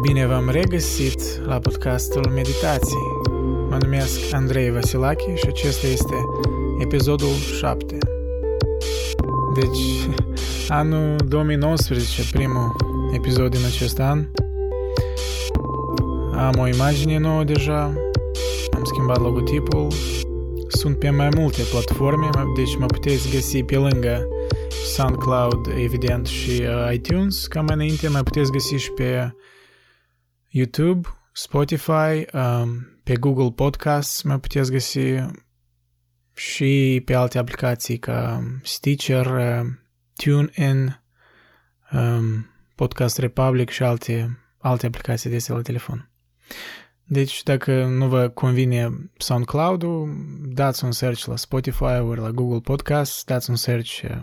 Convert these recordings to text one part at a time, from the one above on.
Bine v-am regăsit la podcastul Meditații. Mă numesc Andrei Vasilache și acesta este episodul 7. Deci, anul 2019, primul episod din acest an. Am o imagine nouă deja, am schimbat logotipul, sunt pe mai multe platforme, deci mă puteți găsi pe lângă SoundCloud, evident, și uh, iTunes, ca mai înainte mai puteți găsi și pe YouTube, Spotify, um, pe Google Podcasts mă puteți găsi și pe alte aplicații ca Stitcher, uh, TuneIn, um, Podcast Republic și alte, alte aplicații de la telefon. Deci, dacă nu vă convine SoundCloud-ul, dați un search la Spotify ori la Google Podcast, dați un search uh,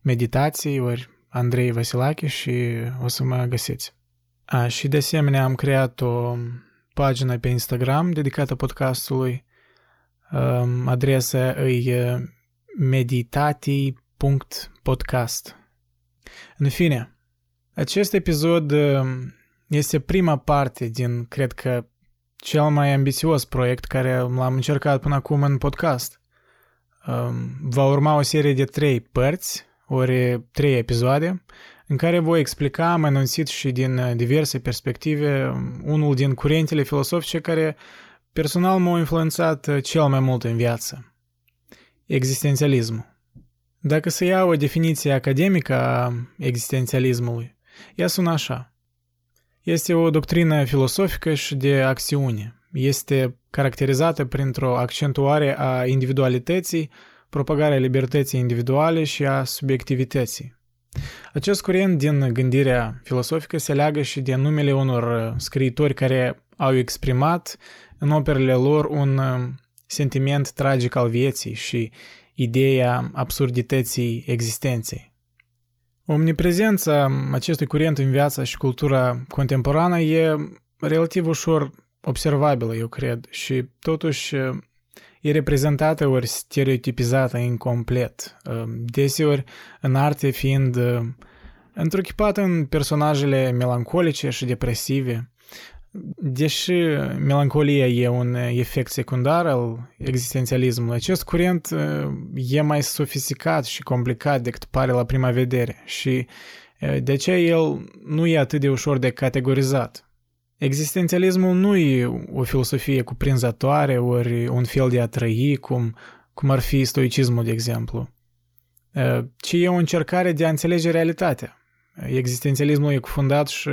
meditații ori Andrei Vasilache și o să mă găsiți. A, și de asemenea am creat o pagină pe Instagram dedicată podcastului. Um, adresa e meditatii.podcast. În fine, acest episod este prima parte din, cred că, cel mai ambițios proiect care l-am încercat până acum în podcast. Um, va urma o serie de trei părți, ori trei episoade, în care voi explica amănunțit și din uh, diverse perspective um, unul din curentele filosofice care personal m-au influențat uh, cel mai mult în viață. Existențialismul. Dacă să iau o definiție academică a existențialismului, ea sună așa. Este o doctrină filosofică și de acțiune. Este caracterizată printr-o accentuare a individualității, propagarea libertății individuale și a subiectivității. Acest curent din gândirea filosofică se leagă și de numele unor uh, scriitori care au exprimat în operele lor un uh, sentiment tragic al vieții și ideea absurdității existenței. Omniprezența acestui curent în viața și cultura contemporană e relativ ușor observabilă, eu cred, și totuși uh, e reprezentată ori stereotipizată incomplet, deseori în arte fiind întruchipată în personajele melancolice și depresive. Deși melancolia e un efect secundar al existențialismului, acest curent e mai sofisticat și complicat decât pare la prima vedere și de aceea el nu e atât de ușor de categorizat. Existențialismul nu e o filosofie cuprinzătoare ori un fel de a trăi, cum, cum ar fi stoicismul, de exemplu, ci e o încercare de a înțelege realitatea. Existențialismul e cufundat și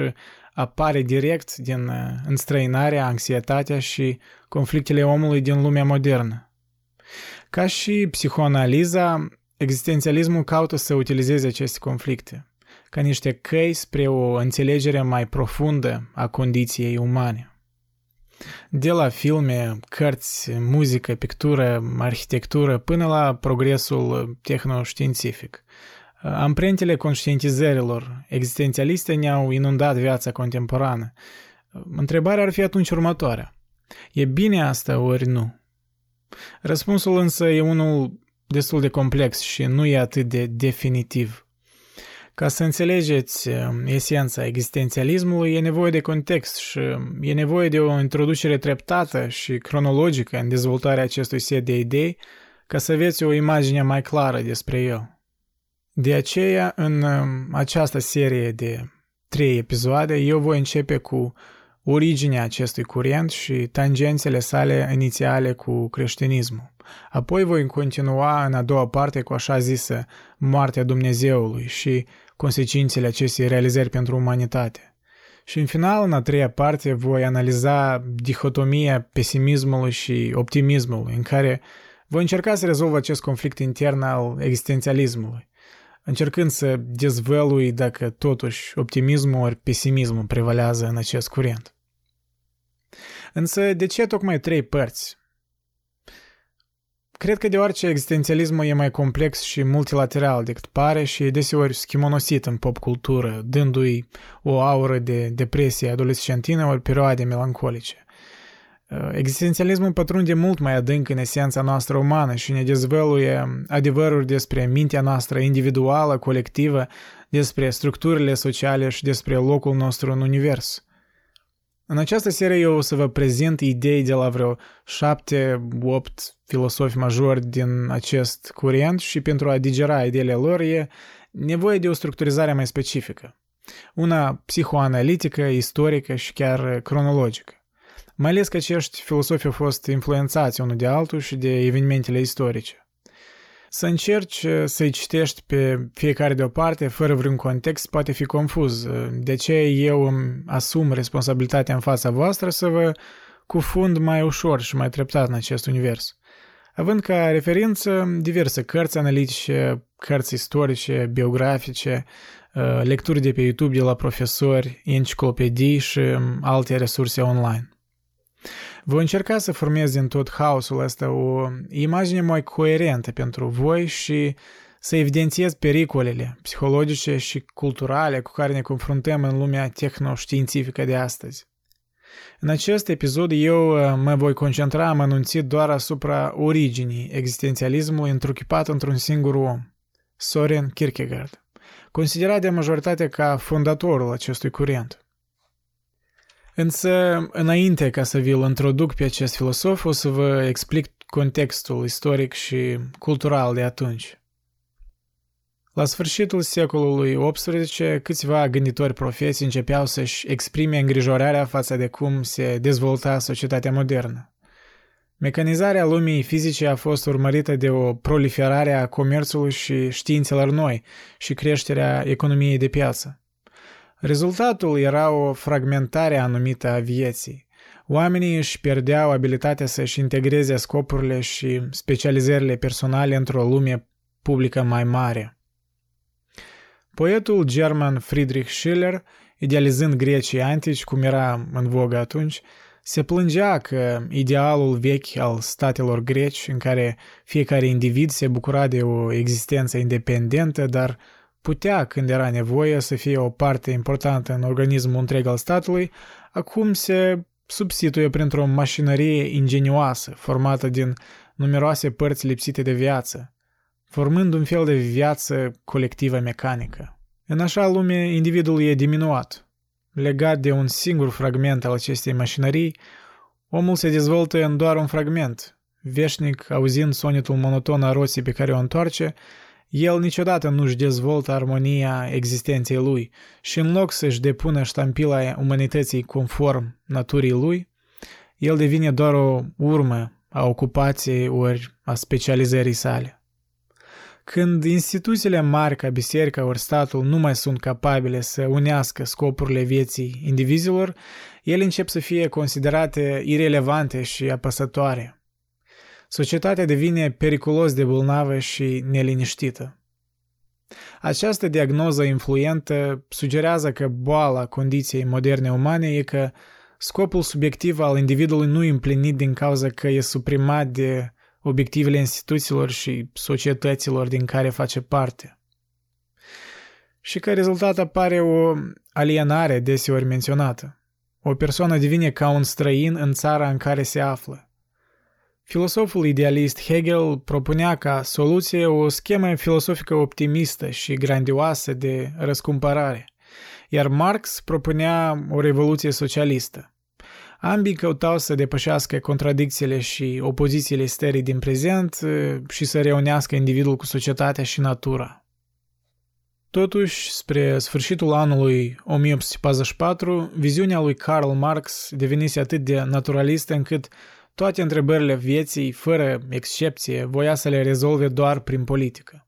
apare direct din înstrăinarea, anxietatea și conflictele omului din lumea modernă. Ca și psihoanaliza, existențialismul caută să utilizeze aceste conflicte ca niște căi spre o înțelegere mai profundă a condiției umane. De la filme, cărți, muzică, pictură, arhitectură, până la progresul tehnoștiințific. Amprentele conștientizărilor existențialiste ne-au inundat viața contemporană. Întrebarea ar fi atunci următoarea. E bine asta ori nu? Răspunsul însă e unul destul de complex și nu e atât de definitiv. Ca să înțelegeți um, esența existențialismului, e nevoie de context și um, e nevoie de o introducere treptată și cronologică în dezvoltarea acestui set de idei ca să aveți o imagine mai clară despre el. De aceea, în um, această serie de trei episoade, eu voi începe cu originea acestui curent și tangențele sale inițiale cu creștinismul. Apoi voi continua în a doua parte cu așa zisă moartea Dumnezeului și consecințele acestei realizări pentru umanitate. Și în final, în a treia parte, voi analiza dihotomia pesimismului și optimismului, în care voi încerca să rezolv acest conflict intern al existențialismului, încercând să dezvălui dacă totuși optimismul ori pesimismul prevalează în acest curent. Însă, de ce tocmai trei părți? Cred că deoarece existențialismul e mai complex și multilateral decât pare și e deseori schimonosit în popcultură, dându-i o aură de depresie adolescentină ori perioade melancolice. Uh, existențialismul pătrunde mult mai adânc în esența noastră umană și ne dezvăluie adevăruri despre mintea noastră individuală, colectivă, despre structurile sociale și despre locul nostru în univers. În această serie eu o să vă prezint idei de la vreo șapte, opt filosofi majori din acest curent și pentru a digera ideile lor e nevoie de o structurizare mai specifică. Una psihoanalitică, istorică și chiar cronologică. Mai ales că acești filosofi au fost influențați unul de altul și de evenimentele istorice. Să încerci să-i citești pe fiecare deoparte, fără vreun context, poate fi confuz. De ce eu îmi asum responsabilitatea în fața voastră să vă cufund mai ușor și mai treptat în acest univers. Având ca referință diverse cărți analitice, cărți istorice, biografice, lecturi de pe YouTube de la profesori, enciclopedii și alte resurse online. Voi încerca să formez din tot haosul ăsta o imagine mai coerentă pentru voi și să evidențiez pericolele psihologice și culturale cu care ne confruntăm în lumea tehnoștiințifică de astăzi. În acest episod eu uh, mă voi concentra amănunțit doar asupra originii existențialismului întruchipat într-un singur om, Soren Kierkegaard, considerat de majoritate ca fondatorul acestui curent. Însă, înainte ca să vi-l introduc pe acest filosof, o să vă explic contextul istoric și cultural de atunci. La sfârșitul secolului XVIII, câțiva gânditori profeți începeau să-și exprime îngrijorarea față de cum se dezvolta societatea modernă. Mecanizarea lumii fizice a fost urmărită de o proliferare a comerțului și științelor noi și creșterea economiei de piață. Rezultatul era o fragmentare anumită a vieții. Oamenii își pierdeau abilitatea să-și integreze scopurile și specializările personale într-o lume publică mai mare. Poetul german Friedrich Schiller, idealizând grecii antici, cum era în vogă atunci, se plângea că idealul vechi al statelor greci, în care fiecare individ se bucura de o existență independentă, dar putea, când era nevoie, să fie o parte importantă în organismul întreg al statului, acum se substituie printr-o mașinărie ingenioasă, formată din numeroase părți lipsite de viață, formând un fel de viață colectivă mecanică. În așa lume, individul e diminuat. Legat de un singur fragment al acestei mașinării, omul se dezvoltă în doar un fragment, veșnic auzind sonetul monoton a roții pe care o întoarce, el niciodată nu-și dezvoltă armonia existenței lui și în loc să-și depună ștampila umanității conform naturii lui, el devine doar o urmă a ocupației ori a specializării sale. Când instituțiile mari ca biserica ori statul nu mai sunt capabile să unească scopurile vieții indivizilor, ele încep să fie considerate irelevante și apăsătoare – societatea devine periculos de bolnavă și neliniștită. Această diagnoză influentă sugerează că boala condiției moderne umane e că scopul subiectiv al individului nu e împlinit din cauza că e suprimat de obiectivele instituțiilor și societăților din care face parte. Și că rezultat apare o alienare deseori menționată. O persoană devine ca un străin în țara în care se află. Filosoful idealist Hegel propunea ca soluție o schemă filosofică optimistă și grandioasă de răscumpărare, iar Marx propunea o revoluție socialistă. Ambii căutau să depășească contradicțiile și opozițiile stării din prezent și să reunească individul cu societatea și natura. Totuși, spre sfârșitul anului 1844, viziunea lui Karl Marx devenise atât de naturalistă încât toate întrebările vieții, fără excepție, voia să le rezolve doar prin politică.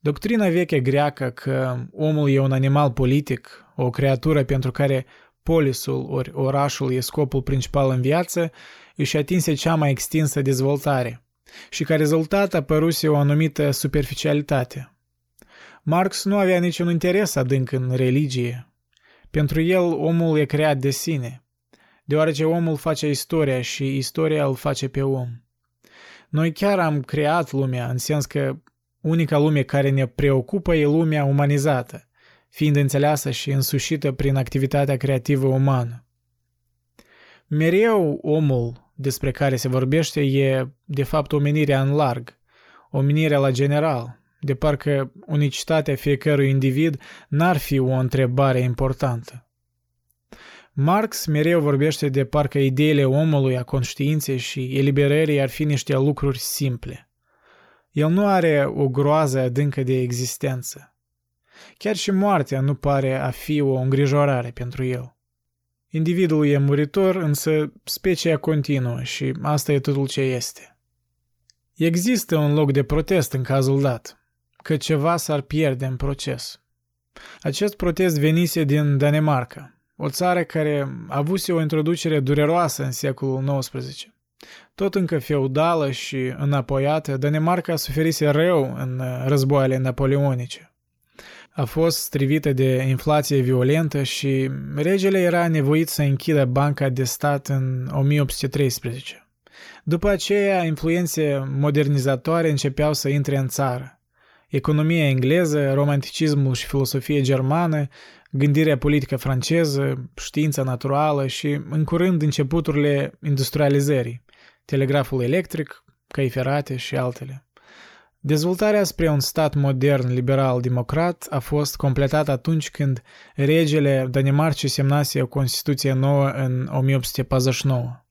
Doctrina veche greacă că omul e un animal politic, o creatură pentru care polisul ori orașul e scopul principal în viață, își atinse cea mai extinsă dezvoltare și ca rezultat apăruse o anumită superficialitate. Marx nu avea niciun interes adânc în religie. Pentru el, omul e creat de sine, deoarece omul face istoria și istoria îl face pe om. Noi chiar am creat lumea, în sens că unica lume care ne preocupă e lumea umanizată, fiind înțeleasă și însușită prin activitatea creativă umană. Mereu omul despre care se vorbește e, de fapt, omenirea în larg, omenirea la general, de parcă unicitatea fiecărui individ n-ar fi o întrebare importantă. Marx mereu vorbește de parcă ideile omului, a conștiinței și eliberării ar fi niște lucruri simple. El nu are o groază adâncă de existență. Chiar și moartea nu pare a fi o îngrijorare pentru el. Individul e muritor, însă specia continuă și asta e totul ce este. Există un loc de protest în cazul dat, că ceva s-ar pierde în proces. Acest protest venise din Danemarca, o țară care avuse o introducere dureroasă în secolul XIX. Tot încă feudală și înapoiată, Danemarca suferise rău în războaiele napoleonice. A fost strivită de inflație violentă și regele era nevoit să închidă banca de stat în 1813. După aceea, influențe modernizatoare începeau să intre în țară. Economia engleză, romanticismul și filosofia germană, gândirea politică franceză, știința naturală și, în curând, începuturile industrializării, telegraful electric, căi ferate și altele. Dezvoltarea spre un stat modern liberal-democrat a fost completată atunci când regele Danemarcii semnase o Constituție nouă în 1849.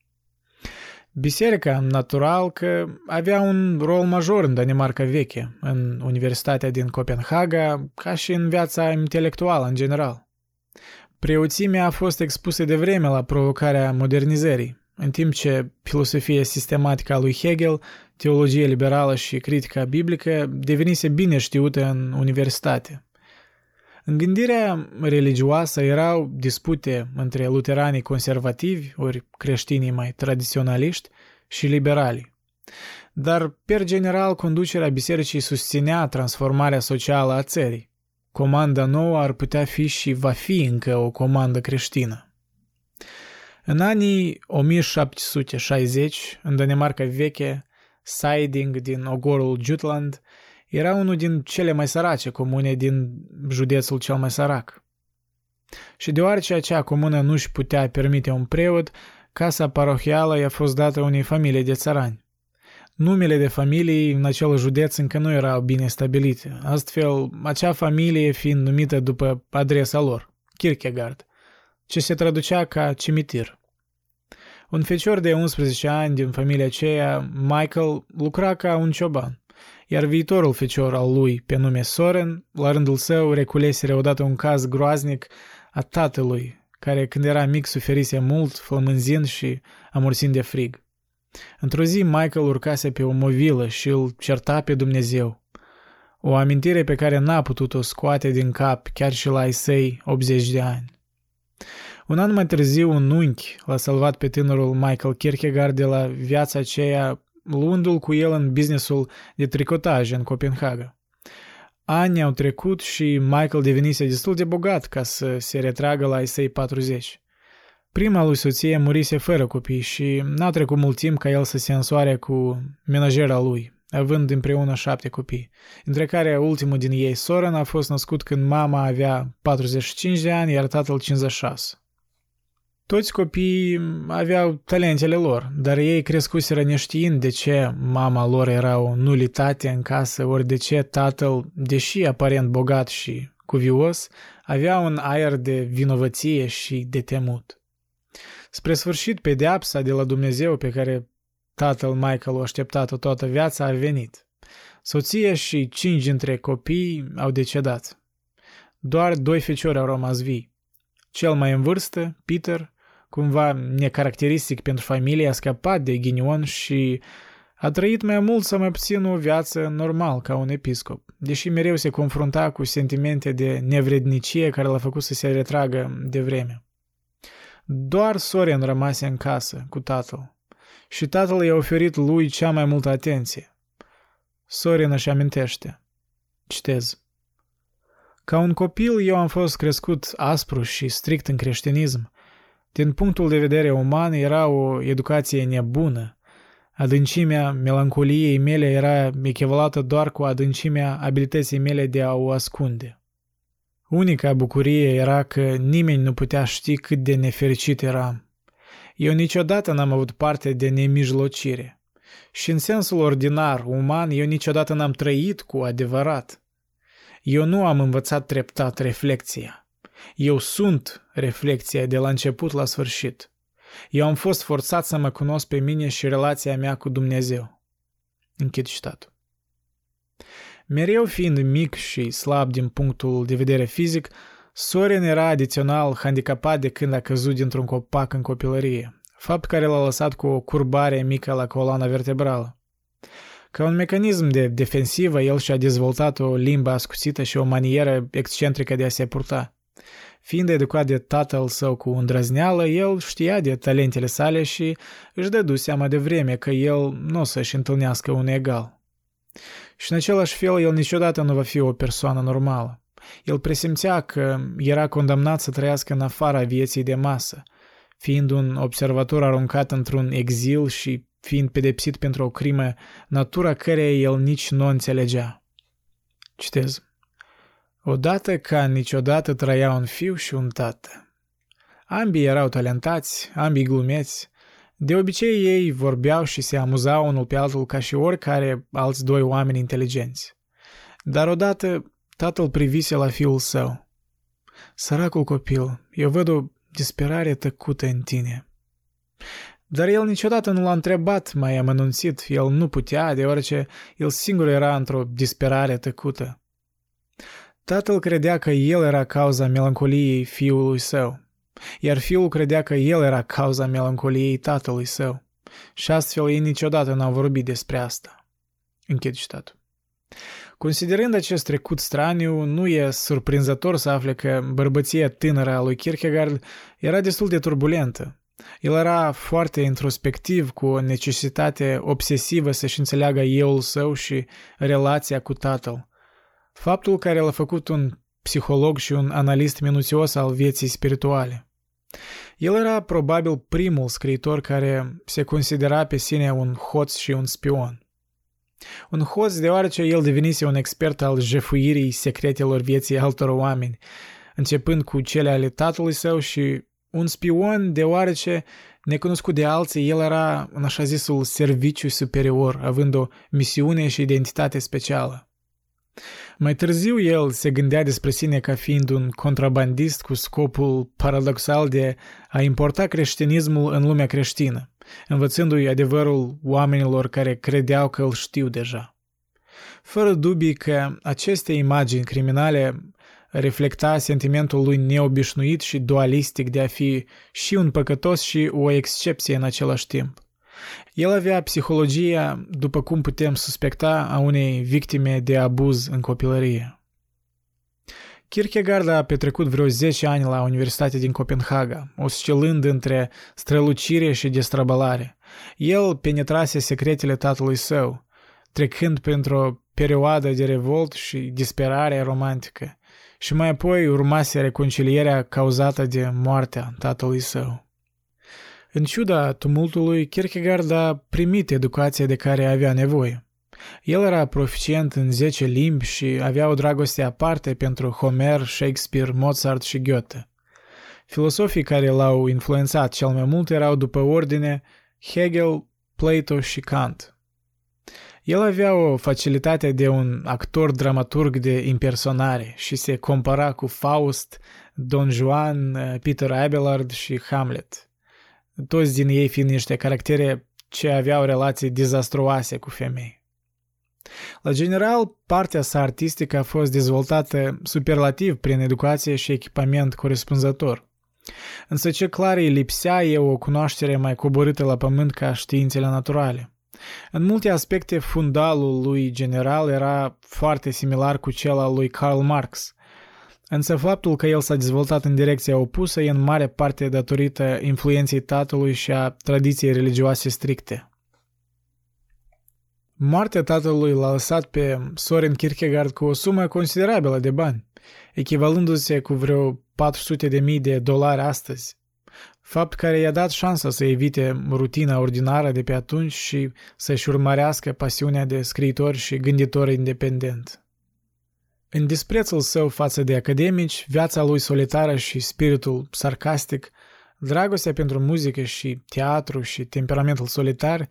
Biserica, natural că avea un rol major în Danemarca veche, în Universitatea din Copenhaga, ca și în viața intelectuală în general. Preoțimea a fost expusă de vreme la provocarea modernizării, în timp ce filosofia sistematică a lui Hegel, teologia liberală și critica biblică devenise bine știută în universitate. În gândirea religioasă erau dispute între luteranii conservativi, ori creștinii mai tradiționaliști, și liberali. Dar, per general, conducerea bisericii susținea transformarea socială a țării. Comanda nouă ar putea fi și va fi încă o comandă creștină. În anii 1760, în Danemarca veche, Siding din ogorul Jutland era unul din cele mai sărace comune din județul cel mai sărac. Și deoarece acea comună nu își putea permite un preot, casa parohială i-a fost dată unei familii de țărani. Numele de familii în acel județ încă nu erau bine stabilite, astfel acea familie fiind numită după adresa lor, Kierkegaard, ce se traducea ca cimitir. Un fecior de 11 ani din familia aceea, Michael, lucra ca un cioban iar viitorul fecior al lui, pe nume Soren, la rândul său reculesere odată un caz groaznic a tatălui, care când era mic suferise mult, flămânzind și amursind de frig. Într-o zi Michael urcase pe o movilă și îl certa pe Dumnezeu. O amintire pe care n-a putut-o scoate din cap chiar și la ai săi 80 de ani. Un an mai târziu, un unchi l-a salvat pe tânărul Michael Kierkegaard de la viața aceea luându-l cu el în businessul de tricotaj în Copenhaga. Ani au trecut și Michael devenise destul de bogat ca să se retragă la săi 40. Prima lui soție murise fără copii și n-a trecut mult timp ca el să se însoare cu menajera lui, având împreună șapte copii, între care ultimul din ei, Soren, a fost născut când mama avea 45 de ani, iar tatăl 56. Toți copiii aveau talentele lor, dar ei crescuseră neștiind de ce mama lor era o nulitate în casă, ori de ce tatăl, deși aparent bogat și cuvios, avea un aer de vinovăție și de temut. Spre sfârșit, pedeapsa de la Dumnezeu pe care tatăl Michael o așteptat-o toată viața a venit. Soția și cinci dintre copii au decedat. Doar doi feciori au rămas vii. Cel mai în vârstă, Peter, cumva necaracteristic pentru familie, a scăpat de ghinion și a trăit mai mult sau mai puțin o viață normal ca un episcop, deși mereu se confrunta cu sentimente de nevrednicie care l-a făcut să se retragă de vreme. Doar Soren rămase în casă cu tatăl și tatăl i-a oferit lui cea mai multă atenție. Soren își amintește. Citez. Ca un copil eu am fost crescut aspru și strict în creștinism, din punctul de vedere uman era o educație nebună. Adâncimea melancoliei mele era echivalată doar cu adâncimea abilității mele de a o ascunde. Unica bucurie era că nimeni nu putea ști cât de nefericit eram. Eu niciodată n-am avut parte de nemijlocire. Și în sensul ordinar, uman, eu niciodată n-am trăit cu adevărat. Eu nu am învățat treptat reflexia. Eu sunt reflexia de la început la sfârșit. Eu am fost forțat să mă cunosc pe mine și relația mea cu Dumnezeu. Închid citatul. Mereu fiind mic și slab din punctul de vedere fizic, Soren era adițional handicapat de când a căzut dintr-un copac în copilărie, fapt care l-a lăsat cu o curbare mică la coloana vertebrală. Ca un mecanism de defensivă, el și-a dezvoltat o limbă ascuțită și o manieră excentrică de a se purta. Fiind educat de tatăl său cu îndrăzneală, el știa de talentele sale și își dădu seama de vreme că el nu o să-și întâlnească un egal. Și în același fel, el niciodată nu va fi o persoană normală. El presimțea că era condamnat să trăiască în afara vieții de masă, fiind un observator aruncat într-un exil și fiind pedepsit pentru o crimă, natura căreia el nici nu înțelegea. Citez. Odată ca niciodată trăia un fiu și un tată. Ambii erau talentați, ambii glumeți. De obicei ei vorbeau și se amuzau unul pe altul ca și oricare alți doi oameni inteligenți. Dar odată tatăl privise la fiul său. Săracul copil, eu văd o disperare tăcută în tine. Dar el niciodată nu l-a întrebat mai amănunțit, el nu putea, deoarece el singur era într-o disperare tăcută. Tatăl credea că el era cauza melancoliei fiului său, iar fiul credea că el era cauza melancoliei tatălui său. Și astfel ei niciodată n-au vorbit despre asta. Închid citatul. Considerând acest trecut straniu, nu e surprinzător să afle că bărbăția tânără a lui Kierkegaard era destul de turbulentă. El era foarte introspectiv, cu o necesitate obsesivă să-și înțeleagă euul său și relația cu tatăl. Faptul care l-a făcut un psiholog și un analist minuțios al vieții spirituale. El era probabil primul scriitor care se considera pe sine un hoț și un spion. Un hoț deoarece el devenise un expert al jefuirii secretelor vieții altor oameni, începând cu cele ale tatălui său și un spion deoarece, necunoscut de alții, el era în așa zisul serviciu superior, având o misiune și identitate specială. Mai târziu el se gândea despre sine ca fiind un contrabandist cu scopul paradoxal de a importa creștinismul în lumea creștină, învățându-i adevărul oamenilor care credeau că îl știu deja. Fără dubii că aceste imagini criminale reflecta sentimentul lui neobișnuit și dualistic de a fi și un păcătos și o excepție în același timp. El avea psihologia, după cum putem suspecta, a unei victime de abuz în copilărie. Kierkegaard a petrecut vreo 10 ani la Universitatea din Copenhaga, oscilând între strălucire și destrăbălare. El penetrase secretele tatălui său, trecând printr-o perioadă de revolt și disperare romantică, și mai apoi urmase reconcilierea cauzată de moartea tatălui său. În ciuda tumultului, Kierkegaard a primit educația de care avea nevoie. El era proficient în 10 limbi și avea o dragoste aparte pentru Homer, Shakespeare, Mozart și Goethe. Filosofii care l-au influențat cel mai mult erau după ordine Hegel, Plato și Kant. El avea o facilitate de un actor dramaturg de impersonare și se compara cu Faust, Don Juan, Peter Abelard și Hamlet toți din ei fiind niște caractere ce aveau relații dezastruoase cu femei. La general, partea sa artistică a fost dezvoltată superlativ prin educație și echipament corespunzător. Însă ce clar îi lipsea e o cunoaștere mai coborâtă la pământ ca științele naturale. În multe aspecte, fundalul lui general era foarte similar cu cel al lui Karl Marx – Însă faptul că el s-a dezvoltat în direcția opusă e în mare parte datorită influenței tatălui și a tradiției religioase stricte. Moartea tatălui l-a lăsat pe Soren Kierkegaard cu o sumă considerabilă de bani, echivalându-se cu vreo 400 de mii de dolari astăzi, fapt care i-a dat șansa să evite rutina ordinară de pe atunci și să-și urmărească pasiunea de scriitor și gânditor independent. În disprețul său față de academici, viața lui solitară și spiritul sarcastic, dragostea pentru muzică și teatru și temperamentul solitar,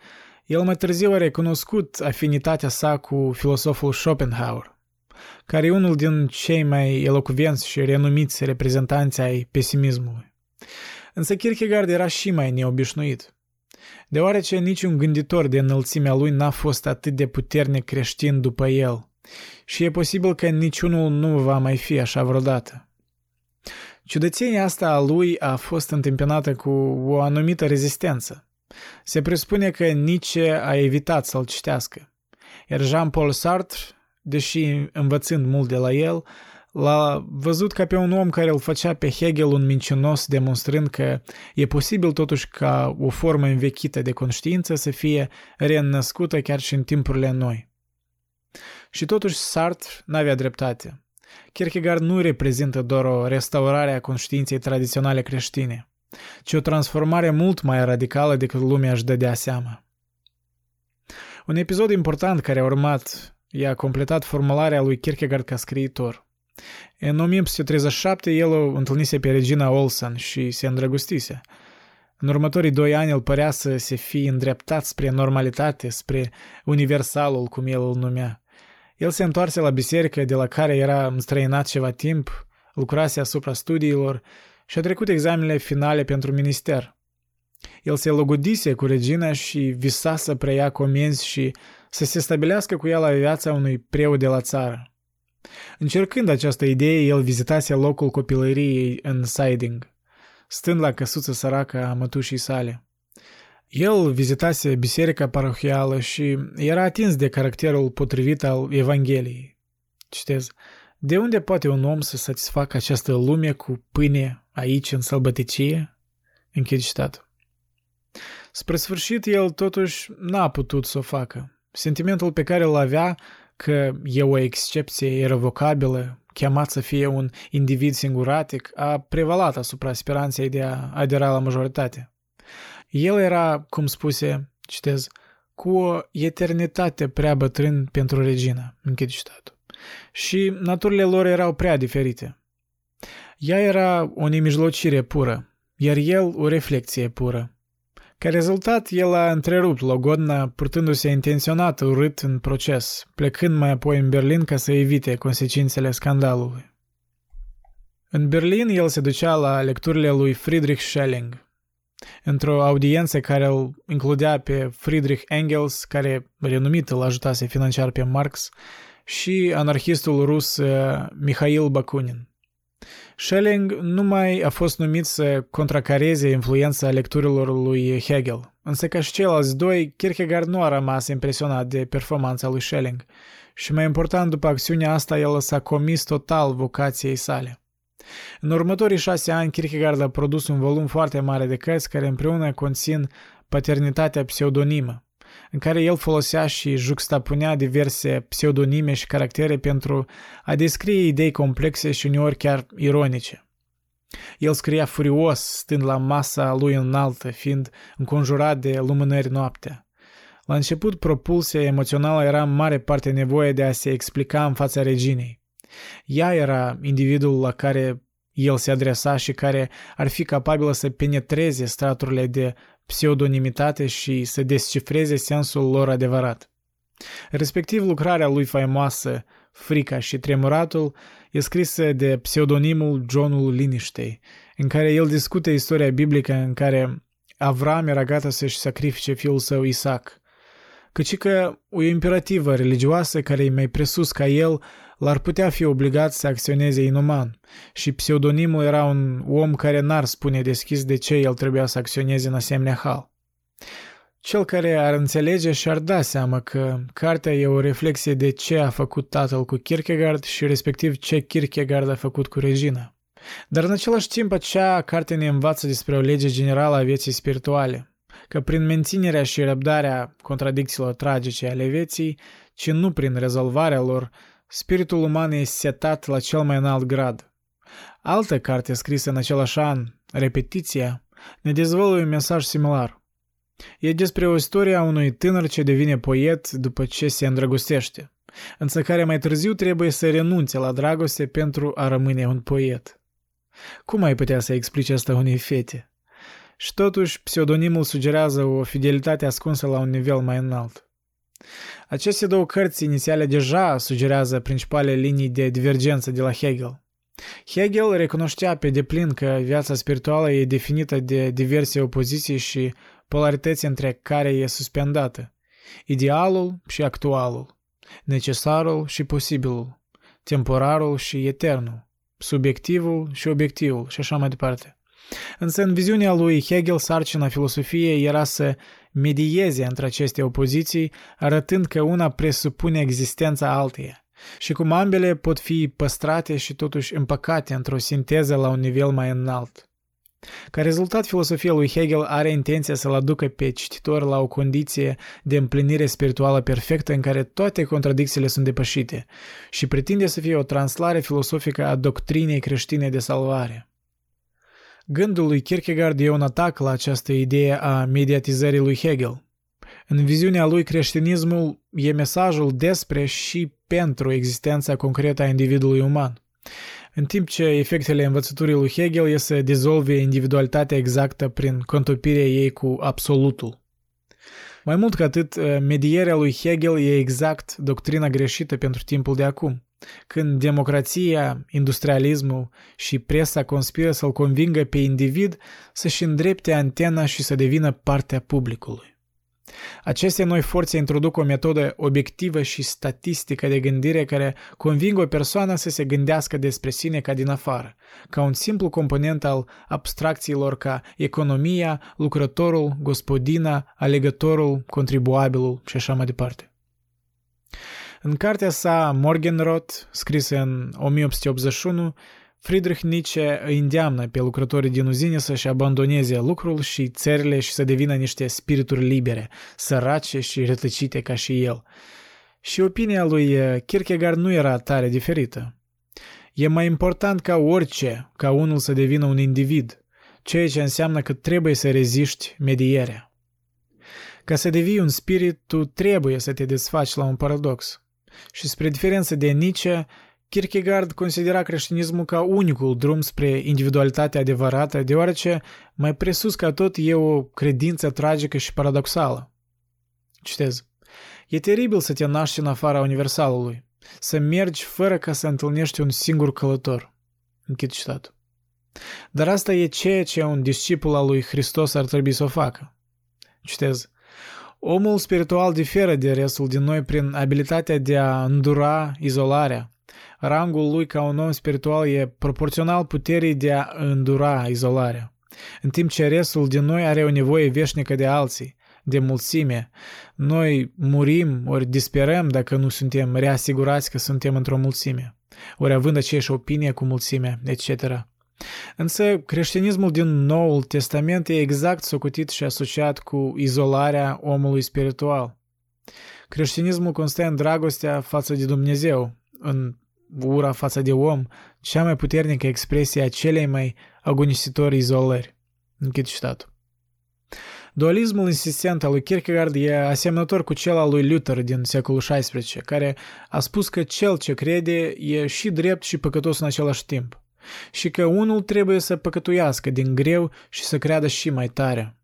el mai târziu a recunoscut afinitatea sa cu filosoful Schopenhauer. care e unul din cei mai elocvenți și renumiți reprezentanți ai pesimismului. Însă Kierkegaard era și mai neobișnuit. Deoarece niciun gânditor de înălțimea lui n-a fost atât de puternic creștin după el. Și e posibil că niciunul nu va mai fi așa vreodată. Ciudățenia asta a lui a fost întâmpinată cu o anumită rezistență. Se presupune că Nietzsche a evitat să-l citească, iar Jean-Paul Sartre, deși învățând mult de la el, l-a văzut ca pe un om care îl făcea pe Hegel un mincinos, demonstrând că e posibil totuși ca o formă învechită de conștiință să fie reînnăscută chiar și în timpurile noi. Și totuși Sartre n-avea dreptate. Kierkegaard nu reprezintă doar o restaurare a conștiinței tradiționale creștine, ci o transformare mult mai radicală decât lumea își dădea seama. Un episod important care a urmat i-a completat formularea lui Kierkegaard ca scriitor. În 1837 el o întâlnise pe Regina Olsen și se îndrăgostise. În următorii doi ani el părea să se fi îndreptat spre normalitate, spre universalul, cum el îl numea. El se întoarse la biserică de la care era înstrăinat ceva timp, lucrase asupra studiilor și a trecut examenele finale pentru minister. El se logodise cu regina și visa să preia comenzi și să se stabilească cu ea la viața unui preot de la țară. Încercând această idee, el vizitase locul copilăriei în Siding, stând la căsuță săracă a mătușii sale. El vizitase biserica parohială și era atins de caracterul potrivit al Evangheliei. Citez, de unde poate un om să satisfacă această lume cu pâine aici în sălbăticie? Închid citatul. Spre sfârșit, el totuși n-a putut să o facă. Sentimentul pe care îl avea că e o excepție irrevocabilă, chemat să fie un individ singuratic, a prevalat asupra speranței de a adera la majoritate. El era, cum spuse, citez, cu o eternitate prea bătrân pentru regina, închid citatul. Și naturile lor erau prea diferite. Ea era o nemijlocire pură, iar el o reflexie pură. Ca rezultat, el a întrerupt Logodna, purtându-se intenționat urât în proces, plecând mai apoi în Berlin ca să evite consecințele scandalului. În Berlin, el se ducea la lecturile lui Friedrich Schelling, într-o audiență care îl includea pe Friedrich Engels, care renumit îl ajutase financiar pe Marx, și anarhistul rus uh, Mihail Bakunin. Schelling nu mai a fost numit să contracareze influența lecturilor lui Hegel, însă ca și ceilalți doi, Kierkegaard nu a rămas impresionat de performanța lui Schelling și mai important, după acțiunea asta, el s-a comis total vocației sale. În următorii șase ani, Kierkegaard a produs un volum foarte mare de cărți care împreună conțin paternitatea pseudonimă, în care el folosea și juxtapunea diverse pseudonime și caractere pentru a descrie idei complexe și uneori chiar ironice. El scria furios, stând la masa lui înaltă, fiind înconjurat de lumânări noaptea. La început, propulsia emoțională era în mare parte nevoie de a se explica în fața reginei. Ea era individul la care el se adresa și care ar fi capabilă să penetreze straturile de pseudonimitate și să descifreze sensul lor adevărat. Respectiv, lucrarea lui faimoasă, Frica și Tremuratul, e scrisă de pseudonimul Johnul Liniștei, în care el discută istoria biblică în care Avram era gata să-și sacrifice fiul său Isaac, căci că o imperativă religioasă care e mai presus ca el l-ar putea fi obligat să acționeze inuman și pseudonimul era un om care n-ar spune deschis de ce el trebuia să acționeze în asemenea hal. Cel care ar înțelege și-ar da seama că cartea e o reflexie de ce a făcut tatăl cu Kierkegaard și respectiv ce Kierkegaard a făcut cu Regina. Dar în același timp acea carte ne învață despre o lege generală a vieții spirituale, că prin menținerea și răbdarea contradicțiilor tragice ale vieții, ci nu prin rezolvarea lor, spiritul uman e setat la cel mai înalt grad. Altă carte scrisă în același an, Repetiția, ne dezvăluie un mesaj similar. E despre o istorie a unui tânăr ce devine poet după ce se îndrăgostește, însă care mai târziu trebuie să renunțe la dragoste pentru a rămâne un poet. Cum ai putea să explici asta unei fete? Și totuși, pseudonimul sugerează o fidelitate ascunsă la un nivel mai înalt. Aceste două cărți inițiale deja sugerează principalele linii de divergență de la Hegel. Hegel recunoștea pe deplin că viața spirituală e definită de diverse opoziții și polarități între care e suspendată. Idealul și actualul, necesarul și posibilul, temporarul și eternul, subiectivul și obiectivul și așa mai departe. Însă în viziunea lui Hegel, sarcina filosofiei era să medieze între aceste opoziții, arătând că una presupune existența alteia și cum ambele pot fi păstrate și totuși împăcate într-o sinteză la un nivel mai înalt. Ca rezultat, filosofia lui Hegel are intenția să-l aducă pe cititor la o condiție de împlinire spirituală perfectă în care toate contradicțiile sunt depășite și pretinde să fie o translare filosofică a doctrinei creștine de salvare. Gândul lui Kierkegaard e un atac la această idee a mediatizării lui Hegel. În viziunea lui, creștinismul e mesajul despre și pentru existența concretă a individului uman, în timp ce efectele învățăturii lui Hegel e să dezolve individualitatea exactă prin contopirea ei cu absolutul. Mai mult ca atât, medierea lui Hegel e exact doctrina greșită pentru timpul de acum când democrația, industrialismul și presa conspiră să-l convingă pe individ să-și îndrepte antena și să devină partea publicului. Aceste noi forțe introduc o metodă obiectivă și statistică de gândire care conving o persoană să se gândească despre sine ca din afară, ca un simplu component al abstracțiilor ca economia, lucrătorul, gospodina, alegătorul, contribuabilul și așa mai departe. În cartea sa Morgenrot, scrisă în 1881, Friedrich Nietzsche îi îndeamnă pe lucrătorii din uzine să-și abandoneze lucrul și țările și să devină niște spirituri libere, sărace și rătăcite ca și el. Și opinia lui Kierkegaard nu era tare diferită. E mai important ca orice, ca unul să devină un individ, ceea ce înseamnă că trebuie să reziști medierea. Ca să devii un spirit, tu trebuie să te desfaci la un paradox. Și spre diferență de Nietzsche, Kierkegaard considera creștinismul ca unicul drum spre individualitatea adevărată, deoarece mai presus ca tot e o credință tragică și paradoxală. Citez. E teribil să te naști în afara universalului, să mergi fără ca să întâlnești un singur călător. Închid citatul. Dar asta e ceea ce un discipul al lui Hristos ar trebui să o facă. Citez. Omul spiritual diferă de restul din noi prin abilitatea de a îndura izolarea. Rangul lui ca un om spiritual e proporțional puterii de a îndura izolarea. În timp ce restul din noi are o nevoie veșnică de alții, de mulțime. Noi murim ori disperăm dacă nu suntem reasigurați că suntem într-o mulțime, ori având aceeași opinie cu mulțimea, etc. Însă creștinismul din Noul Testament e exact socotit și asociat cu izolarea omului spiritual. Creștinismul constă în dragostea față de Dumnezeu, în ura față de om, cea mai puternică expresie a celei mai agonisitori izolări. Închid citatul. Dualismul insistent al lui Kierkegaard e asemănător cu cel al lui Luther din secolul XVI, care a spus că cel ce crede e și drept și păcătos în același timp și că unul trebuie să păcătuiască din greu și să creadă și mai tare.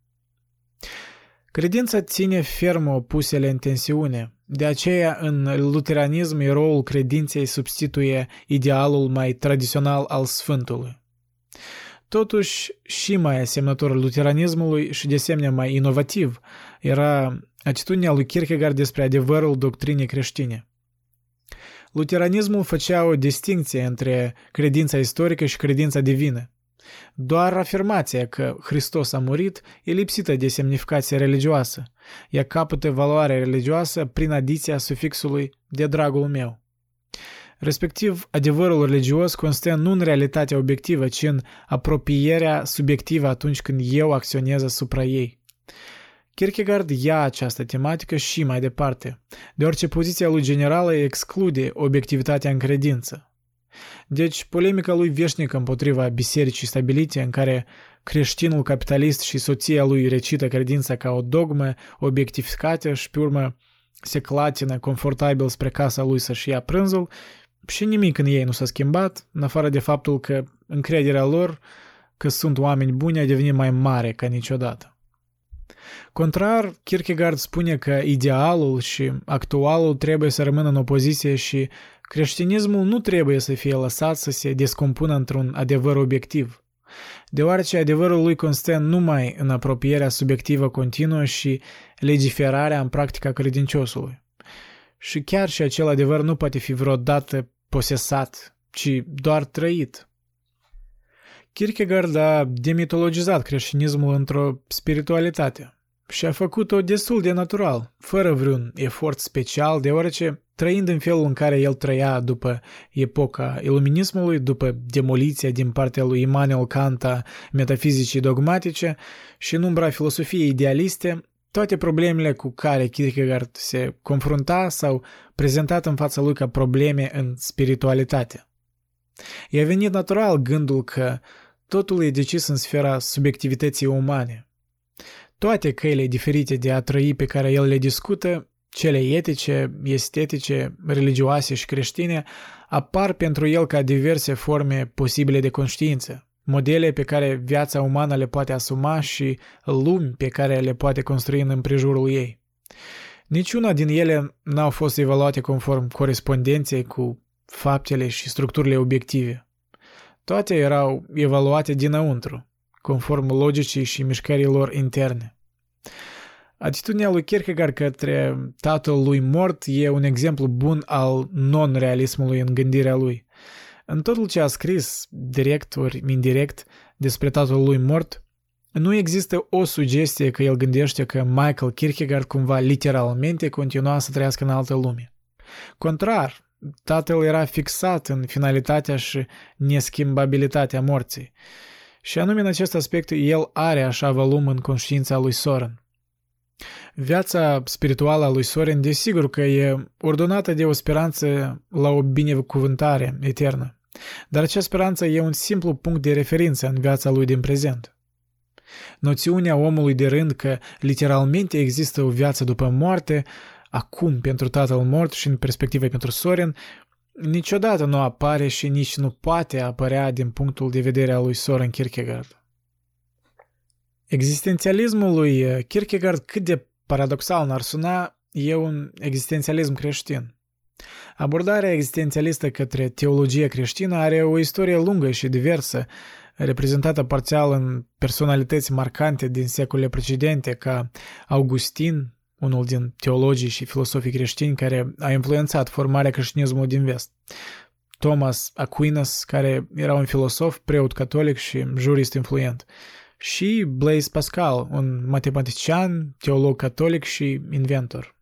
Credința ține ferm opusele în tensiune, de aceea în luteranism eroul credinței substituie idealul mai tradițional al Sfântului. Totuși, și mai asemnător luteranismului și de asemenea mai inovativ era atitudinea lui Kierkegaard despre adevărul doctrinei creștine. Luteranismul făcea o distinție între credința istorică și credința divină. Doar afirmația că Hristos a murit e lipsită de semnificație religioasă. Ea capătă valoare religioasă prin adiția sufixului de dragul meu. Respectiv, adevărul religios constă nu în realitatea obiectivă, ci în apropierea subiectivă atunci când eu acționez asupra ei. Kierkegaard ia această tematică și mai departe, deoarece poziția lui generală exclude obiectivitatea în credință. Deci, polemica lui veșnică împotriva bisericii stabilite, în care creștinul capitalist și soția lui recită credința ca o dogmă obiectificată și pe urmă se clatină confortabil spre casa lui să-și ia prânzul și nimic în ei nu s-a schimbat, în afară de faptul că încrederea lor că sunt oameni buni a devenit mai mare ca niciodată. Contrar, Kierkegaard spune că idealul și actualul trebuie să rămână în opoziție și creștinismul nu trebuie să fie lăsat să se descompună într-un adevăr obiectiv, deoarece adevărul lui constă numai în apropierea subiectivă continuă și legiferarea în practica credinciosului. Și chiar și acel adevăr nu poate fi vreodată posesat, ci doar trăit. Kierkegaard a demitologizat creștinismul într-o spiritualitate și a făcut-o destul de natural, fără vreun efort special, deoarece trăind în felul în care el trăia după epoca iluminismului, după demoliția din partea lui Immanuel Kant a metafizicii dogmatice și în umbra filosofiei idealiste, toate problemele cu care Kierkegaard se confrunta s-au prezentat în fața lui ca probleme în spiritualitate. I-a venit natural gândul că totul e decis în sfera subiectivității umane. Toate căile diferite de a trăi pe care el le discută, cele etice, estetice, religioase și creștine, apar pentru el ca diverse forme posibile de conștiință, modele pe care viața umană le poate asuma și lumi pe care le poate construi în împrejurul ei. Niciuna din ele n-au fost evaluate conform corespondenței cu faptele și structurile obiective. Toate erau evaluate dinăuntru, conform logicii și mișcărilor interne. Atitudinea lui Kierkegaard către tatăl lui mort e un exemplu bun al non-realismului în gândirea lui. În totul ce a scris, direct ori indirect, despre tatăl lui mort, nu există o sugestie că el gândește că Michael Kierkegaard cumva literalmente continua să trăiască în altă lume. Contrar, tatăl era fixat în finalitatea și neschimbabilitatea morții. Și anume în acest aspect el are așa volum în conștiința lui Soren. Viața spirituală a lui Soren desigur că e ordonată de o speranță la o binecuvântare eternă, dar acea speranță e un simplu punct de referință în viața lui din prezent. Noțiunea omului de rând că literalmente există o viață după moarte, acum pentru tatăl mort și în perspectivă pentru Soren, niciodată nu apare și nici nu poate apărea din punctul de vedere al lui Soren Kierkegaard. Existențialismul lui Kierkegaard, cât de paradoxal n-ar suna, e un existențialism creștin. Abordarea existențialistă către teologia creștină are o istorie lungă și diversă, reprezentată parțial în personalități marcante din secolele precedente, ca Augustin, unul din teologii și filosofii creștini care a influențat formarea creștinismului din vest. Thomas Aquinas, care era un filosof, preot catolic și jurist influent. Și Blaise Pascal, un matematician, teolog catolic și inventor.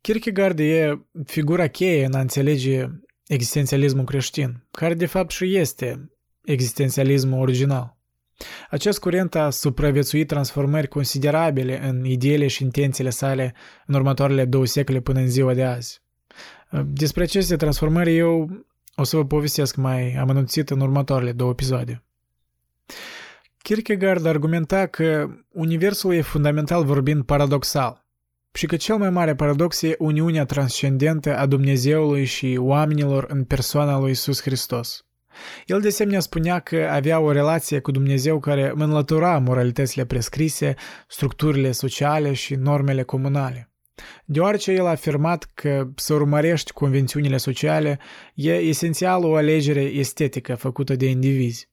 Kierkegaard e figura cheie în a înțelege existențialismul creștin, care de fapt și este existențialismul original. Acest curent a supraviețuit transformări considerabile în ideile și intențiile sale în următoarele două secole până în ziua de azi. Despre aceste transformări eu o să vă povestesc mai amănunțit în următoarele două episoade. Kierkegaard argumenta că universul e fundamental vorbind paradoxal și că cel mai mare paradox e uniunea transcendentă a Dumnezeului și oamenilor în persoana lui Isus Hristos. El de asemenea spunea că avea o relație cu Dumnezeu care înlătura moralitățile prescrise, structurile sociale și normele comunale. Deoarece el a afirmat că să urmărești convențiunile sociale e esențial o alegere estetică făcută de indivizi.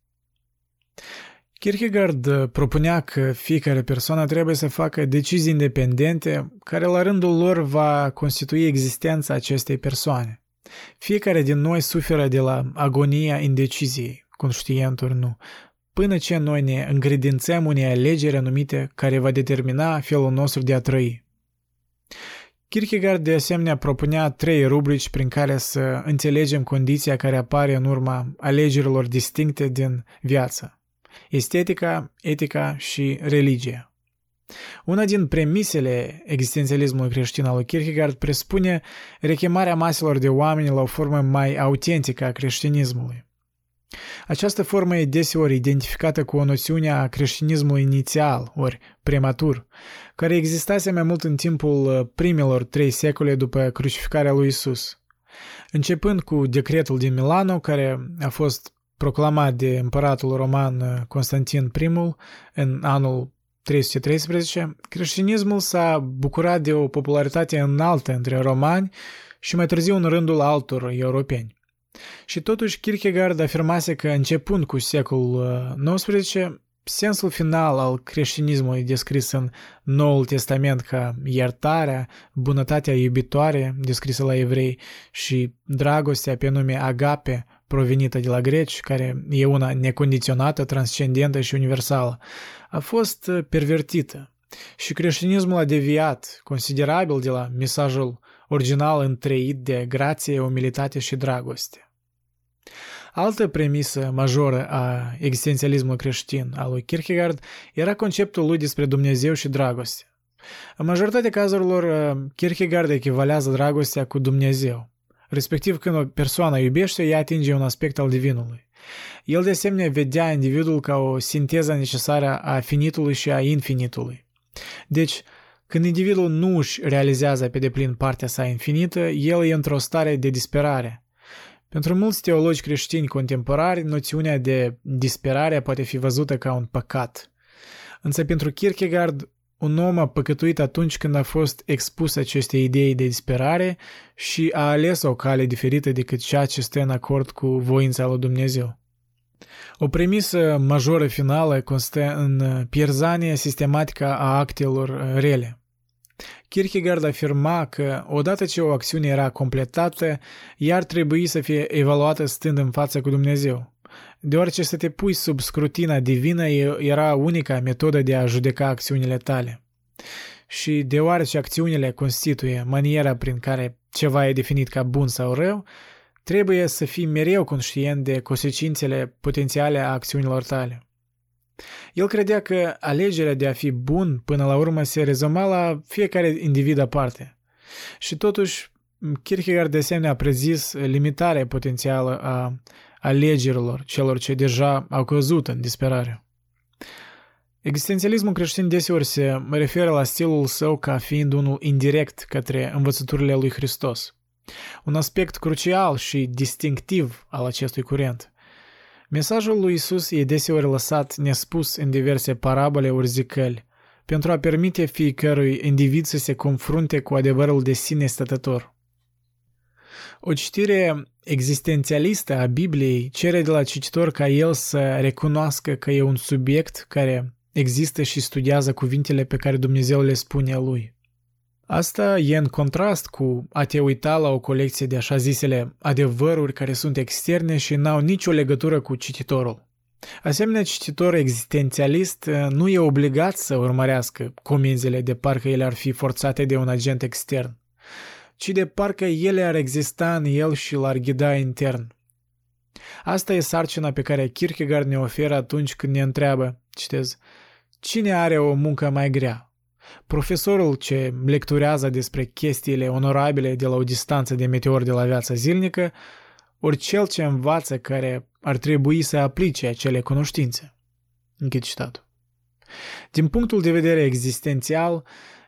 Kierkegaard propunea că fiecare persoană trebuie să facă decizii independente care la rândul lor va constitui existența acestei persoane. Fiecare din noi suferă de la agonia indeciziei, conștient ori nu, până ce noi ne încredințăm unei alegeri anumite care va determina felul nostru de a trăi. Kierkegaard de asemenea propunea trei rubrici prin care să înțelegem condiția care apare în urma alegerilor distincte din viață. Estetica, etica și religia. Una din premisele existențialismului creștin al lui Kierkegaard presupune rechemarea maselor de oameni la o formă mai autentică a creștinismului. Această formă e deseori identificată cu o noțiune a creștinismului inițial, ori prematur, care existase mai mult în timpul uh, primelor trei secole după crucificarea lui Isus. Începând cu decretul din Milano, care a fost proclamat de împăratul roman uh, Constantin I în anul 313, creștinismul s-a bucurat de o popularitate înaltă între romani și mai târziu în rândul altor europeni. Și totuși Kierkegaard afirmase că începând cu secolul XIX, sensul final al creștinismului descris în Noul Testament ca iertarea, bunătatea iubitoare descrisă la evrei și dragostea pe nume agape provenită de la greci, care e una necondiționată, transcendentă și universală, a fost pervertită și creștinismul a deviat considerabil de la mesajul original întreit de grație, umilitate și dragoste. Altă premisă majoră a existențialismului creștin al lui Kierkegaard era conceptul lui despre Dumnezeu și dragoste. În majoritatea cazurilor, Kierkegaard echivalează dragostea cu Dumnezeu. Respectiv, când o persoană iubește, ea atinge un aspect al divinului. El de asemenea vedea individul ca o sinteză necesară a finitului și a infinitului. Deci, când individul nu își realizează pe deplin partea sa infinită, el e într-o stare de disperare. Pentru mulți teologi creștini contemporari, noțiunea de disperare poate fi văzută ca un păcat. Însă pentru Kierkegaard, un om a păcătuit atunci când a fost expus acestei idei de disperare și a ales o cale diferită decât cea ce stă în acord cu voința lui Dumnezeu. O premisă majoră finală constă în pierzania sistematică a actelor rele. Kierkegaard afirma că odată ce o acțiune era completată, ea ar trebui să fie evaluată stând în față cu Dumnezeu. Deoarece să te pui sub scrutina divină era unica metodă de a judeca acțiunile tale. Și deoarece acțiunile constituie maniera prin care ceva e definit ca bun sau rău, trebuie să fii mereu conștient de consecințele potențiale a acțiunilor tale. El credea că alegerea de a fi bun până la urmă se rezuma la fiecare individ aparte. Și totuși, Kierkegaard de asemenea a prezis limitarea potențială a alegerilor celor ce deja au căzut în disperare. Existențialismul creștin deseori se referă la stilul său ca fiind unul indirect către învățăturile lui Hristos. Un aspect crucial și distinctiv al acestui curent. Mesajul lui Isus e deseori lăsat nespus în diverse parabole ori zicăli, pentru a permite fiecărui individ să se confrunte cu adevărul de sine stătător. O citire existențialistă a Bibliei cere de la cititor ca el să recunoască că e un subiect care există și studiază cuvintele pe care Dumnezeu le spune lui. Asta e în contrast cu a te uita la o colecție de așa zisele adevăruri care sunt externe și n-au nicio legătură cu cititorul. Asemenea, cititor existențialist uh, nu e obligat să urmărească comenzile de parcă ele ar fi forțate de un agent extern, ci de parcă ele ar exista în el și l-ar ghida intern. Asta e sarcina pe care Kierkegaard ne oferă atunci când ne întreabă, citez, cine are o muncă mai grea, Profesorul ce lecturează despre chestiile onorabile de la o distanță de meteori de la viața zilnică, ori cel ce învață care ar trebui să aplice acele cunoștințe. Închid citatul. Din punctul de vedere existențial,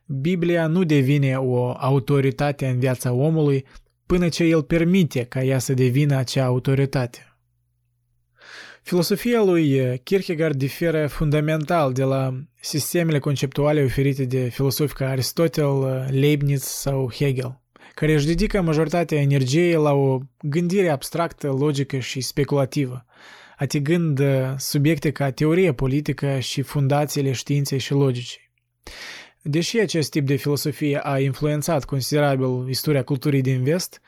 Biblia nu devine o autoritate în viața omului până ce el permite ca ea să devină acea autoritate. Filosofia lui eh, Kierkegaard diferă fundamental de la sistemele conceptuale oferite de filosofi ca Aristotel, eh, Leibniz sau Hegel, care își dedică majoritatea energiei la o gândire abstractă, logică și speculativă, atingând eh, subiecte ca teorie politică și fundațiile științei și logicii. Deși acest tip de filosofie a influențat considerabil istoria culturii din vest,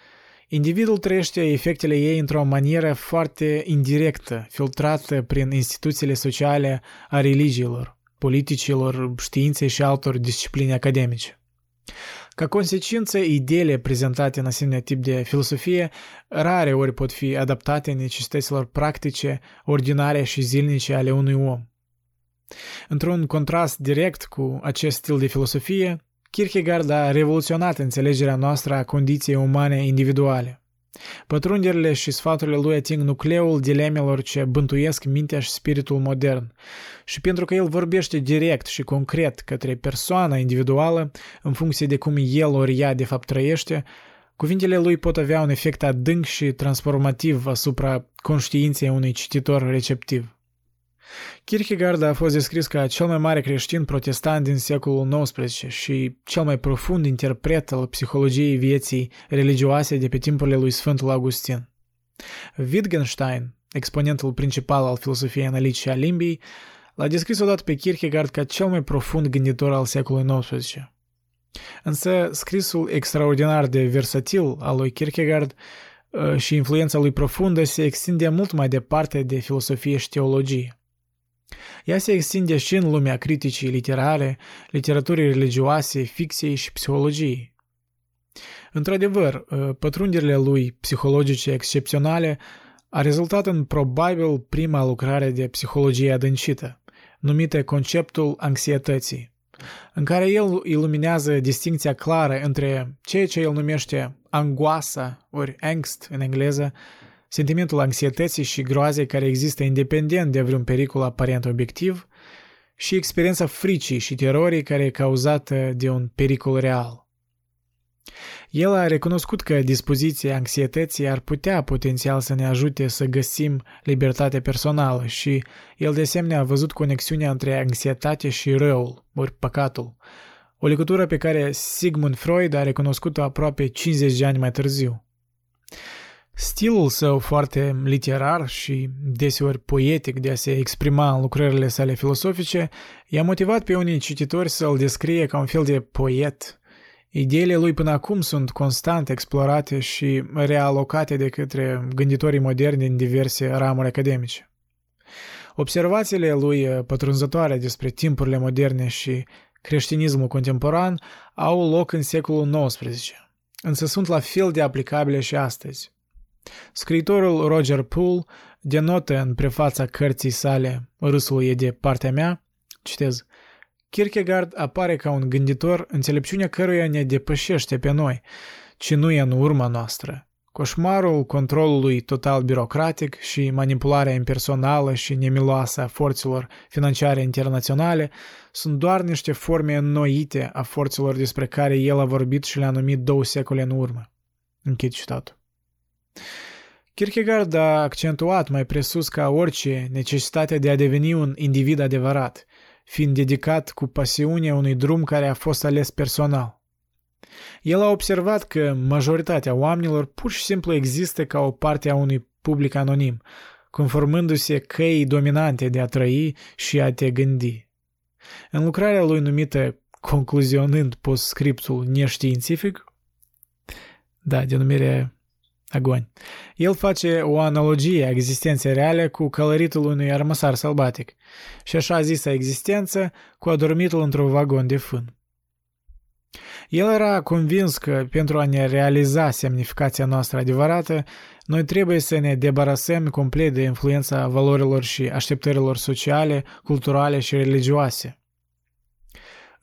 Individul trăiește efectele ei într-o manieră foarte indirectă, filtrată prin instituțiile sociale a religiilor, politicilor, științei și altor discipline academice. Ca consecință, ideile prezentate în asemenea tip de filosofie rare ori pot fi adaptate necesităților practice, ordinare și zilnice ale unui om. Într-un contrast direct cu acest stil de filosofie, Kierkegaard a revoluționat înțelegerea noastră a condiției umane individuale. Pătrunderile și sfaturile lui ating nucleul dilemelor ce bântuiesc mintea și spiritul modern. Și pentru că el vorbește direct și concret către persoana individuală, în funcție de cum el ori ea de fapt trăiește, cuvintele lui pot avea un efect adânc și transformativ asupra conștiinței unui cititor receptiv. Kierkegaard a fost descris ca cel mai mare creștin protestant din secolul XIX și cel mai profund interpret al psihologiei vieții religioase de pe timpurile lui Sfântul Augustin. Wittgenstein, exponentul principal al filosofiei analitice a limbii, l-a descris odată pe Kierkegaard ca cel mai profund gânditor al secolului XIX. Însă scrisul extraordinar de versatil al lui Kierkegaard uh, și influența lui profundă se extinde mult mai departe de filosofie și teologie. Ea se extinde și în lumea criticii literare, literaturii religioase, ficției și psihologiei. Într-adevăr, uh, pătrunderile lui psihologice excepționale a rezultat în probabil prima lucrare de psihologie adâncită, numită conceptul anxietății, în care el iluminează distinția clară între ceea ce el numește angoasa, ori angst în engleză, sentimentul anxietății și groazei care există independent de vreun pericol aparent obiectiv, și experiența fricii și terorii care e cauzată de un pericol real. El a recunoscut că dispoziția anxietății ar putea potențial să ne ajute să găsim libertatea personală și el de asemenea a văzut conexiunea între anxietate și răul, ori păcatul, o legătură pe care Sigmund Freud a recunoscut-o aproape 50 de ani mai târziu. Stilul său foarte literar și deseori poetic de a se exprima în lucrările sale filosofice i-a motivat pe unii cititori să-l descrie ca un fel de poet. Ideile lui până acum sunt constant explorate și realocate de către gânditorii moderni din diverse ramuri academice. Observațiile lui pătrunzătoare despre timpurile moderne și creștinismul contemporan au loc în secolul XIX, însă sunt la fel de aplicabile și astăzi. Scriitorul Roger Poole denotă în prefața cărții sale Râsul e de partea mea, citez, Kierkegaard apare ca un gânditor înțelepciunea căruia ne depășește pe noi, ci nu e în urma noastră. Coșmarul controlului total birocratic și manipularea impersonală și nemiloasă a forțelor financiare internaționale sunt doar niște forme înnoite a forțelor despre care el a vorbit și le-a numit două secole în urmă. Închid citatul. Kierkegaard a accentuat mai presus ca orice necesitatea de a deveni un individ adevărat, fiind dedicat cu pasiune unui drum care a fost ales personal. El a observat că majoritatea oamenilor pur și simplu există ca o parte a unui public anonim, conformându-se căii dominante de a trăi și a te gândi. În lucrarea lui numită Concluzionând postscriptul neștiințific, da, denumire Agoni. El face o analogie a existenței reale cu călăritul unui armăsar sălbatic și așa zisă existență cu adormitul într-un vagon de fân. El era convins că pentru a ne realiza semnificația noastră adevărată, noi trebuie să ne debarasăm complet de influența valorilor și așteptărilor sociale, culturale și religioase.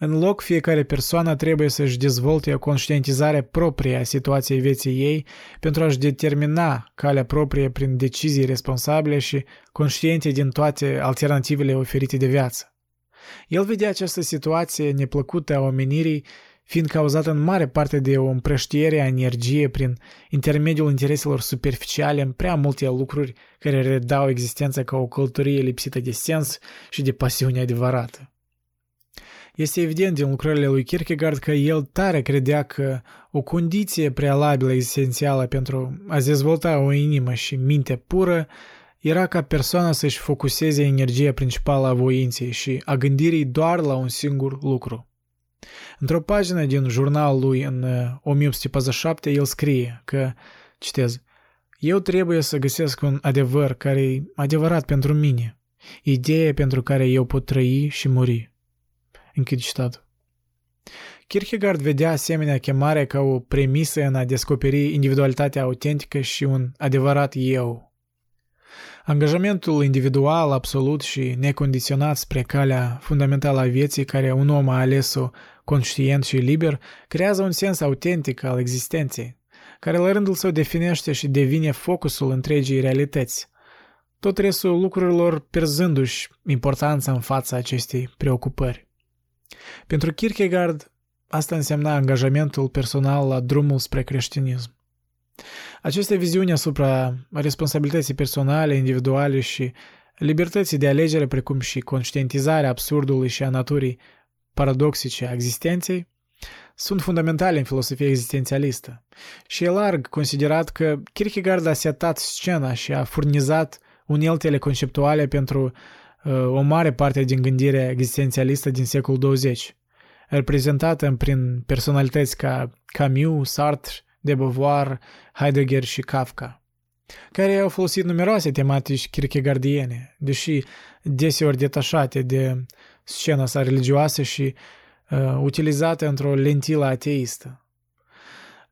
În loc, fiecare persoană trebuie să-și dezvolte o conștientizare proprie a situației vieții ei pentru a-și determina calea proprie prin decizii responsabile și conștiente din toate alternativele oferite de viață. El vedea această situație neplăcută a omenirii fiind cauzată în mare parte de o împrăștiere a energiei prin intermediul intereselor superficiale în prea multe lucruri care redau existența ca o călătorie lipsită de sens și de pasiune adevărată. Este evident din lucrările lui Kierkegaard că el tare credea că o condiție prealabilă esențială pentru a dezvolta o inimă și minte pură era ca persoana să-și focuseze energia principală a voinței și a gândirii doar la un singur lucru. Într-o pagină din jurnal lui în 1847 uh, el scrie că, citez, Eu trebuie să găsesc un adevăr care e adevărat pentru mine, ideea pentru care eu pot trăi și muri. Închid citatul. Kierkegaard vedea asemenea chemarea ca o premisă în a descoperi individualitatea autentică și un adevărat eu. Angajamentul individual absolut și necondiționat spre calea fundamentală a vieții care un om a ales-o conștient și liber creează un sens autentic al existenței, care la rândul său definește și devine focusul întregii realități, tot restul lucrurilor pierzându-și importanța în fața acestei preocupări. Pentru Kierkegaard, asta însemna angajamentul personal la drumul spre creștinism. Aceste viziuni asupra responsabilității personale, individuale și libertății de alegere precum și conștientizarea absurdului și a naturii paradoxice a existenței, sunt fundamentale în filosofia existențialistă și e larg considerat că Kierkegaard a setat scena și a furnizat uneltele conceptuale pentru uh, o mare parte din gândirea existențialistă din secolul 20, reprezentată prin personalități ca Camus, Sartre, de Beauvoir, Heidegger și Kafka, care au folosit numeroase tematici kierkegaardiene, deși deseori detașate de scena sa religioasă și uh, utilizate într-o lentilă ateistă.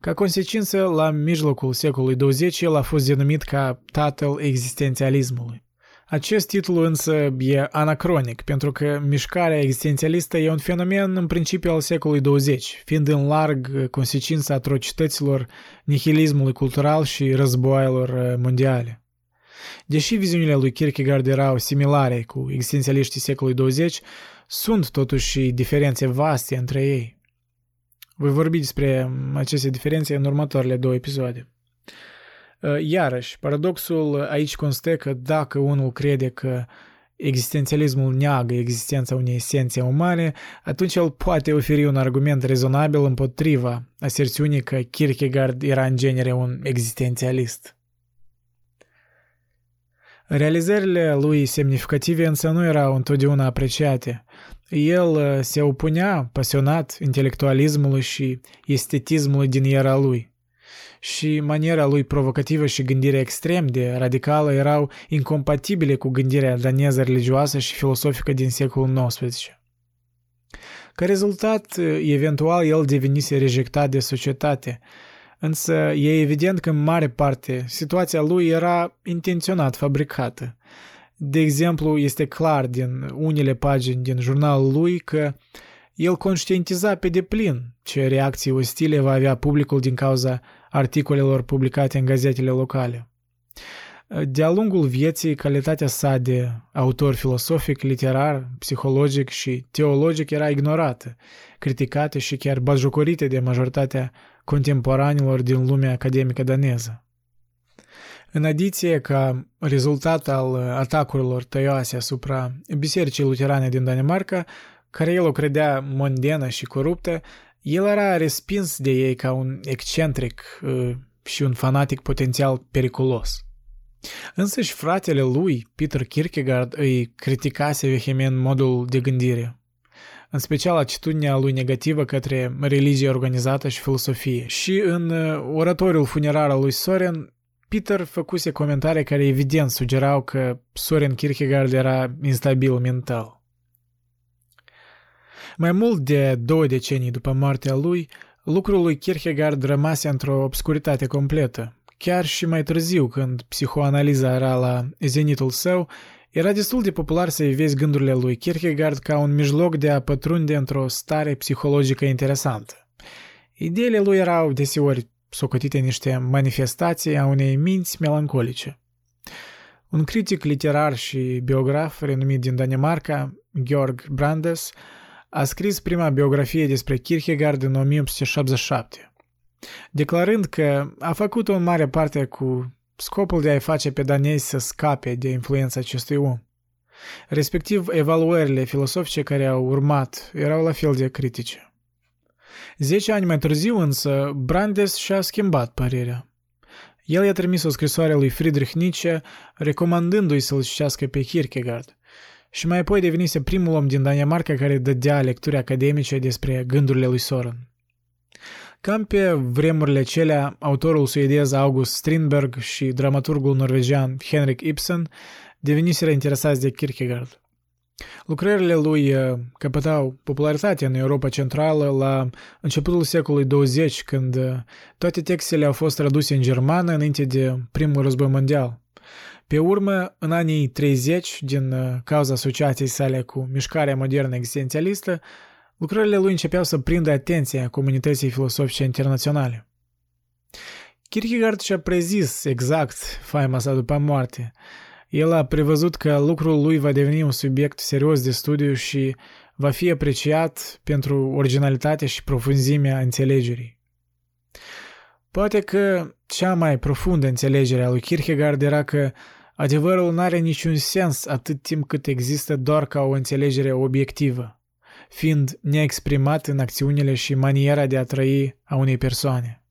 Ca consecință, la mijlocul secolului 20, el a fost denumit ca tatăl existențialismului. Acest titlu însă e anacronic, pentru că mișcarea existențialistă e un fenomen în principiu al secolului 20, fiind în larg consecința atrocităților nihilismului cultural și războaielor mondiale. Deși viziunile lui Kierkegaard erau similare cu existențialiștii secolului 20, sunt totuși diferențe vaste între ei. Voi vorbi despre aceste diferențe în următoarele două episoade. Uh, iarăși, paradoxul aici constă că dacă unul crede că existențialismul neagă existența unei esențe umane, atunci el poate oferi un argument rezonabil împotriva aserțiunii că Kierkegaard era în genere un existențialist. Realizările lui semnificative însă nu erau întotdeauna apreciate. El uh, se opunea pasionat intelectualismului și estetismului din era lui și maniera lui provocativă și gândirea extrem de radicală erau incompatibile cu gândirea daneză religioasă și filosofică din secolul XIX. Ca rezultat, eventual el devenise rejectat de societate, însă e evident că în mare parte situația lui era intenționat fabricată. De exemplu, este clar din unele pagini din jurnalul lui că el conștientiza pe deplin ce reacții ostile va avea publicul din cauza articolelor publicate în gazetele locale. De-a lungul vieții, calitatea sa de autor filosofic, literar, psihologic și teologic era ignorată, criticată și chiar bazjocorită de majoritatea contemporanilor din lumea academică daneză. În adiție, ca rezultat al atacurilor tăioase asupra Bisericii Luterane din Danemarca, care el o credea mondenă și coruptă, el era respins de ei ca un excentric uh, și un fanatic potențial periculos. Însă și fratele lui, Peter Kierkegaard, îi criticase vehement modul de gândire, în special atitudinea lui negativă către religie organizată și filosofie. Și în uh, oratoriul funerar al lui Soren, Peter făcuse comentarii care evident sugerau că Soren Kierkegaard era instabil mental. Mai mult de două decenii după moartea lui, lucrul lui Kierkegaard rămase într-o obscuritate completă. Chiar și mai târziu, când psihoanaliza era la zenitul său, era destul de popular să vezi gândurile lui Kierkegaard ca un mijloc de a pătrunde într-o stare psihologică interesantă. Ideile lui erau deseori socotite niște manifestații a unei minți melancolice. Un critic literar și biograf renumit din Danemarca, Georg Brandes, a scris prima biografie despre Kierkegaard în 1877, declarând că a făcut-o în mare parte cu scopul de a-i face pe danezi să scape de influența acestui om. Respectiv, evaluările filosofice care au urmat erau la fel de critice. Zece ani mai târziu însă, Brandes și-a schimbat părerea. El i-a trimis o scrisoare lui Friedrich Nietzsche recomandându-i să-l citească pe Kierkegaard, și mai apoi devenise primul om din Danemarca care dădea lecturi academice despre gândurile lui Soren. Cam pe vremurile acelea, autorul suedez August Strindberg și dramaturgul norvegian Henrik Ibsen deveniseră interesați de Kierkegaard. Lucrările lui uh, căpătau popularitate în Europa Centrală la începutul secolului 20, când uh, toate textele au fost traduse în germană înainte de primul război mondial. Pe urmă, în anii 30, din uh, cauza asociației sale cu mișcarea modernă existențialistă, lucrările lui începeau să prindă atenția comunității filosofice internaționale. Kierkegaard și-a prezis exact faima sa după moarte. El a prevăzut că lucrul lui va deveni un subiect serios de studiu și va fi apreciat pentru originalitatea și profunzimea înțelegerii. Poate că cea mai profundă înțelegere a lui Kierkegaard era că Adevărul nu are niciun sens atât timp cât există doar ca o înțelegere obiectivă, fiind neexprimat în acțiunile și maniera de a trăi a unei persoane.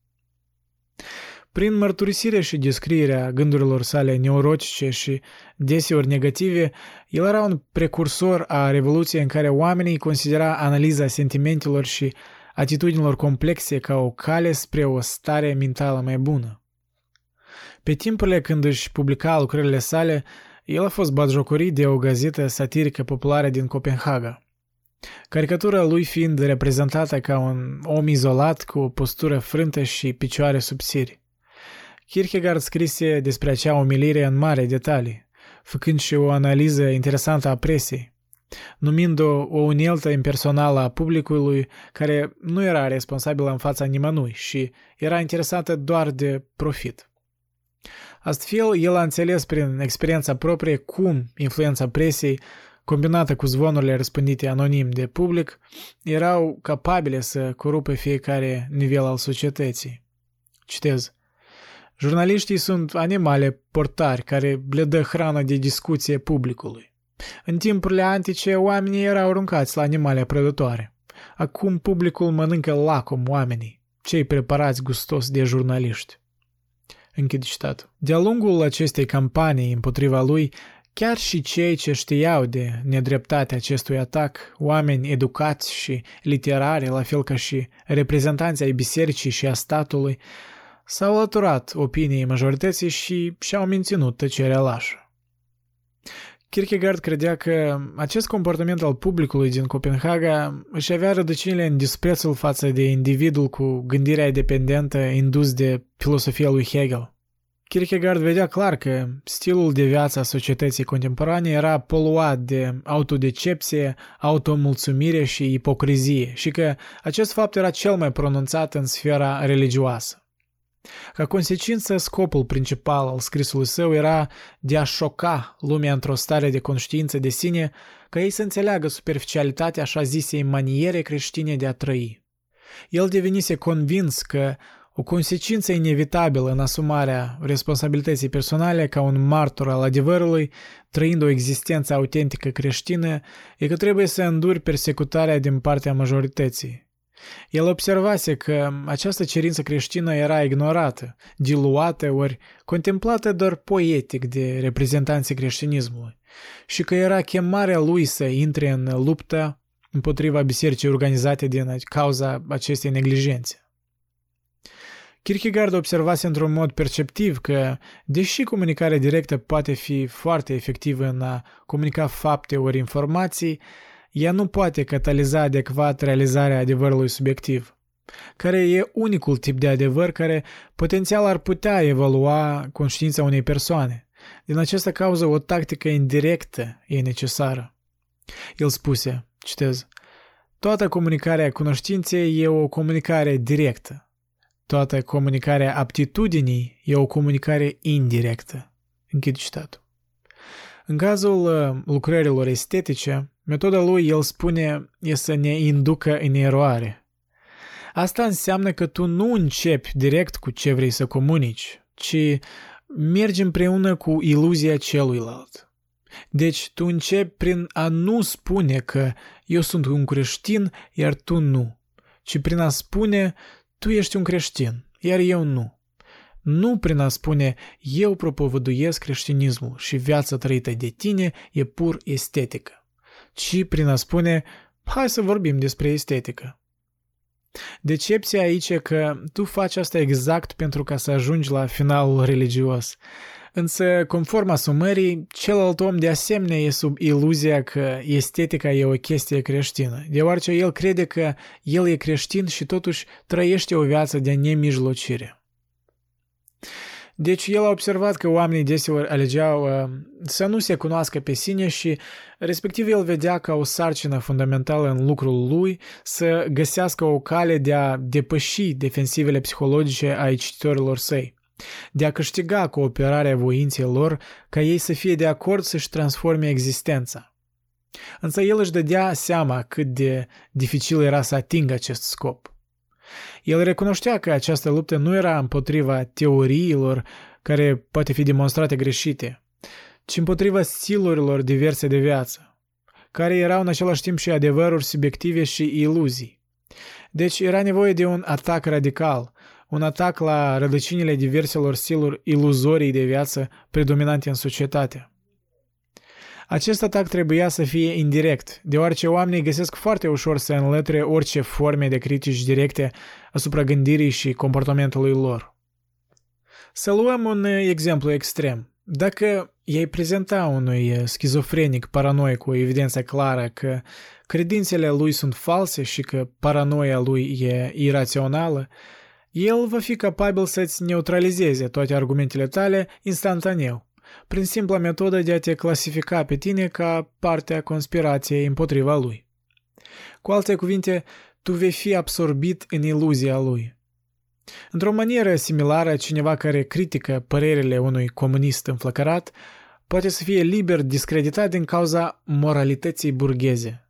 Prin mărturisire și descrierea gândurilor sale neurotice și deseori negative, el era un precursor a revoluției în care oamenii considera analiza sentimentelor și atitudinilor complexe ca o cale spre o stare mentală mai bună. Pe timpurile când își publica lucrările sale, el a fost batjocorit de o gazetă satirică populară din Copenhaga. Caricatura lui fiind reprezentată ca un om izolat cu o postură frântă și picioare subțiri. Kierkegaard scrise despre acea umilire în mare detalii, făcând și o analiză interesantă a presiei, numind-o o uneltă impersonală a publicului care nu era responsabilă în fața nimănui și era interesată doar de profit. Astfel, el a înțeles prin experiența proprie cum influența presiei, combinată cu zvonurile răspândite anonim de public, erau capabile să corupă fiecare nivel al societății. Citez. Jurnaliștii sunt animale portari care le dă hrană de discuție publicului. În timpurile antice, oamenii erau aruncați la animale prădătoare. Acum publicul mănâncă lacom oamenii, cei preparați gustos de jurnaliști. Închid citat. De-a lungul acestei campanii împotriva lui, chiar și cei ce știau de nedreptatea acestui atac, oameni educați și literari, la fel ca și reprezentanții ai bisericii și a statului, s-au alăturat opiniei majorității și și-au menținut tăcerea lașă. Kierkegaard credea că acest comportament al publicului din Copenhaga își avea rădăcinile în disprețul față de individul cu gândirea independentă indus de filosofia lui Hegel. Kierkegaard vedea clar că stilul de viață a societății contemporane era poluat de autodecepție, automulțumire și ipocrizie și că acest fapt era cel mai pronunțat în sfera religioasă. Ca consecință, scopul principal al scrisului său era de a șoca lumea într-o stare de conștiință de sine ca ei să înțeleagă superficialitatea așa zisei maniere creștine de a trăi. El devenise convins că o consecință inevitabilă în asumarea responsabilității personale ca un martor al adevărului, trăind o existență autentică creștină, e că trebuie să înduri persecutarea din partea majorității. El observase că această cerință creștină era ignorată, diluată ori contemplată doar poetic de reprezentanții creștinismului și că era chemarea lui să intre în luptă împotriva bisericii organizate din cauza acestei neglijențe. Kierkegaard observase într-un mod perceptiv că, deși comunicarea directă poate fi foarte efectivă în a comunica fapte ori informații, ea nu poate cataliza adecvat realizarea adevărului subiectiv, care e unicul tip de adevăr care potențial ar putea evalua conștiința unei persoane. Din această cauză, o tactică indirectă e necesară. El spuse, citez, Toată comunicarea cunoștinței e o comunicare directă. Toată comunicarea aptitudinii e o comunicare indirectă. Închid citatul. În cazul uh, lucrărilor estetice, Metoda lui, el spune, e să ne inducă în eroare. Asta înseamnă că tu nu începi direct cu ce vrei să comunici, ci mergi împreună cu iluzia celuilalt. Deci tu începi prin a nu spune că eu sunt un creștin, iar tu nu, ci prin a spune tu ești un creștin, iar eu nu. Nu prin a spune eu propovăduiesc creștinismul și viața trăită de tine e pur estetică ci prin a spune, hai să vorbim despre estetică. Decepția aici e că tu faci asta exact pentru ca să ajungi la finalul religios. Însă, conform asumării, celălalt om de asemenea e sub iluzia că estetica e o chestie creștină, deoarece el crede că el e creștin și totuși trăiește o viață de nemijlocire. Deci el a observat că oamenii deseori alegeau uh, să nu se cunoască pe sine și respectiv el vedea ca o sarcină fundamentală în lucrul lui să găsească o cale de a depăși defensivele psihologice ai cititorilor săi, de a câștiga cooperarea voinței lor ca ei să fie de acord să-și transforme existența. Însă el își dădea seama cât de dificil era să atingă acest scop. El recunoștea că această luptă nu era împotriva teoriilor care poate fi demonstrate greșite, ci împotriva stilurilor diverse de viață, care erau în același timp și adevăruri subiective și iluzii. Deci era nevoie de un atac radical, un atac la rădăcinile diverselor stiluri iluzorii de viață predominante în societate. Acest atac trebuia să fie indirect, deoarece oamenii găsesc foarte ușor să înlătre orice forme de critici directe asupra gândirii și comportamentului lor. Să luăm un exemplu extrem. Dacă ei prezenta unui schizofrenic paranoic cu evidență clară că credințele lui sunt false și că paranoia lui e irațională, el va fi capabil să-ți neutralizeze toate argumentele tale instantaneu, prin simpla metodă de a te clasifica pe tine ca parte a conspirației împotriva lui. Cu alte cuvinte, tu vei fi absorbit în iluzia lui. Într-o manieră similară, cineva care critică părerile unui comunist înflăcărat poate să fie liber discreditat din cauza moralității burgheze.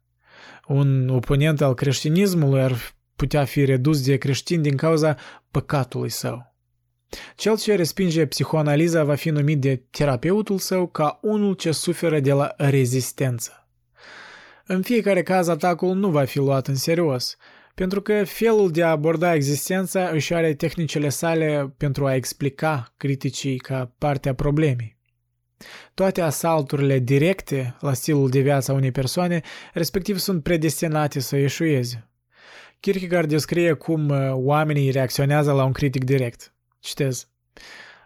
Un oponent al creștinismului ar putea fi redus de creștin din cauza păcatului său. Cel ce respinge psihoanaliza va fi numit de terapeutul său ca unul ce suferă de la rezistență. În fiecare caz, atacul nu va fi luat în serios, pentru că felul de a aborda existența își are tehnicile sale pentru a explica criticii ca parte a problemei. Toate asalturile directe la stilul de viață a unei persoane, respectiv, sunt predestinate să eșueze. Kierkegaard descrie cum uh, oamenii reacționează la un critic direct. Citez.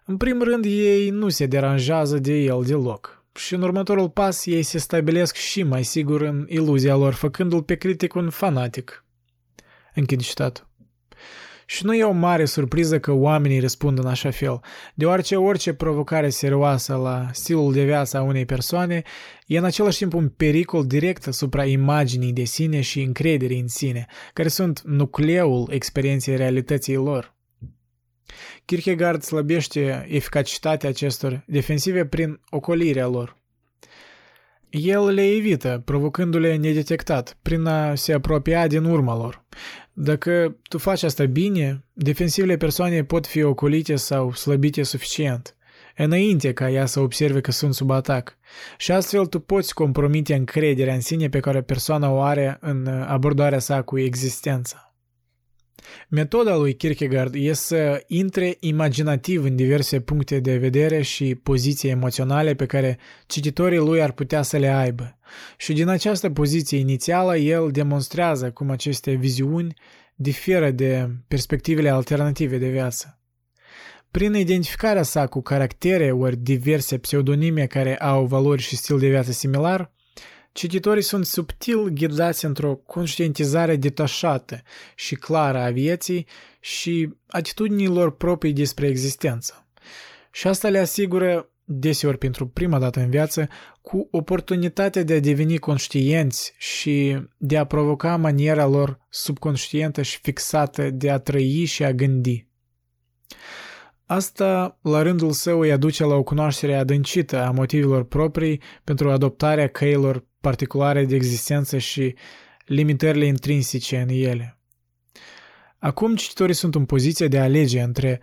În primul rând, ei nu se deranjează de el deloc. Și în următorul pas, ei se stabilesc și mai sigur în iluzia lor, făcându-l pe critic un fanatic. Închid citatul. Și nu e o mare surpriză că oamenii răspund în așa fel, deoarece orice provocare serioasă la stilul de viață a unei persoane e în același timp un pericol direct asupra imaginii de sine și încrederii în sine, care sunt nucleul experienței realității lor. Kierkegaard slăbește eficacitatea acestor defensive prin ocolirea lor. El le evită, provocându-le nedetectat, prin a se apropia din urma lor. Dacă tu faci asta bine, defensivele persoane pot fi ocolite sau slăbite suficient, înainte ca ea să observe că sunt sub atac. Și astfel tu poți compromite încrederea în sine pe care persoana o are în abordarea sa cu existența. Metoda lui Kierkegaard este să intre imaginativ în diverse puncte de vedere și poziții emoționale pe care cititorii lui ar putea să le aibă. Și din această poziție inițială, el demonstrează cum aceste viziuni diferă de perspectivele alternative de viață. Prin identificarea sa cu caractere ori diverse pseudonime care au valori și stil de viață similar, Cititorii sunt subtil ghidați într-o conștientizare detașată și clară a vieții și atitudinilor proprii despre existență. Și asta le asigură, deseori pentru prima dată în viață, cu oportunitatea de a deveni conștienți și de a provoca maniera lor subconștientă și fixată de a trăi și a gândi. Asta, la rândul său, îi aduce la o cunoaștere adâncită a motivelor proprii pentru adoptarea căilor particulare de existență și limitările intrinsice în ele. Acum cititorii sunt în poziție de a alege între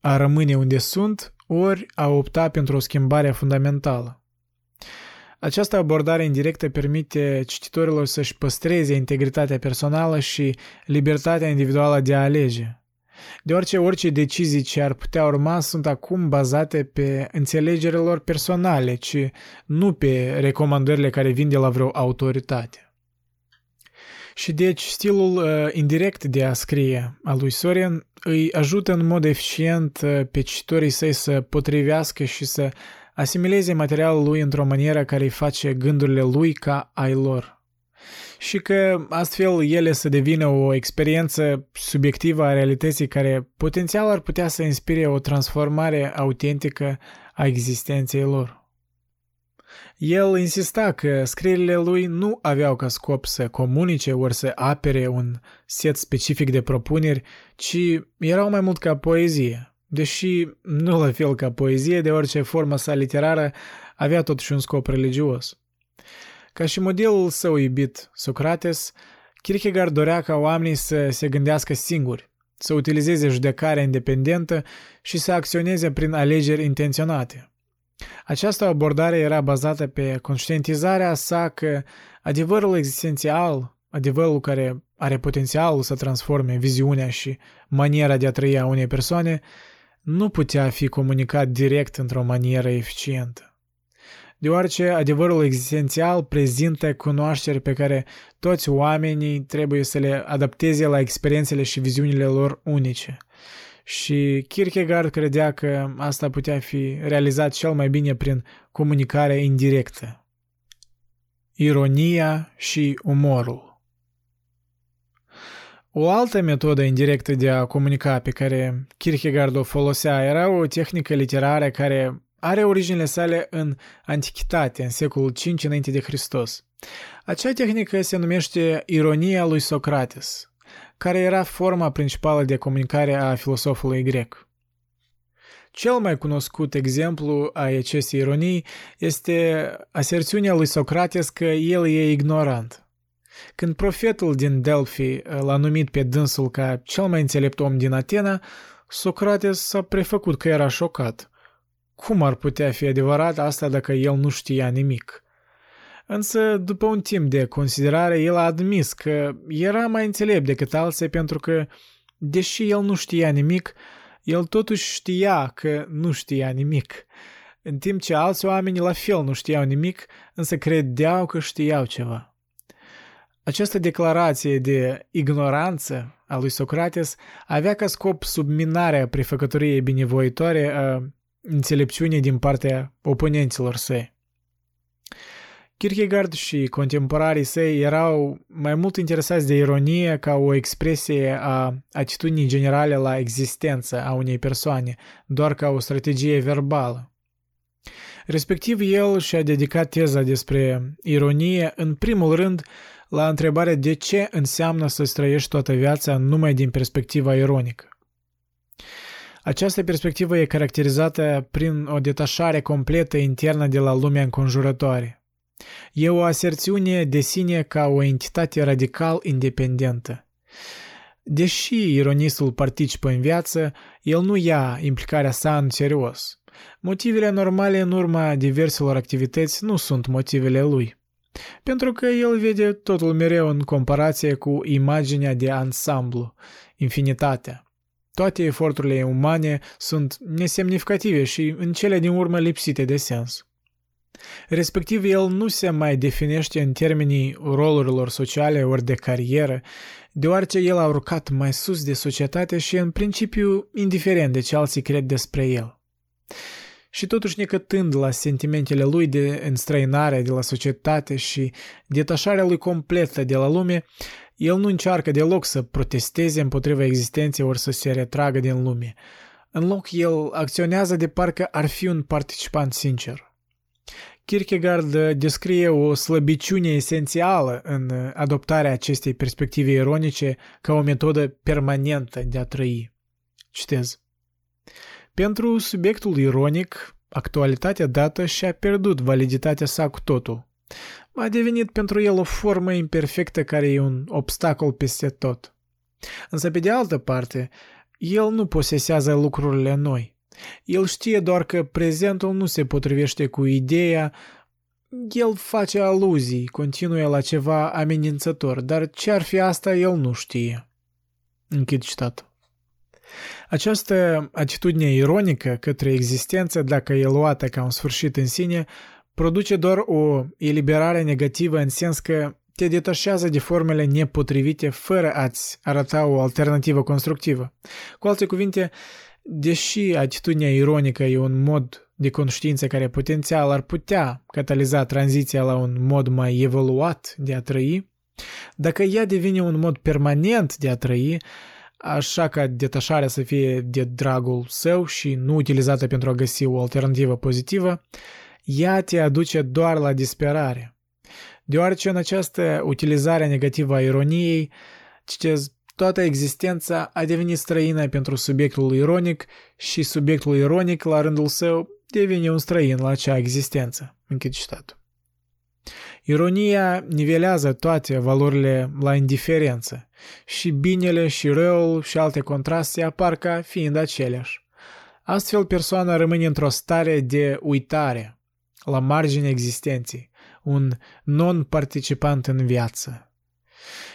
a rămâne unde sunt ori a opta pentru o schimbare fundamentală. Această abordare indirectă permite cititorilor să-și păstreze integritatea personală și libertatea individuală de a alege, deoarece orice decizii ce ar putea urma sunt acum bazate pe înțelegerile lor personale, ci nu pe recomandările care vin de la vreo autoritate. Și deci stilul uh, indirect de a scrie al lui Soren îi ajută în mod eficient uh, pe cititorii săi să potrivească și să asimileze materialul lui într-o manieră care îi face gândurile lui ca ai lor și că astfel ele să devină o experiență subiectivă a realității care potențial ar putea să inspire o transformare autentică a existenței lor. El insista că scrierile lui nu aveau ca scop să comunice ori să apere un set specific de propuneri, ci erau mai mult ca poezie, deși nu la fel ca poezie, de orice formă sa literară avea totuși un scop religios. Ca și modelul său iubit, Socrates, Kierkegaard dorea ca oamenii să se gândească singuri, să utilizeze judecarea independentă și să acționeze prin alegeri intenționate. Această abordare era bazată pe conștientizarea sa că adevărul existențial, adevărul care are potențialul să transforme viziunea și maniera de a trăi a unei persoane, nu putea fi comunicat direct într-o manieră eficientă deoarece adevărul existențial prezintă cunoașteri pe care toți oamenii trebuie să le adapteze la experiențele și viziunile lor unice. Și Kierkegaard credea că asta putea fi realizat cel mai bine prin comunicare indirectă. Ironia și umorul o altă metodă indirectă de a comunica pe care Kierkegaard o folosea era o tehnică literară care are originile sale în Antichitate, în secolul V înainte de Hristos. Acea tehnică se numește ironia lui Socrates, care era forma principală de comunicare a filosofului grec. Cel mai cunoscut exemplu a acestei ironii este aserțiunea lui Socrates că el e ignorant. Când profetul din Delphi l-a numit pe dânsul ca cel mai înțelept om din Atena, Socrates s-a prefăcut că era șocat. Cum ar putea fi adevărat asta dacă el nu știa nimic? Însă, după un timp de considerare, el a admis că era mai înțelept decât alții pentru că, deși el nu știa nimic, el totuși știa că nu știa nimic. În timp ce alți oameni la fel nu știau nimic, însă credeau că știau ceva. Această declarație de ignoranță a lui Socrates avea ca scop subminarea prefăcătoriei binevoitoare a înțelepciune din partea oponenților săi. Kierkegaard și contemporarii săi erau mai mult interesați de ironie ca o expresie a atitudinii generale la existență a unei persoane, doar ca o strategie verbală. Respectiv, el și-a dedicat teza despre ironie în primul rând la întrebarea de ce înseamnă să trăiești toată viața numai din perspectiva ironică. Această perspectivă e caracterizată prin o detașare completă internă de la lumea înconjurătoare. E o aserțiune de sine ca o entitate radical independentă. Deși ironistul participă în viață, el nu ia implicarea sa în serios. Motivele normale în urma diverselor activități nu sunt motivele lui. Pentru că el vede totul mereu în comparație cu imaginea de ansamblu, infinitatea. Toate eforturile umane sunt nesemnificative și în cele din urmă lipsite de sens. Respectiv, el nu se mai definește în termenii rolurilor sociale ori de carieră, deoarece el a urcat mai sus de societate și în principiu indiferent de ce alții cred despre el. Și totuși necătând la sentimentele lui de înstrăinare de la societate și detașarea lui completă de la lume, el nu încearcă deloc să protesteze împotriva existenței ori să se retragă din lume. În loc, el acționează de parcă ar fi un participant sincer. Kierkegaard descrie o slăbiciune esențială în adoptarea acestei perspective ironice ca o metodă permanentă de a trăi. Citez. Pentru subiectul ironic, actualitatea dată și-a pierdut validitatea sa cu totul a devenit pentru el o formă imperfectă care e un obstacol peste tot. Însă, pe de altă parte, el nu posesează lucrurile noi. El știe doar că prezentul nu se potrivește cu ideea, el face aluzii, continuă la ceva amenințător, dar ce ar fi asta el nu știe. Închid citatul. Această atitudine ironică către existență, dacă e luată ca un sfârșit în sine, produce doar o eliberare negativă în sens că te detașează de formele nepotrivite fără a-ți arăta o alternativă constructivă. Cu alte cuvinte, deși atitudinea ironică e un mod de conștiință care potențial ar putea cataliza tranziția la un mod mai evoluat de a trăi, dacă ea devine un mod permanent de a trăi, așa ca detașarea să fie de dragul său și nu utilizată pentru a găsi o alternativă pozitivă, ea te aduce doar la disperare. Deoarece în această utilizare negativă a ironiei, citez, toată existența a devenit străină pentru subiectul ironic și subiectul ironic, la rândul său, devine un străin la acea existență. Închid citatul. Ironia nivelează toate valorile la indiferență și binele și răul și alte contraste apar ca fiind aceleași. Astfel, persoana rămâne într-o stare de uitare, la marginea existenței, un non-participant în viață.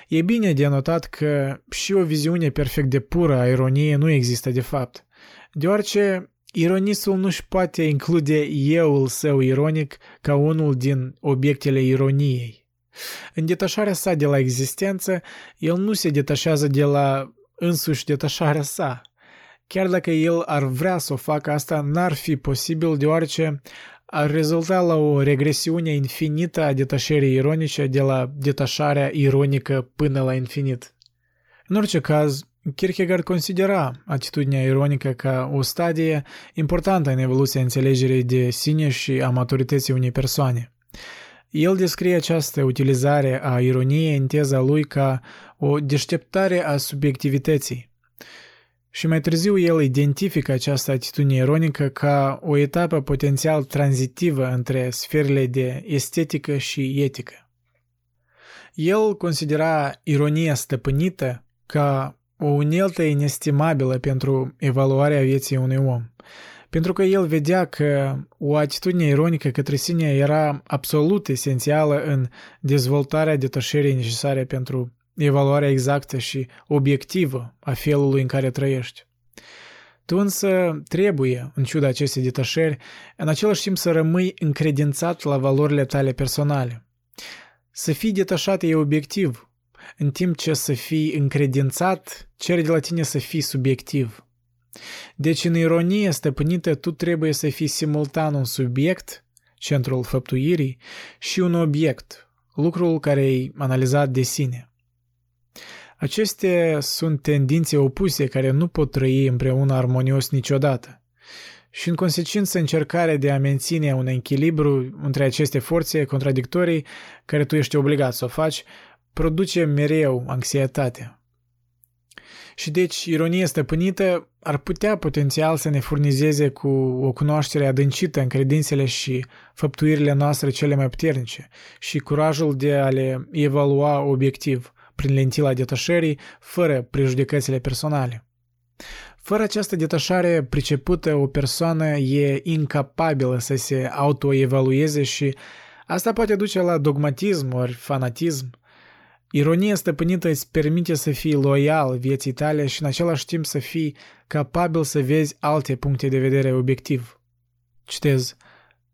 E bine de notat că și o viziune perfect de pură a ironiei nu există de fapt, deoarece ironistul nu-și poate include euul său ironic ca unul din obiectele ironiei. În detașarea sa de la existență, el nu se detașează de la însuși detașarea sa. Chiar dacă el ar vrea să o facă asta, n-ar fi posibil deoarece ar rezulta la o regresiune infinită a detașării ironice de la detașarea ironică până la infinit. În orice caz, Kierkegaard considera atitudinea ironică ca o stadie importantă în evoluția înțelegerii de sine și a maturității unei persoane. El descrie această utilizare a ironiei în teza lui ca o deșteptare a subiectivității. Și mai târziu el identifică această atitudine ironică ca o etapă potențial tranzitivă între sferele de estetică și etică. El considera ironia stăpânită ca o uneltă inestimabilă pentru evaluarea vieții unui om, pentru că el vedea că o atitudine ironică către sine era absolut esențială în dezvoltarea detașării necesare pentru evaluarea exactă și obiectivă a felului în care trăiești. Tu însă trebuie, în ciuda acestei detașări, în același timp să rămâi încredințat la valorile tale personale. Să fii detașat e obiectiv, în timp ce să fii încredințat cere de la tine să fii subiectiv. Deci în ironie stăpânită tu trebuie să fii simultan un subiect, centrul făptuirii, și un obiect, lucrul care e analizat de sine. Acestea sunt tendințe opuse care nu pot trăi împreună armonios niciodată. Și în consecință încercarea de a menține un echilibru între aceste forțe contradictorii care tu ești obligat să o faci, produce mereu anxietate. Și deci, ironia stăpânită ar putea potențial să ne furnizeze cu o cunoaștere adâncită în credințele și făptuirile noastre cele mai puternice și curajul de a le evalua obiectiv, prin lentila detașării, fără prejudecățile personale. Fără această detașare pricepută, o persoană e incapabilă să se autoevalueze și asta poate duce la dogmatism ori fanatism. Ironia stăpânită îți permite să fii loial vieții tale și în același timp să fii capabil să vezi alte puncte de vedere obiectiv. Citez.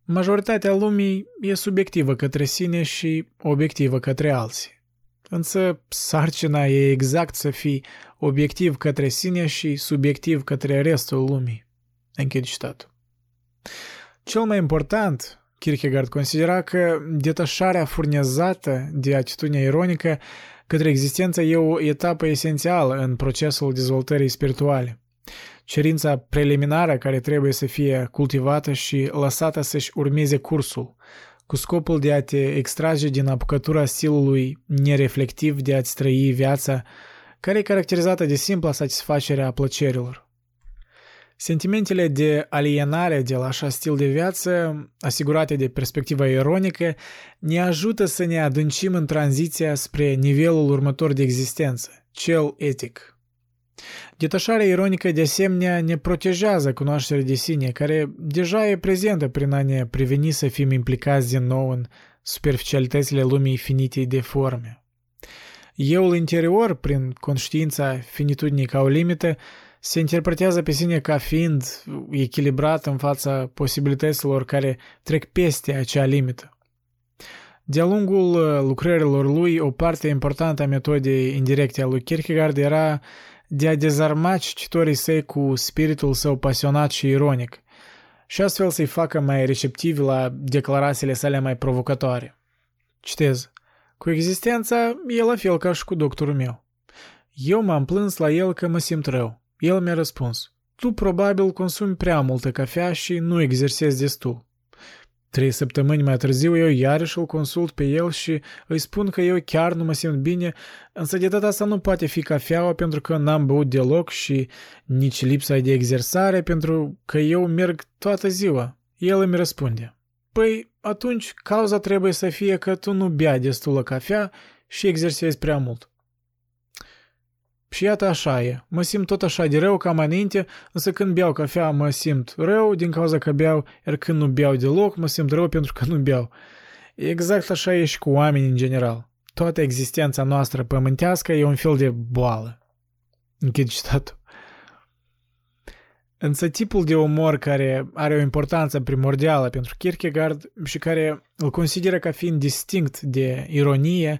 Majoritatea lumii e subiectivă către sine și obiectivă către alții. Însă sarcina e exact să fii obiectiv către sine și subiectiv către restul lumii. Închid citatul. Cel mai important, Kierkegaard considera că detașarea furnizată de atitudinea ironică către existență e o etapă esențială în procesul dezvoltării spirituale. Cerința preliminară care trebuie să fie cultivată și lăsată să-și urmeze cursul, cu scopul de a te extrage din apucătura stilului nereflectiv de a-ți trăi viața, care e caracterizată de simpla satisfacere a plăcerilor. Sentimentele de alienare de la așa stil de viață, asigurate de perspectiva ironică, ne ajută să ne adâncim în tranziția spre nivelul următor de existență, cel etic. Detașarea ironică de asemenea ne protejează cunoașterea de sine, care deja e prezentă prin a ne preveni să fim implicați din nou în superficialitățile lumii finitei de forme. Euul interior, prin conștiința finitudinii ca o limită, se interpretează pe sine ca fiind echilibrat în fața posibilităților care trec peste acea limită. De-a lungul lucrărilor lui, o parte importantă a metodei indirecte a lui Kierkegaard era de a dezarma cititorii săi cu spiritul său pasionat și ironic și astfel să-i facă mai receptivi la declarațiile sale mai provocatoare. Citez. Cu existența e la fel ca și cu doctorul meu. Eu m-am plâns la el că mă simt rău. El mi-a răspuns. Tu probabil consumi prea multă cafea și nu exersezi destul. Trei săptămâni mai târziu eu iarăși îl consult pe el și îi spun că eu chiar nu mă simt bine, însă de data asta nu poate fi cafeaua pentru că n-am băut deloc și nici lipsa de exersare pentru că eu merg toată ziua. El îmi răspunde. Păi, atunci cauza trebuie să fie că tu nu bea destulă cafea și exersezi prea mult. Și iată așa e, mă simt tot așa de rău ca mai înainte, însă când beau cafea mă simt rău din cauza că beau, iar când nu beau deloc mă simt rău pentru că nu beau. Exact așa e și cu oamenii în general. Toată existența noastră pământească e un fel de boală. Închid citatul. Însă tipul de umor care are o importanță primordială pentru Kierkegaard și care îl consideră ca fiind distinct de ironie,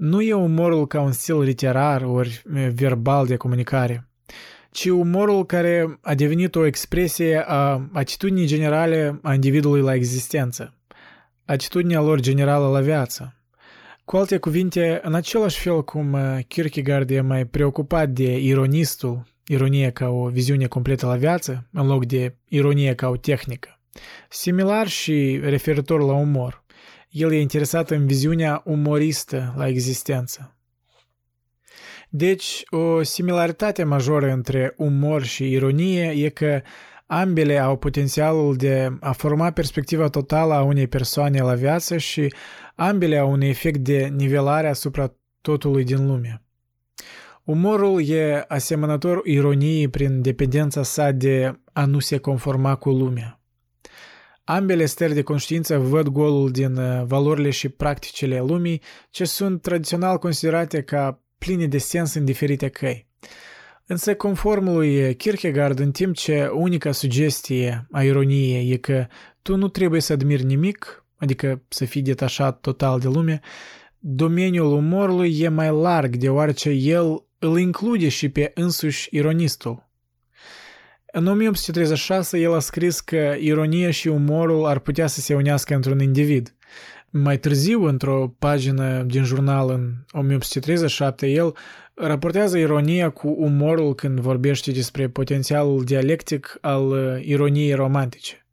nu e umorul ca un stil literar ori verbal de comunicare, ci umorul care a devenit o expresie a atitudinii generale a individului la existență, atitudinea lor generală la viață. Cu alte cuvinte, în același fel cum Kierkegaard e mai preocupat de ironistul, ironie ca o viziune completă la viață, în loc de ironie ca o tehnică. Similar și referitor la umor, el e interesat în viziunea umoristă la existență. Deci, o similaritate majoră între umor și ironie e că ambele au potențialul de a forma perspectiva totală a unei persoane la viață și ambele au un efect de nivelare asupra totului din lume. Umorul e asemănător ironiei prin dependența sa de a nu se conforma cu lumea. Ambele stări de conștiință văd golul din uh, valorile și practicile lumii, ce sunt tradițional considerate ca pline de sens în diferite căi. Însă, conform lui Kierkegaard, în timp ce unica sugestie a ironiei e că tu nu trebuie să admiri nimic, adică să fii detașat total de lume, domeniul umorului e mai larg, deoarece el îl include și pe însuși ironistul. În 1836 el a scris că ironia și umorul ar putea să se unească într-un individ. Mai târziu, într-o pagină din jurnal în 1837, el raportează ironia cu umorul când vorbește despre potențialul dialectic al uh, ironiei romantice.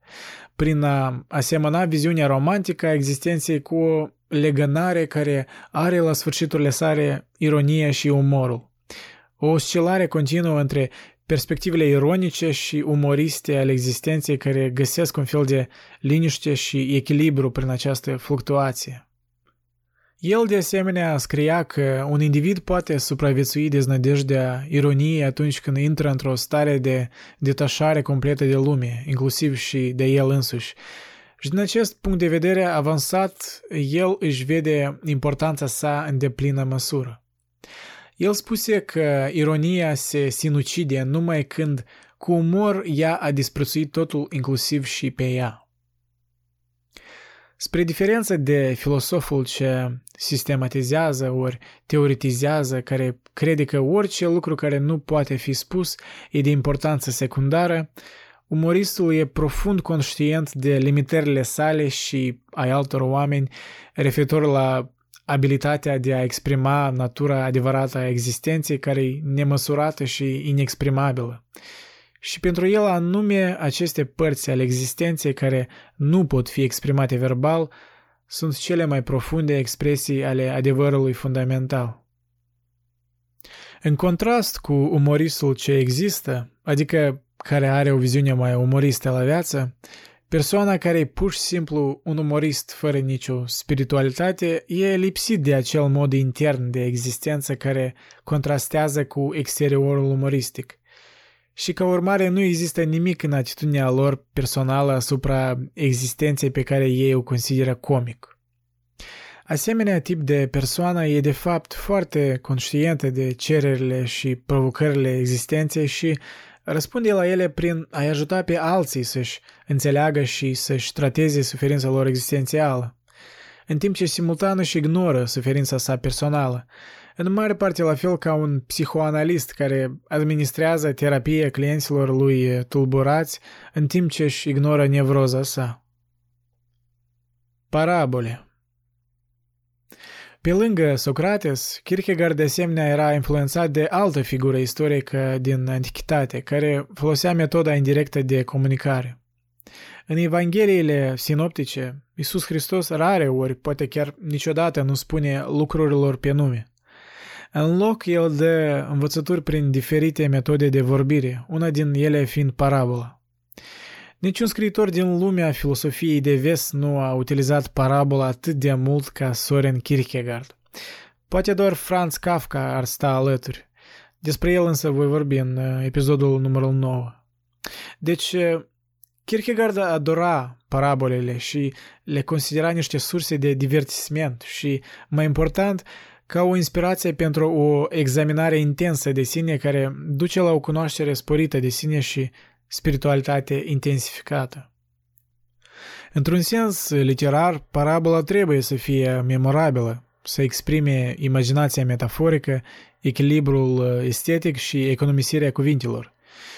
Prin a asemăna viziunea romantică a existenței cu o legănare care are la sfârșiturile sale ironia și umorul. O oscilare continuă între perspectivele ironice și umoriste ale existenței care găsesc un fel de liniște și echilibru prin această fluctuație. El de asemenea scria că un individ poate supraviețui deznădejdea ironiei atunci când intră într-o stare de detașare completă de lume, inclusiv și de el însuși. Și din acest punct de vedere avansat, el își vede importanța sa în deplină măsură. El spuse că ironia se sinucide numai când cu umor ea a disprețuit totul inclusiv și pe ea. Spre diferență de filosoful ce sistematizează ori teoretizează, care crede că orice lucru care nu poate fi spus e de importanță secundară, umoristul e profund conștient de limitările sale și ai altor oameni referitor la abilitatea de a exprima natura adevărată a existenței care e nemăsurată și inexprimabilă. Și pentru el anume aceste părți ale existenței care nu pot fi exprimate verbal sunt cele mai profunde expresii ale adevărului fundamental. În contrast cu umoristul ce există, adică care are o viziune mai umoristă la viață, Persoana care e pur și simplu un umorist fără nicio spiritualitate e lipsit de acel mod intern de existență care contrastează cu exteriorul umoristic. Și ca urmare nu există nimic în atitudinea lor personală asupra existenței pe care ei o consideră comic. Asemenea tip de persoană e de fapt foarte conștientă de cererile și provocările existenței și răspunde la ele prin a-i ajuta pe alții să-și înțeleagă și să-și trateze suferința lor existențială, în timp ce simultan își ignoră suferința sa personală, în mare parte la fel ca un psihoanalist care administrează terapia clienților lui tulburați în timp ce își ignoră nevroza sa. Parabole pe lângă Socrates, Kierkegaard de asemenea era influențat de altă figură istorică din antichitate, care folosea metoda indirectă de comunicare. În Evangheliile sinoptice, Iisus Hristos rare ori, poate chiar niciodată, nu spune lucrurilor pe nume. În loc, el dă învățături prin diferite metode de vorbire, una din ele fiind parabola. Niciun scriitor din lumea filosofiei de vest nu a utilizat parabola atât de mult ca Soren Kierkegaard. Poate doar Franz Kafka ar sta alături. Despre el însă voi vorbi în uh, episodul numărul 9. Deci, uh, Kierkegaard adora parabolele și le considera niște surse de divertisment și, mai important, ca o inspirație pentru o examinare intensă de sine care duce la o cunoaștere sporită de sine și spiritualitate intensificată. Într-un sens literar, parabola trebuie să fie memorabilă, să exprime imaginația metaforică, echilibrul estetic și economisirea cuvintelor.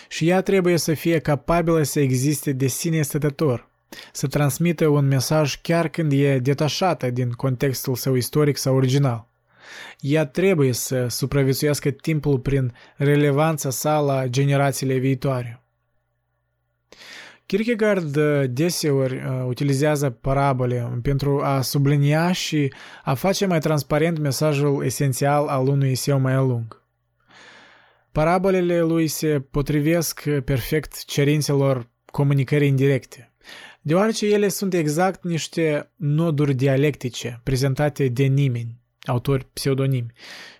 Și ea trebuie să fie capabilă să existe de sine stătător, să transmită un mesaj chiar când e detașată din contextul său istoric sau original. Ea trebuie să supraviețuiască timpul prin relevanța sa la generațiile viitoare. Kierkegaard uh, deseori uh, utilizează parabole pentru a sublinia și a face mai transparent mesajul esențial al unui eseu mai lung. Parabolele lui se potrivesc perfect cerințelor comunicării indirecte, deoarece ele sunt exact niște noduri dialectice prezentate de nimeni, autori pseudonimi,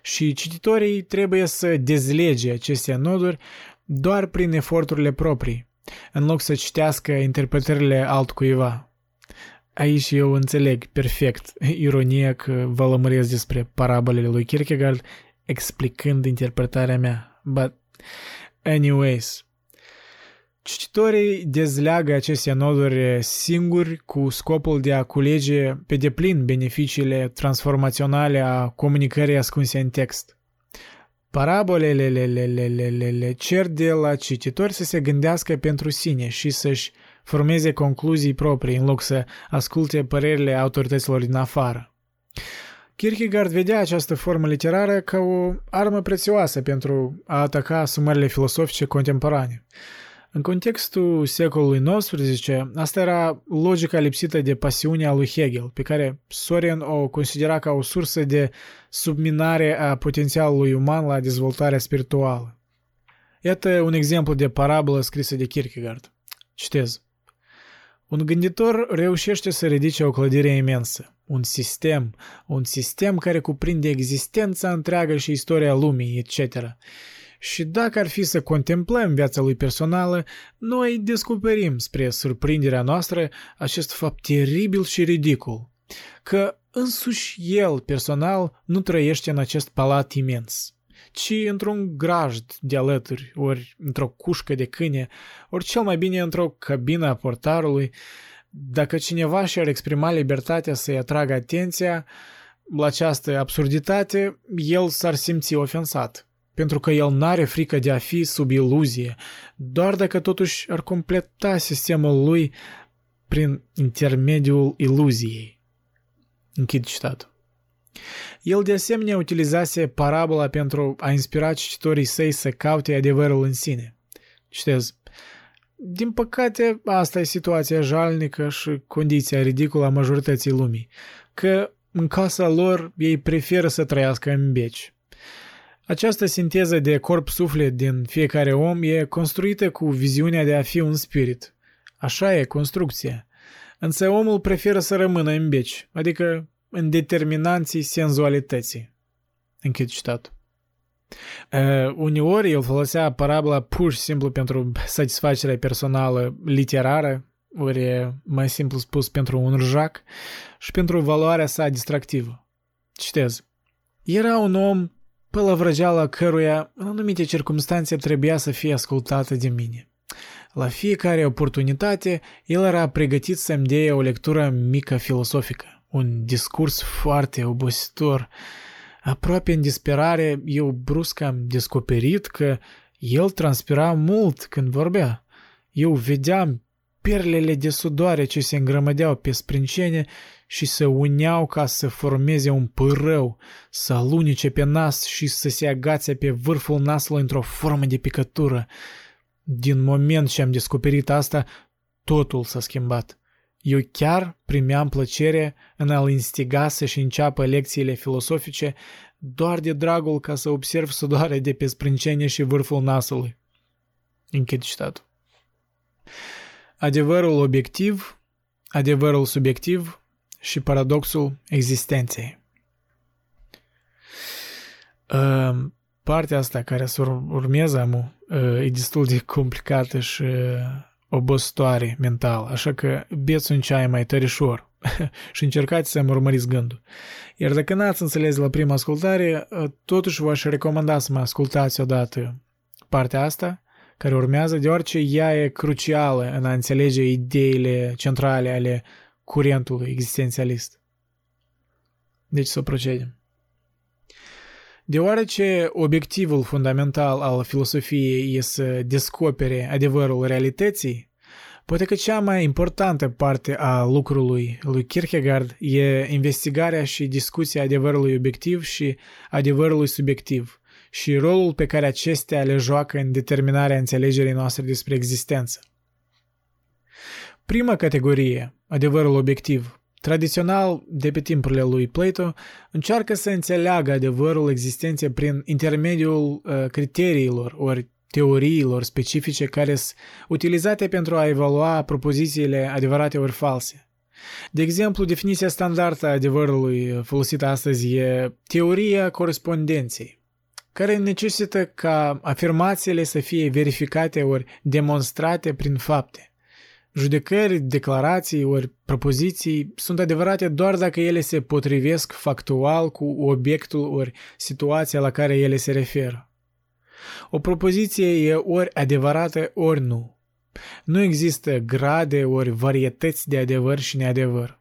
și cititorii trebuie să dezlege aceste noduri doar prin eforturile proprii, în loc să citească interpretările altcuiva. Aici eu înțeleg perfect ironia că vă lămuresc despre parabolele lui Kierkegaard explicând interpretarea mea. But, anyways, Cititorii dezleagă aceste noduri singuri cu scopul de a culege pe deplin beneficiile transformaționale a comunicării ascunse în text. Parabolele le, le, le, le, le, le cer de la cititori să se gândească pentru sine și să-și formeze concluzii proprii în loc să asculte părerile autorităților din afară. Kierkegaard vedea această formă literară ca o armă prețioasă pentru a ataca sumările filosofice contemporane. În contextul secolului XIX, asta era logica lipsită de pasiunea lui Hegel, pe care Soren o considera ca o sursă de subminare a potențialului uman la dezvoltarea spirituală. Iată un exemplu de parabolă scrisă de Kierkegaard. Citez. Un gânditor reușește să ridice o clădire imensă, un sistem, un sistem care cuprinde existența întreagă și istoria lumii, etc., și dacă ar fi să contemplăm viața lui personală, noi descoperim, spre surprinderea noastră, acest fapt teribil și ridicol, că însuși el personal nu trăiește în acest palat imens, ci într-un grajd de alături, ori într-o cușcă de câine, ori cel mai bine într-o cabină a portarului, dacă cineva și-ar exprima libertatea să-i atragă atenția la această absurditate, el s-ar simți ofensat pentru că el n-are frică de a fi sub iluzie, doar dacă totuși ar completa sistemul lui prin intermediul iluziei. Închid citatul. El de asemenea utilizase parabola pentru a inspira cititorii săi să caute adevărul în sine. Citez. Din păcate, asta e situația jalnică și condiția ridicolă a majorității lumii, că în casa lor ei preferă să trăiască în beci. Această sinteză de corp-suflet din fiecare om e construită cu viziunea de a fi un spirit. Așa e construcția. Însă omul preferă să rămână în beci, adică în determinanții senzualității. Închid citatul. Uh, uneori el folosea parabola pur și simplu pentru satisfacerea personală literară, ori mai simplu spus pentru un rjac, și pentru valoarea sa distractivă. Citez. Era un om pălăvrăgeala căruia, în anumite circunstanțe, trebuia să fie ascultată de mine. La fiecare oportunitate, el era pregătit să-mi dea o lectură mică filosofică, un discurs foarte obositor. Aproape în disperare, eu brusc am descoperit că el transpira mult când vorbea. Eu vedeam perlele de sudoare ce se îngrămădeau pe sprâncene și se uneau ca să formeze un pârău, să alunice pe nas și să se agațe pe vârful nasului într-o formă de picătură. Din moment ce am descoperit asta, totul s-a schimbat. Eu chiar primeam plăcere în a-l instiga să-și înceapă lecțiile filosofice doar de dragul ca să observ sudoare de pe sprâncene și vârful nasului. Închid citatul. Adevărul obiectiv, adevărul subiectiv și paradoxul existenței. Ehm, partea asta care să urmează amu, e destul de complicată și obositoare mental, așa că beți un ceai mai tărișor și încercați să-mi urmăriți gândul. Iar dacă n-ați înțeles la prima ascultare, totuși v-aș recomanda să mă ascultați odată partea asta, care urmează, deoarece ea e crucială în a înțelege ideile centrale ale curentului existențialist. Deci să procedem. Deoarece obiectivul fundamental al filosofiei e să descopere adevărul realității, poate că cea mai importantă parte a lucrului lui Kierkegaard e investigarea și discuția adevărului obiectiv și adevărului subiectiv și rolul pe care acestea le joacă în determinarea înțelegerii noastre despre existență. Prima categorie, adevărul obiectiv, Tradițional, de pe timpurile lui Plato, încearcă să înțeleagă adevărul existenței prin intermediul uh, criteriilor ori teoriilor specifice care sunt utilizate pentru a evalua propozițiile adevărate ori false. De exemplu, definiția standardă a adevărului folosită astăzi e teoria corespondenței, care necesită ca afirmațiile să fie verificate ori demonstrate prin fapte. Judecări, declarații ori propoziții sunt adevărate doar dacă ele se potrivesc factual cu obiectul ori situația la care ele se referă. O propoziție e ori adevărată, ori nu. Nu există grade ori varietăți de adevăr și neadevăr.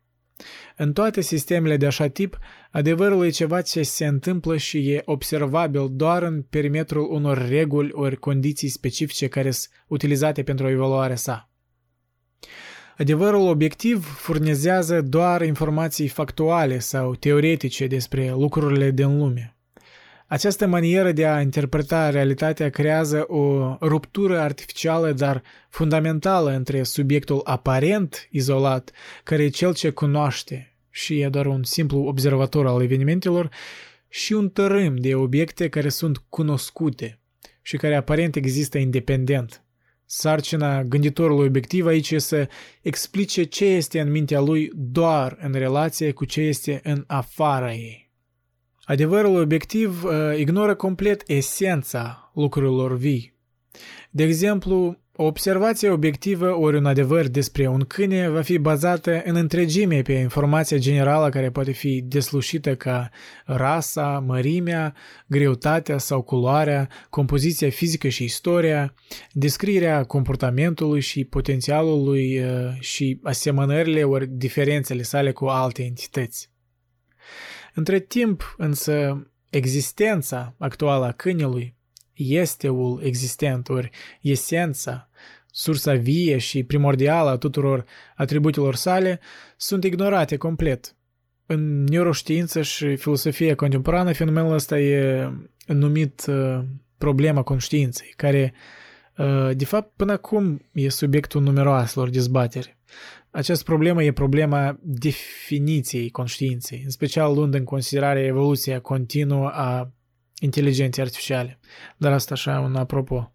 În toate sistemele de așa tip, adevărul e ceva ce se întâmplă și e observabil doar în perimetrul unor reguli ori condiții specifice care sunt utilizate pentru evaluarea sa. Adevărul obiectiv furnizează doar informații factuale sau teoretice despre lucrurile din lume. Această manieră de a interpreta realitatea creează o ruptură artificială, dar fundamentală între subiectul aparent izolat, care e cel ce cunoaște și e doar un simplu observator al evenimentelor, și un tărâm de obiecte care sunt cunoscute și care aparent există independent. Sarcina gânditorului obiectiv aici e să explice ce este în mintea lui doar în relație cu ce este în afara ei. Adevărul obiectiv uh, ignoră complet esența lucrurilor vii. De exemplu, o observație obiectivă ori un adevăr despre un câine va fi bazată în întregime pe informația generală care poate fi deslușită ca rasa, mărimea, greutatea sau culoarea, compoziția fizică și istoria, descrierea comportamentului și potențialului uh, și asemănările ori diferențele sale cu alte entități. Între timp, însă, existența actuală a câinelui esteul existent, ori esența, sursa vie și primordială a tuturor atributelor sale, sunt ignorate complet. În neuroștiință și filosofia contemporană, fenomenul ăsta e numit uh, problema conștiinței, care, uh, de fapt, până acum e subiectul numeroaselor dezbateri. Această problemă e problema definiției conștiinței, în special luând în considerare evoluția continuă a inteligenței artificiale. Dar asta așa un apropo.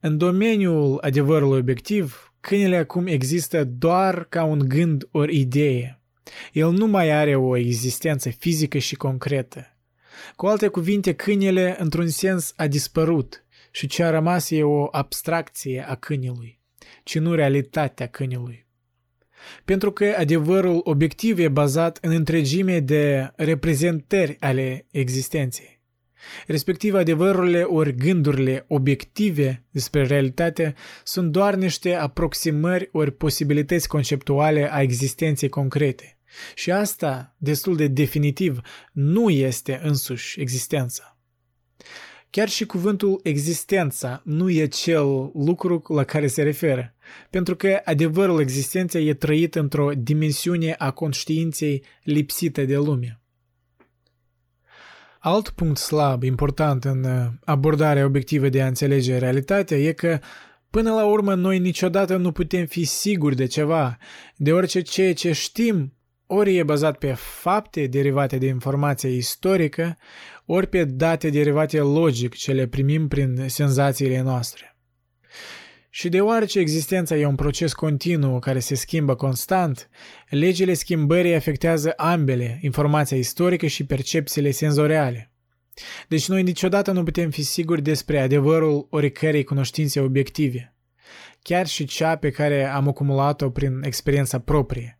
În domeniul adevărului obiectiv, câinele acum există doar ca un gând ori idee. El nu mai are o existență fizică și concretă. Cu alte cuvinte, câinele, într-un sens, a dispărut și ce a rămas e o abstracție a câinelui, ci nu realitatea câinelui. Pentru că adevărul obiectiv e bazat în întregime de reprezentări ale existenței. Respectiv, adevărurile ori gândurile obiective despre realitate sunt doar niște aproximări ori posibilități conceptuale a existenței concrete. Și asta, destul de definitiv, nu este însuși existența. Chiar și cuvântul existența nu e cel lucru la care se referă, pentru că adevărul existenței e trăit într-o dimensiune a conștiinței lipsită de lume. Alt punct slab important în uh, abordarea obiectivă de a înțelege realitatea e că Până la urmă, noi niciodată nu putem fi siguri de ceva, deoarece ceea ce știm ori e bazat pe fapte derivate de informație istorică, ori pe date derivate logic ce le primim prin senzațiile noastre. Și deoarece existența e un proces continuu care se schimbă constant, legile schimbării afectează ambele, informația istorică și percepțiile senzoriale. Deci noi niciodată nu putem fi siguri despre adevărul oricărei cunoștințe obiective, chiar și cea pe care am acumulat-o prin experiența proprie.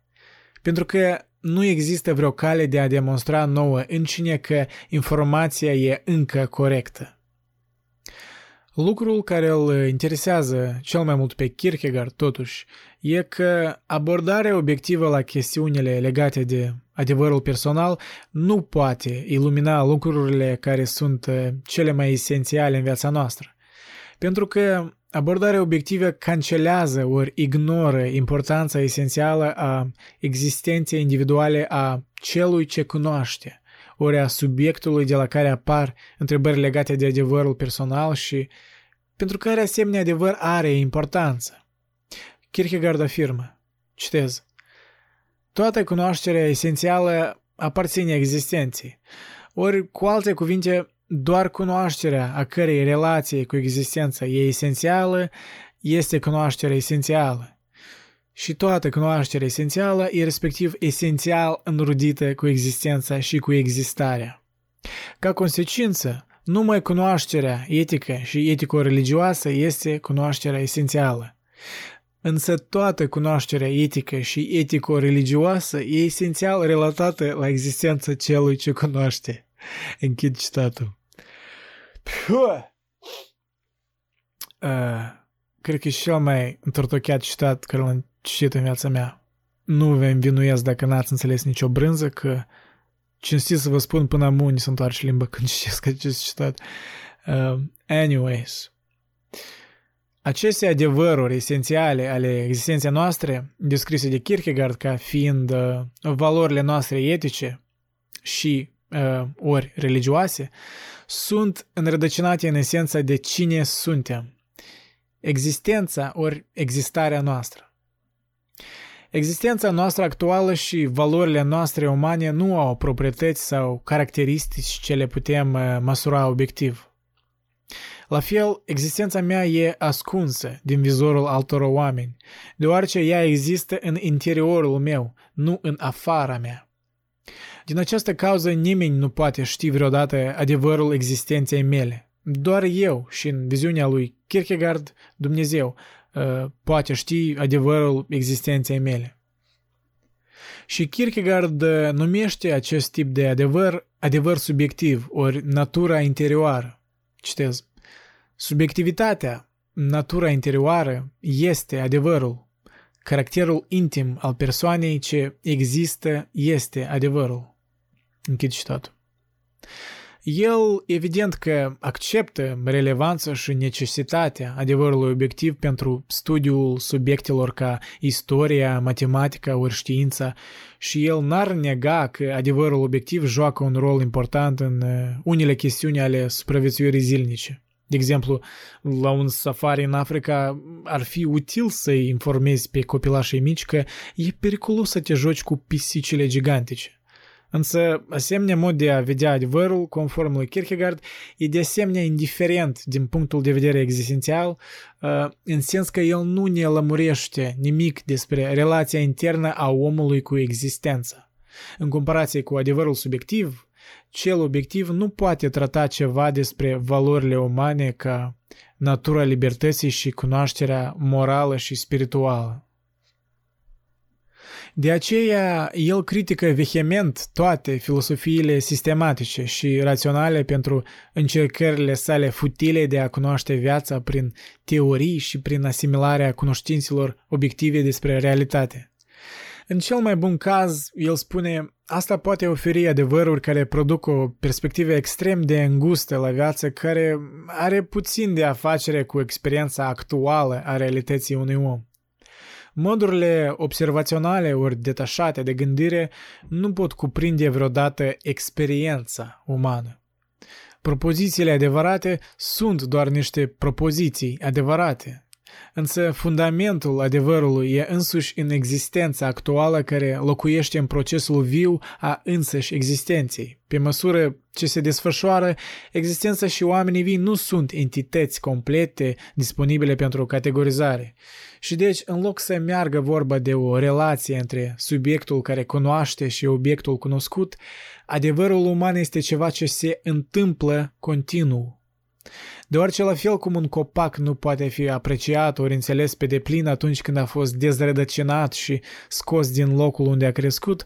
Pentru că nu există vreo cale de a demonstra nouă încine că informația e încă corectă. Lucrul care îl interesează cel mai mult pe Kierkegaard, totuși, e că abordarea obiectivă la chestiunile legate de adevărul personal nu poate ilumina lucrurile care sunt uh, cele mai esențiale în viața noastră. Pentru că abordarea obiectivă cancelează ori ignoră importanța esențială a existenței individuale a celui ce cunoaște, ori a subiectului de la care apar întrebări legate de adevărul personal și pentru care asemenea adevăr are importanță. Kierkegaard afirmă, citez, Toată cunoașterea esențială aparține existenței, ori, cu alte cuvinte, doar cunoașterea a cărei relație cu existența e esențială este cunoașterea esențială. Și toată cunoașterea esențială e respectiv esențial înrudită cu existența și cu existarea. Ca consecință, numai cunoașterea etică și etico-religioasă este cunoașterea esențială. Însă toată cunoașterea etică și etico-religioasă e esențial relatată la existența celui ce cunoaște. Închid citatul. Uh, cred că e cel mai întortocheat citat care l-am citit în viața mea. Nu vă învinuiesc dacă n-ați înțeles nicio brânză, că cinstit să vă spun până amuni să întoarce limba când citesc acest citat. Uh, anyways, aceste adevăruri esențiale ale existenței noastre, descrise de Kierkegaard ca fiind uh, valorile noastre etice și uh, ori religioase, sunt înrădăcinate în esența de cine suntem, existența ori existarea noastră. Existența noastră actuală și valorile noastre umane nu au proprietăți sau caracteristici ce le putem uh, măsura obiectiv. La fel, existența mea e ascunsă din vizorul altor oameni, deoarece ea există în interiorul meu, nu în afara mea. Din această cauză nimeni nu poate ști vreodată adevărul existenței mele. Doar eu și în viziunea lui Kierkegaard, Dumnezeu, uh, poate ști adevărul existenței mele. Și Kierkegaard uh, numește acest tip de adevăr adevăr subiectiv, ori natura interioară. Citez. Subiectivitatea, natura interioară, este adevărul. Caracterul intim al persoanei ce există este adevărul. Închid citatul. El, evident că acceptă relevanța și necesitatea adevărului obiectiv pentru studiul subiectelor ca istoria, matematica ori știința și el n-ar nega că adevărul obiectiv joacă un rol important în uh, unele chestiuni ale supraviețuirii zilnice. De exemplu, la un safari în Africa ar fi util să-i informezi pe copilașii mici că e periculos să te joci cu pisicile gigantice. Însă, asemenea mod de a vedea adevărul, conform lui Kierkegaard, e de asemenea indiferent din punctul de vedere existențial, uh, în sens că el nu ne lămurește nimic despre relația internă a omului cu existența. În comparație cu adevărul subiectiv, cel obiectiv nu poate trata ceva despre valorile umane ca natura libertății și cunoașterea morală și spirituală. De aceea, el critică vehement toate filosofiile sistematice și raționale pentru încercările sale futile de a cunoaște viața prin teorii și prin asimilarea cunoștințelor obiective despre realitate. În cel mai bun caz, el spune, asta poate oferi adevăruri care produc o perspectivă extrem de îngustă la viață, care are puțin de afacere cu experiența actuală a realității unui om. Modurile observaționale ori detașate de gândire nu pot cuprinde vreodată experiența umană. Propozițiile adevărate sunt doar niște propoziții adevărate. însă fundamentul adevărului e însuși în existența actuală care locuiește în procesul viu a însăși existenței. Pe măsură ce se desfășoară, existența și oamenii vii nu sunt entități complete disponibile pentru categorizare. Și deci, în loc să meargă vorba de o relație între subiectul care cunoaște și obiectul cunoscut, adevărul uman este ceva ce se întâmplă continuu. Deoarece la fel cum un copac nu poate fi apreciat ori înțeles pe deplin atunci când a fost dezrădăcinat și scos din locul unde a crescut,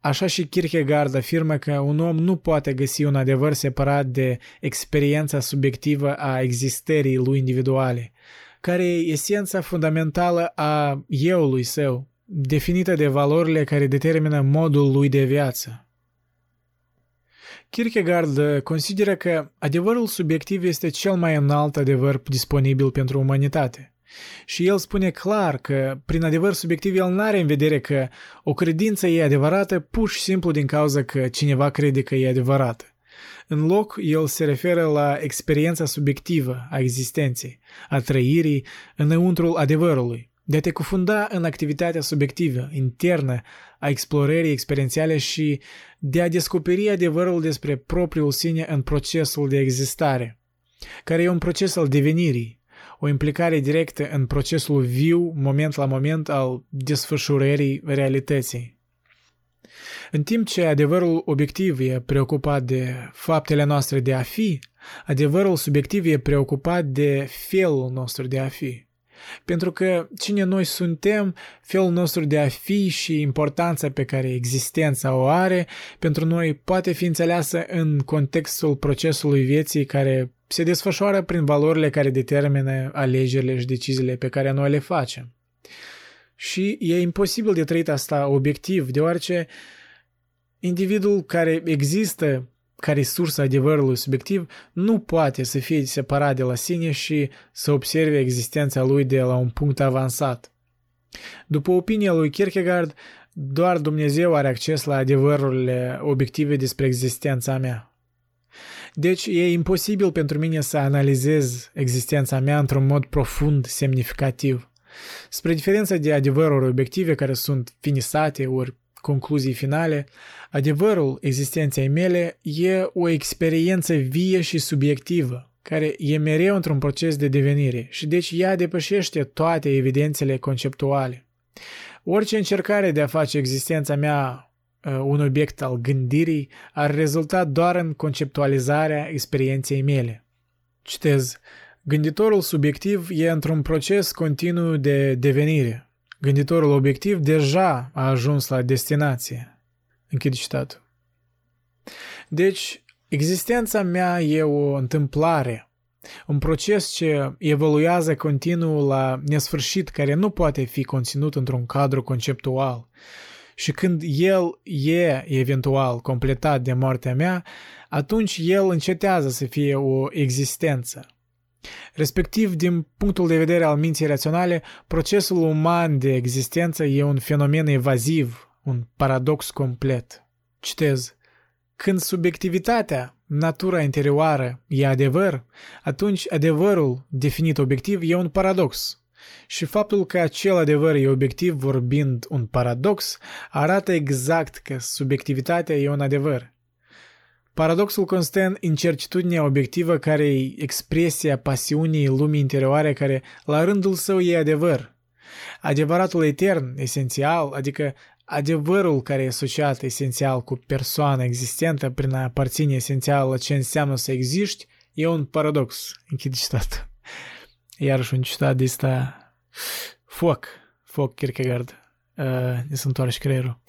Așa și Kierkegaard afirmă că un om nu poate găsi un adevăr separat de experiența subiectivă a existării lui individuale, care e esența fundamentală a euului său, definită de valorile care determină modul lui de viață. Kierkegaard consideră că adevărul subiectiv este cel mai înalt adevăr disponibil pentru umanitate. Și el spune clar că prin adevăr subiectiv el nu are în vedere că o credință e adevărată pur și simplu din cauza că cineva crede că e adevărată. În loc, el se referă la experiența subiectivă a existenței, a trăirii înăuntrul adevărului, de a te cufunda în activitatea subiectivă, internă, a explorării experiențiale și de a descoperi adevărul despre propriul sine în procesul de existare, care e un proces al devenirii, o implicare directă în procesul viu, moment la moment, al desfășurării realității. În timp ce adevărul obiectiv e preocupat de faptele noastre de a fi, adevărul subiectiv e preocupat de felul nostru de a fi. Pentru că cine noi suntem, felul nostru de a fi și importanța pe care existența o are, pentru noi poate fi înțeleasă în contextul procesului vieții care se desfășoară prin valorile care determină alegerile și deciziile pe care noi le facem. Și e imposibil de trăit asta obiectiv, deoarece individul care există ca resursă adevărului subiectiv nu poate să fie separat de la sine și să observe existența lui de la un punct avansat. După opinia lui Kierkegaard, doar Dumnezeu are acces la adevărurile obiective despre existența mea. Deci e imposibil pentru mine să analizez existența mea într-un mod profund, semnificativ. Spre diferență de adevăruri obiective care sunt finisate ori concluzii finale, adevărul existenței mele e o experiență vie și subiectivă, care e mereu într-un proces de devenire și deci ea depășește toate evidențele conceptuale. Orice încercare de a face existența mea uh, un obiect al gândirii ar rezulta doar în conceptualizarea experienței mele. Citez, gânditorul subiectiv e într-un proces continuu de devenire, Gânditorul obiectiv deja a ajuns la destinație. Închid citatul. Deci, existența mea e o întâmplare, un proces ce evoluează continuu la nesfârșit, care nu poate fi conținut într-un cadru conceptual. Și când el e eventual completat de moartea mea, atunci el încetează să fie o existență. Respectiv, din punctul de vedere al minții raționale, procesul uman de existență e un fenomen evaziv, un paradox complet. Citez. Când subiectivitatea, natura interioară, e adevăr, atunci adevărul, definit obiectiv, e un paradox. Și faptul că acel adevăr e obiectiv vorbind un paradox arată exact că subiectivitatea e un adevăr. Paradoxul constă în incertitudinea obiectivă care e expresia pasiunii lumii interioare care la rândul său e adevăr. Adevăratul etern, esențial, adică adevărul care e asociat esențial cu persoana existentă prin a aparține esențial la ce înseamnă să existi, e un paradox. Închid citat. Iarăși un citat de ăsta foc, foc Kierkegaard. Uh, ne se întoarce creierul.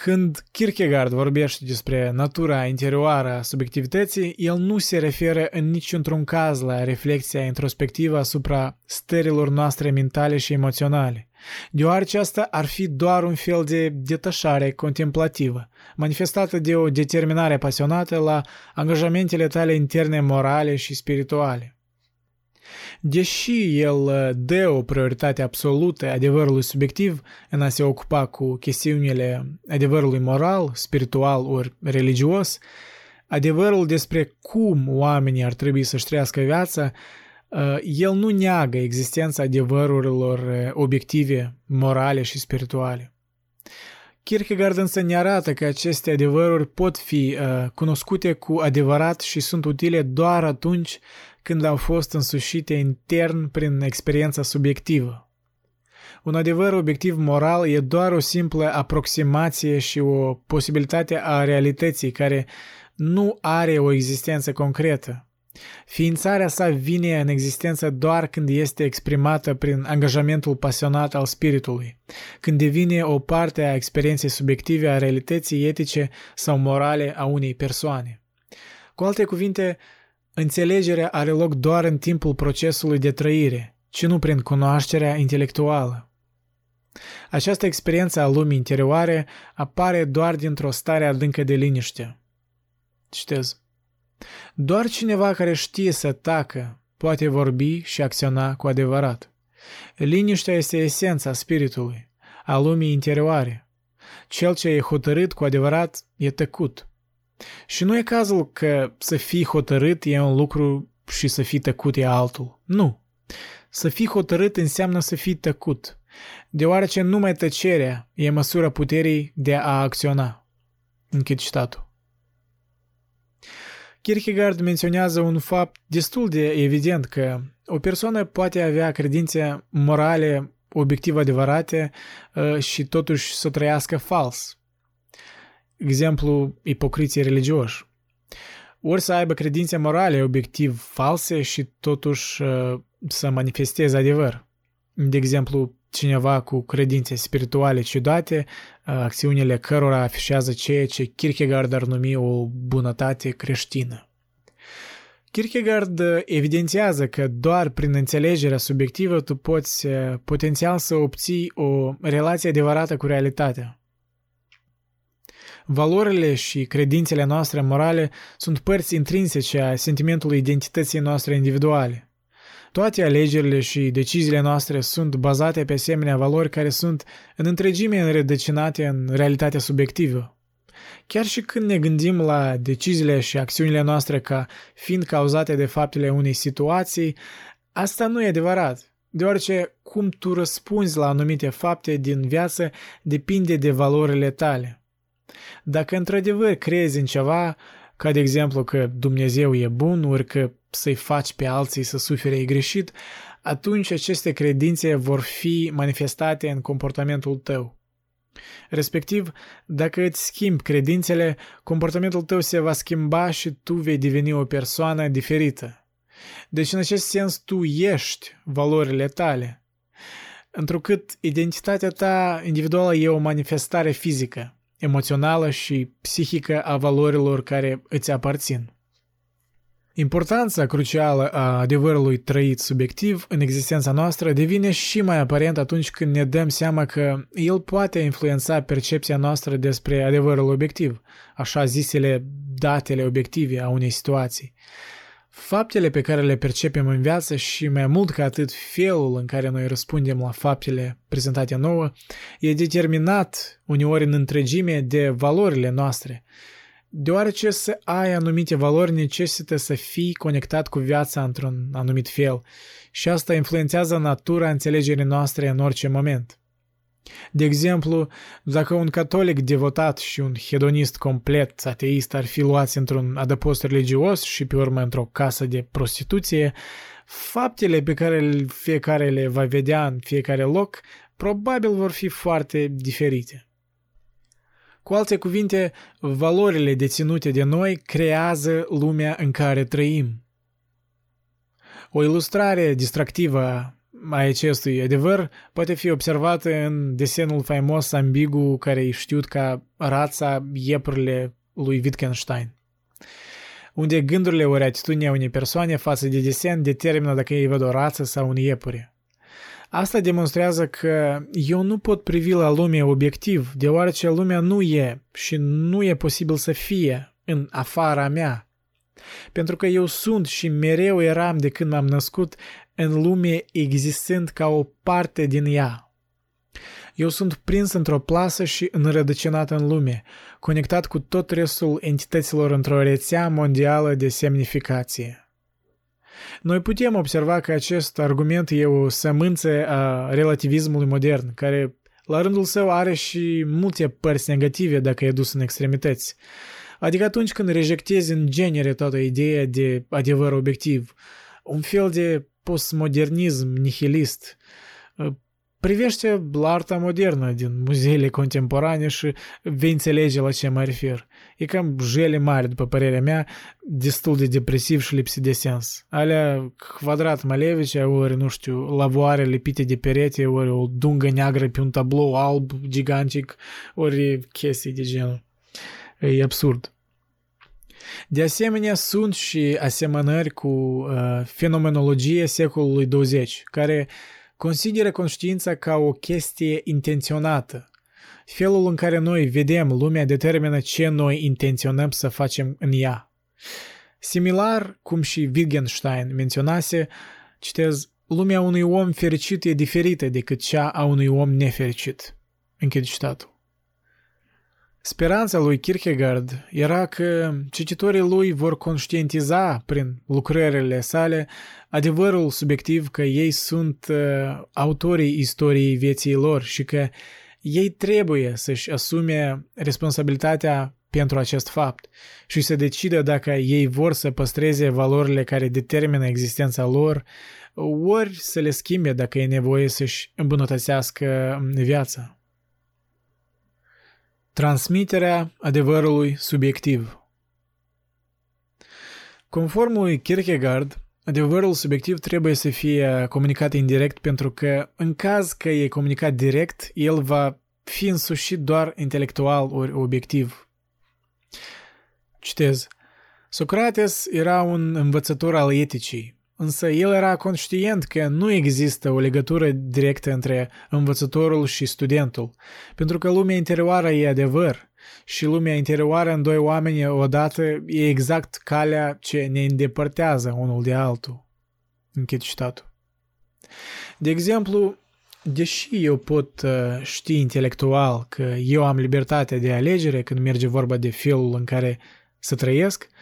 Uh, când Kierkegaard vorbește despre natura interioară a subiectivității, el nu se referă în niciun caz la reflexia introspectivă asupra stărilor noastre mentale și emoționale, deoarece asta ar fi doar un fel de detașare contemplativă, manifestată de o determinare pasionată la angajamentele tale interne morale și spirituale. Deși el uh, dă o prioritate absolută adevărului subiectiv în a se ocupa cu chestiunile adevărului moral, spiritual ori religios, adevărul despre cum oamenii ar trebui să-și trăiască viața uh, el nu neagă existența adevărurilor uh, obiective, morale și spirituale. Kierkegaard însă ne arată că aceste adevăruri pot fi uh, cunoscute cu adevărat și sunt utile doar atunci când au fost însușite intern prin experiența subiectivă. Un adevăr obiectiv moral e doar o simplă aproximație și o posibilitate a realității care nu are o existență concretă. Ființarea sa vine în existență doar când este exprimată prin angajamentul pasionat al spiritului, când devine o parte a experienței subiective a realității etice sau morale a unei persoane. Cu alte cuvinte, înțelegerea are loc doar în timpul procesului de trăire, ci nu prin cunoașterea intelectuală. Această experiență a lumii interioare apare doar dintr-o stare adâncă de liniște. Citez. Doar cineva care știe să tacă poate vorbi și acționa cu adevărat. Liniștea este esența spiritului, a lumii interioare. Cel ce e hotărât cu adevărat e tăcut. Și nu e cazul că să fii hotărât e un lucru și să fii tăcut e altul. Nu. Să fii hotărât înseamnă să fii tăcut deoarece numai tăcerea e măsura puterii de a acționa. Închid citatul. Kierkegaard menționează un fapt destul de evident că o persoană poate avea credințe morale obiectiv adevărate uh, și totuși să trăiască fals. Exemplu, ipocriții religioși. Ori să aibă credințe morale obiectiv false și totuși uh, să manifesteze adevăr. De exemplu, cineva cu credințe spirituale ciudate, acțiunile cărora afișează ceea ce Kierkegaard ar numi o bunătate creștină. Kierkegaard evidențiază că doar prin înțelegerea subiectivă tu poți potențial să obții o relație adevărată cu realitatea. Valorile și credințele noastre morale sunt părți intrinsece a sentimentului identității noastre individuale. Toate alegerile și deciziile noastre sunt bazate pe asemenea valori care sunt în întregime înrădăcinate în realitatea subiectivă. Chiar și când ne gândim la deciziile și acțiunile noastre ca fiind cauzate de faptele unei situații, asta nu e adevărat, deoarece cum tu răspunzi la anumite fapte din viață depinde de valorile tale. Dacă într-adevăr crezi în ceva, ca de exemplu că Dumnezeu e bun, ori că să-i faci pe alții să sufere e greșit, atunci aceste credințe vor fi manifestate în comportamentul tău. Respectiv, dacă îți schimbi credințele, comportamentul tău se va schimba și tu vei deveni o persoană diferită. Deci, în acest sens, tu ești valorile tale. Întrucât identitatea ta individuală e o manifestare fizică, emoțională și psihică a valorilor care îți aparțin. Importanța crucială a adevărului trăit subiectiv în existența noastră devine și mai aparent atunci când ne dăm seama că el poate influența percepția noastră despre adevărul obiectiv, așa zisele datele obiective a unei situații. Faptele pe care le percepem în viață și mai mult ca atât felul în care noi răspundem la faptele prezentate nouă e determinat uneori în întregime de valorile noastre – deoarece să ai anumite valori necesită să fii conectat cu viața într-un anumit fel și asta influențează natura înțelegerii noastre în orice moment. De exemplu, dacă un catolic devotat și un hedonist complet ateist ar fi luați într-un adăpost religios și pe urmă într-o casă de prostituție, faptele pe care fiecare le va vedea în fiecare loc probabil vor fi foarte diferite. Cu alte cuvinte, valorile deținute de noi creează lumea în care trăim. O ilustrare distractivă a acestui adevăr poate fi observată în desenul faimos ambigu care e știut ca rața iepurile lui Wittgenstein unde gândurile ori atitudinea unei persoane față de desen determină dacă ei văd o rață sau un iepure. Asta demonstrează că eu nu pot privi la lume obiectiv, deoarece lumea nu e și nu e posibil să fie în afara mea. Pentru că eu sunt și mereu eram de când m-am născut în lume existând ca o parte din ea. Eu sunt prins într-o plasă și înrădăcinat în lume, conectat cu tot restul entităților într-o rețea mondială de semnificație. Noi putem observa că acest argument e o sămânță a relativismului modern, care la rândul său are și multe părți negative dacă e dus în extremități. Adică atunci când rejectezi în genere toată ideea de adevăr obiectiv, un fel de contemporane și vei înțelege la ce mă refer. E cam jele mari, după părerea mea, destul de depresiv și lipsit de sens. Alea quadrat malevice, ori, nu știu, lavoare lipite de perete, ori o dungă neagră pe un tablou alb gigantic, ori chestii de genul. E absurd. De asemenea, sunt și asemănări cu uh, fenomenologia secolului 20, care consideră conștiința ca o chestie intenționată. Felul în care noi vedem lumea determină ce noi intenționăm să facem în ea. Similar cum și Wittgenstein menționase, citez, lumea unui om fericit e diferită decât cea a unui om nefericit. Închid citatul. Speranța lui Kierkegaard era că cititorii lui vor conștientiza prin lucrările sale adevărul subiectiv că ei sunt uh, autorii istoriei vieții lor și că ei trebuie să-și asume responsabilitatea pentru acest fapt și să decidă dacă ei vor să păstreze valorile care determină existența lor, ori să le schimbe dacă e nevoie să-și îmbunătățească viața. Transmiterea adevărului subiectiv Conform lui Kierkegaard, adevărul subiectiv trebuie să fie comunicat indirect pentru că, în caz că e comunicat direct, el va fi însușit doar intelectual ori obiectiv. Citez. Socrates era un învățător al eticii, însă el era conștient că nu există o legătură directă între învățătorul și studentul, pentru că lumea interioară e adevăr și lumea interioară în doi oameni odată e exact calea ce ne îndepărtează unul de altul. Închid citatul. De exemplu, deși eu pot uh, ști intelectual că eu am libertatea de alegere când merge vorba de felul în care să trăiesc, Uh,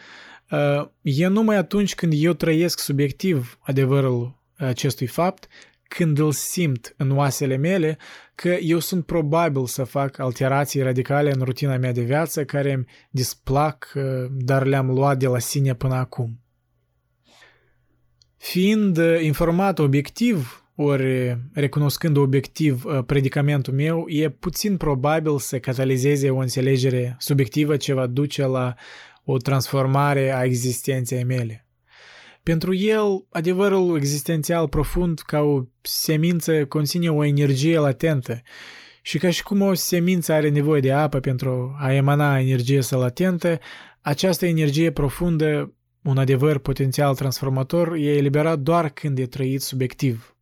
e numai atunci când eu trăiesc subiectiv adevărul acestui fapt, când îl simt în oasele mele, că eu sunt probabil să fac alterații radicale în rutina mea de viață care îmi displac, uh, dar le-am luat de la sine până acum. Fiind uh, informat obiectiv, ori recunoscând obiectiv predicamentul meu, e puțin probabil să catalizeze o înțelegere subiectivă ce va duce la o transformare a existenței mele. Pentru el, adevărul existențial profund ca o semință conține o energie latentă și ca și cum o semință are nevoie de apă pentru a emana energie sa latentă, această energie profundă, un adevăr potențial transformator, e eliberat doar când e trăit subiectiv.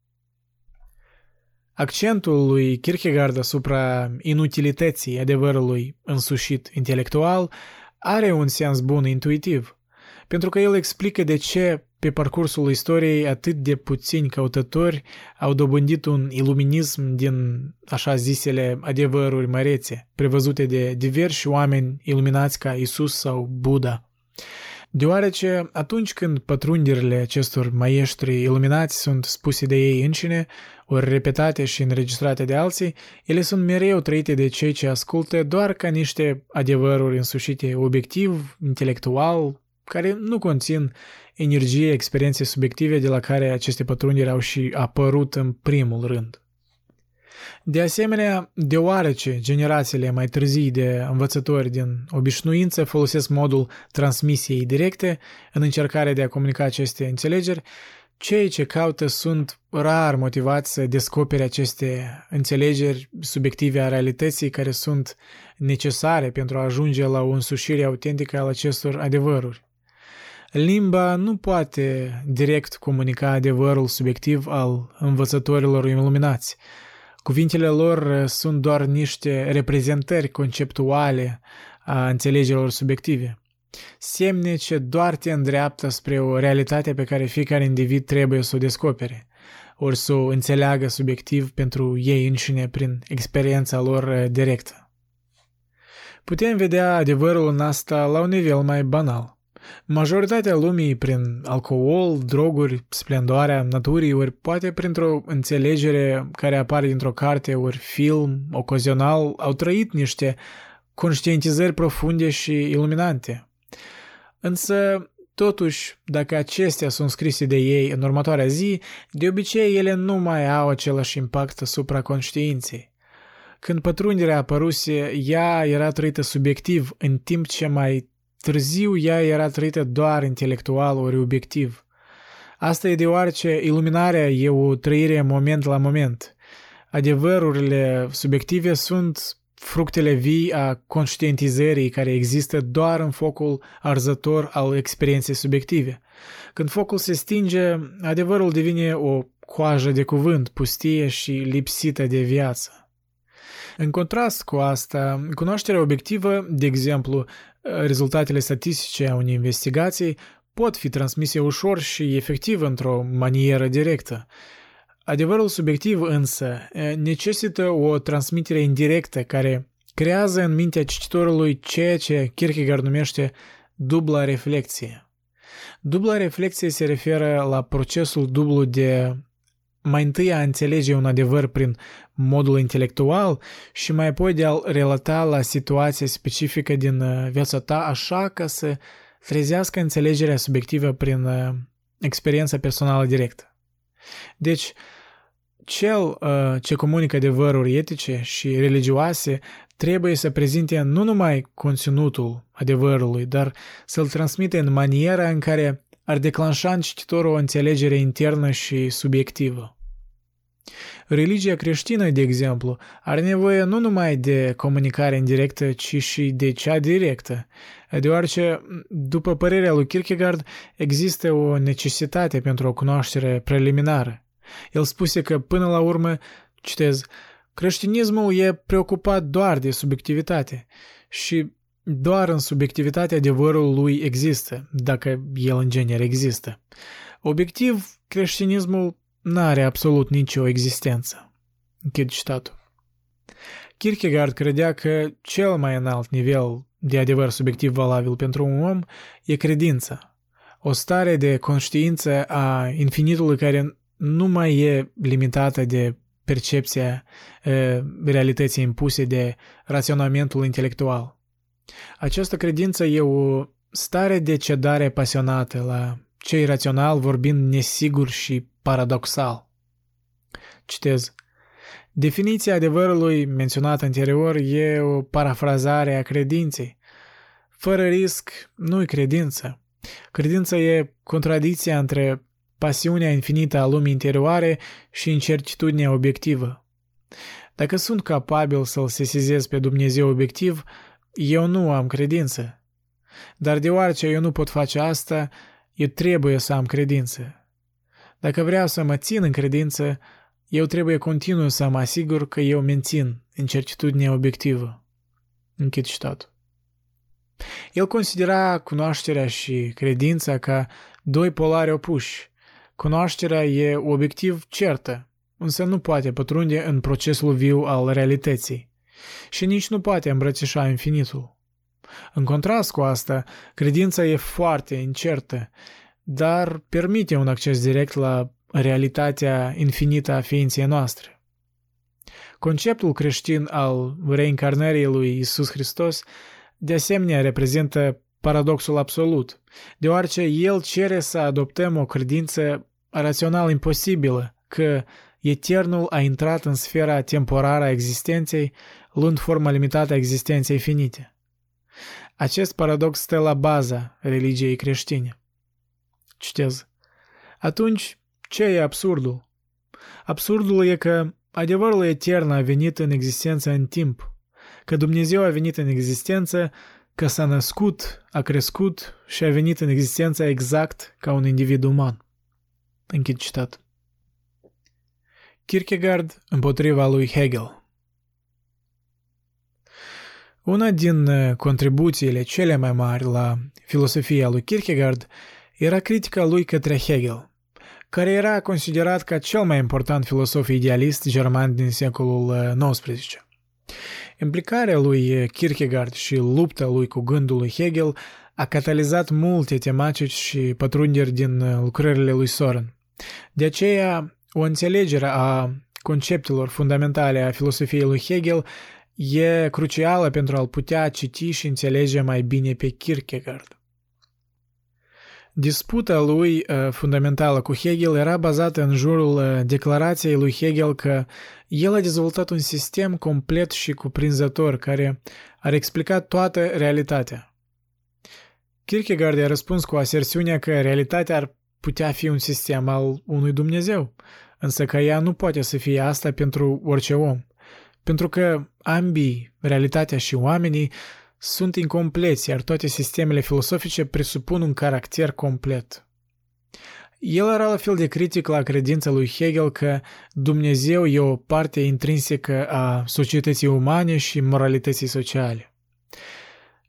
Accentul lui Kierkegaard asupra inutilității adevărului însușit intelectual are un sens bun intuitiv, pentru că el explică de ce pe parcursul istoriei atât de puțini căutători au dobândit un iluminism din așa zisele adevăruri mărețe, prevăzute de diversi oameni iluminați ca Isus sau Buddha. Deoarece atunci când pătrunderile acestor maestri iluminați sunt spuse de ei înșine, ori repetate și înregistrate de alții, ele sunt mereu trăite de cei ce ascultă doar ca niște adevăruri însușite obiectiv, intelectual, care nu conțin energie, experiențe subiective de la care aceste pătrunderi au și apărut în primul rând. De asemenea, deoarece generațiile mai târzii de învățători din obișnuință folosesc modul transmisiei directe în încercarea de a comunica aceste înțelegeri, cei ce caută sunt rar motivați să descopere aceste înțelegeri subiective a realității care sunt necesare pentru a ajunge la o însușire autentică al acestor adevăruri. Limba nu poate direct comunica adevărul subiectiv al învățătorilor iluminați. Cuvintele lor sunt doar niște reprezentări conceptuale a înțelegerilor subiective semne ce doar te îndreaptă spre o realitate pe care fiecare individ trebuie să o descopere, ori să o înțeleagă subiectiv pentru ei înșine prin experiența lor uh, directă. Putem vedea adevărul în asta la un nivel mai banal. Majoritatea lumii prin alcool, droguri, splendoarea naturii, ori poate printr-o înțelegere care apare dintr-o carte, ori film, ocazional, au trăit niște conștientizări profunde și iluminante. Însă, totuși, dacă acestea sunt scrise de ei în următoarea zi, de obicei ele nu mai au același impact asupra conștiinței. Când pătrunderea apăruse, ea era trăită subiectiv, în timp ce mai târziu ea era trăită doar intelectual ori obiectiv. Asta e deoarece iluminarea e o trăire moment la moment. Adevărurile subiective sunt fructele vii a conștientizării care există doar în focul arzător al experienței subiective. Când focul se stinge, adevărul devine o coajă de cuvânt pustie și lipsită de viață. În contrast cu asta, cunoașterea obiectivă, de exemplu, rezultatele statistice a unei investigații, pot fi transmise ușor și efectiv într-o manieră directă. Adevărul subiectiv însă necesită o transmitere indirectă care creează în mintea cititorului ceea ce Kierkegaard numește dubla reflexie. Dubla reflexie se referă la procesul dublu de mai întâi a înțelege un adevăr prin modul intelectual și mai apoi de a-l relata la situația specifică din uh, viața ta așa ca să trezească înțelegerea subiectivă prin uh, experiența personală directă. Deci, cel uh, ce comunică adevăruri etice și religioase trebuie să prezinte nu numai conținutul adevărului, dar să-l transmite în maniera în care ar declanșa în cititorul o înțelegere internă și subiectivă. Religia creștină, de exemplu, are nevoie nu numai de comunicare indirectă, ci și de cea directă, deoarece, după părerea lui Kierkegaard, există o necesitate pentru o cunoaștere preliminară. El spuse că, până la urmă, citez, creștinismul e preocupat doar de subiectivitate și doar în subiectivitate adevărul lui există, dacă el în genere există. Obiectiv, creștinismul n-are absolut nicio existență. Închid citatul. Kierkegaard credea că cel mai înalt nivel de adevăr subiectiv valabil pentru un om e credința, o stare de conștiință a infinitului care nu mai e limitată de percepția e, realității impuse de raționamentul intelectual. Această credință e o stare de cedare pasionată la cei rațional vorbind nesigur și paradoxal. Citez. Definiția adevărului menționată anterior e o parafrazare a credinței. Fără risc, nu-i credință. Credința e contradicția între pasiunea infinită a lumii interioare și incertitudinea obiectivă. Dacă sunt capabil să-L sesizez pe Dumnezeu obiectiv, eu nu am credință. Dar deoarece eu nu pot face asta, eu trebuie să am credință. Dacă vreau să mă țin în credință, eu trebuie continuu să mă asigur că eu mențin incertitudinea obiectivă. Închid citatul. El considera cunoașterea și credința ca doi polari opuși. Cunoașterea e obiectiv certă, însă nu poate pătrunde în procesul viu al realității și nici nu poate îmbrățișa infinitul. În contrast cu asta, credința e foarte incertă dar permite un acces direct la realitatea infinită a ființei noastre. Conceptul creștin al reîncarnării lui Isus Hristos de asemenea reprezintă paradoxul absolut, deoarece el cere să adoptăm o credință rațional imposibilă că eternul a intrat în sfera temporară a existenței, luând forma limitată a existenței finite. Acest paradox stă la baza religiei creștine. Citez. Atunci, ce e absurdul? Absurdul e că adevărul etern a venit în existență în timp, că Dumnezeu a venit în existență, că s-a născut, a crescut și a venit în existență exact ca un individ uman. Închid citat. Kierkegaard împotriva lui Hegel Una din contribuțiile cele mai mari la filosofia lui Kierkegaard era critica lui către Hegel, care era considerat ca cel mai important filosof idealist german din secolul XIX. Implicarea lui Kierkegaard și lupta lui cu gândul lui Hegel a catalizat multe tematici și pătrunderi din uh, lucrările lui Soren. De aceea, o înțelegere a conceptelor fundamentale a filosofiei lui Hegel e crucială pentru a-l putea citi și înțelege mai bine pe Kierkegaard. Disputa lui uh, fundamentală cu Hegel era bazată în jurul uh, declarației lui Hegel că el a dezvoltat un sistem complet și cuprinzător care ar explica toată realitatea. Kierkegaard a răspuns cu aserțiunea că realitatea ar putea fi un sistem al unui Dumnezeu, însă că ea nu poate să fie asta pentru orice om, pentru că ambii, realitatea și oamenii, sunt incompleți, iar toate sistemele filosofice presupun un caracter complet. El era la fel de critic la credința lui Hegel că Dumnezeu e o parte intrinsecă a societății umane și moralității sociale.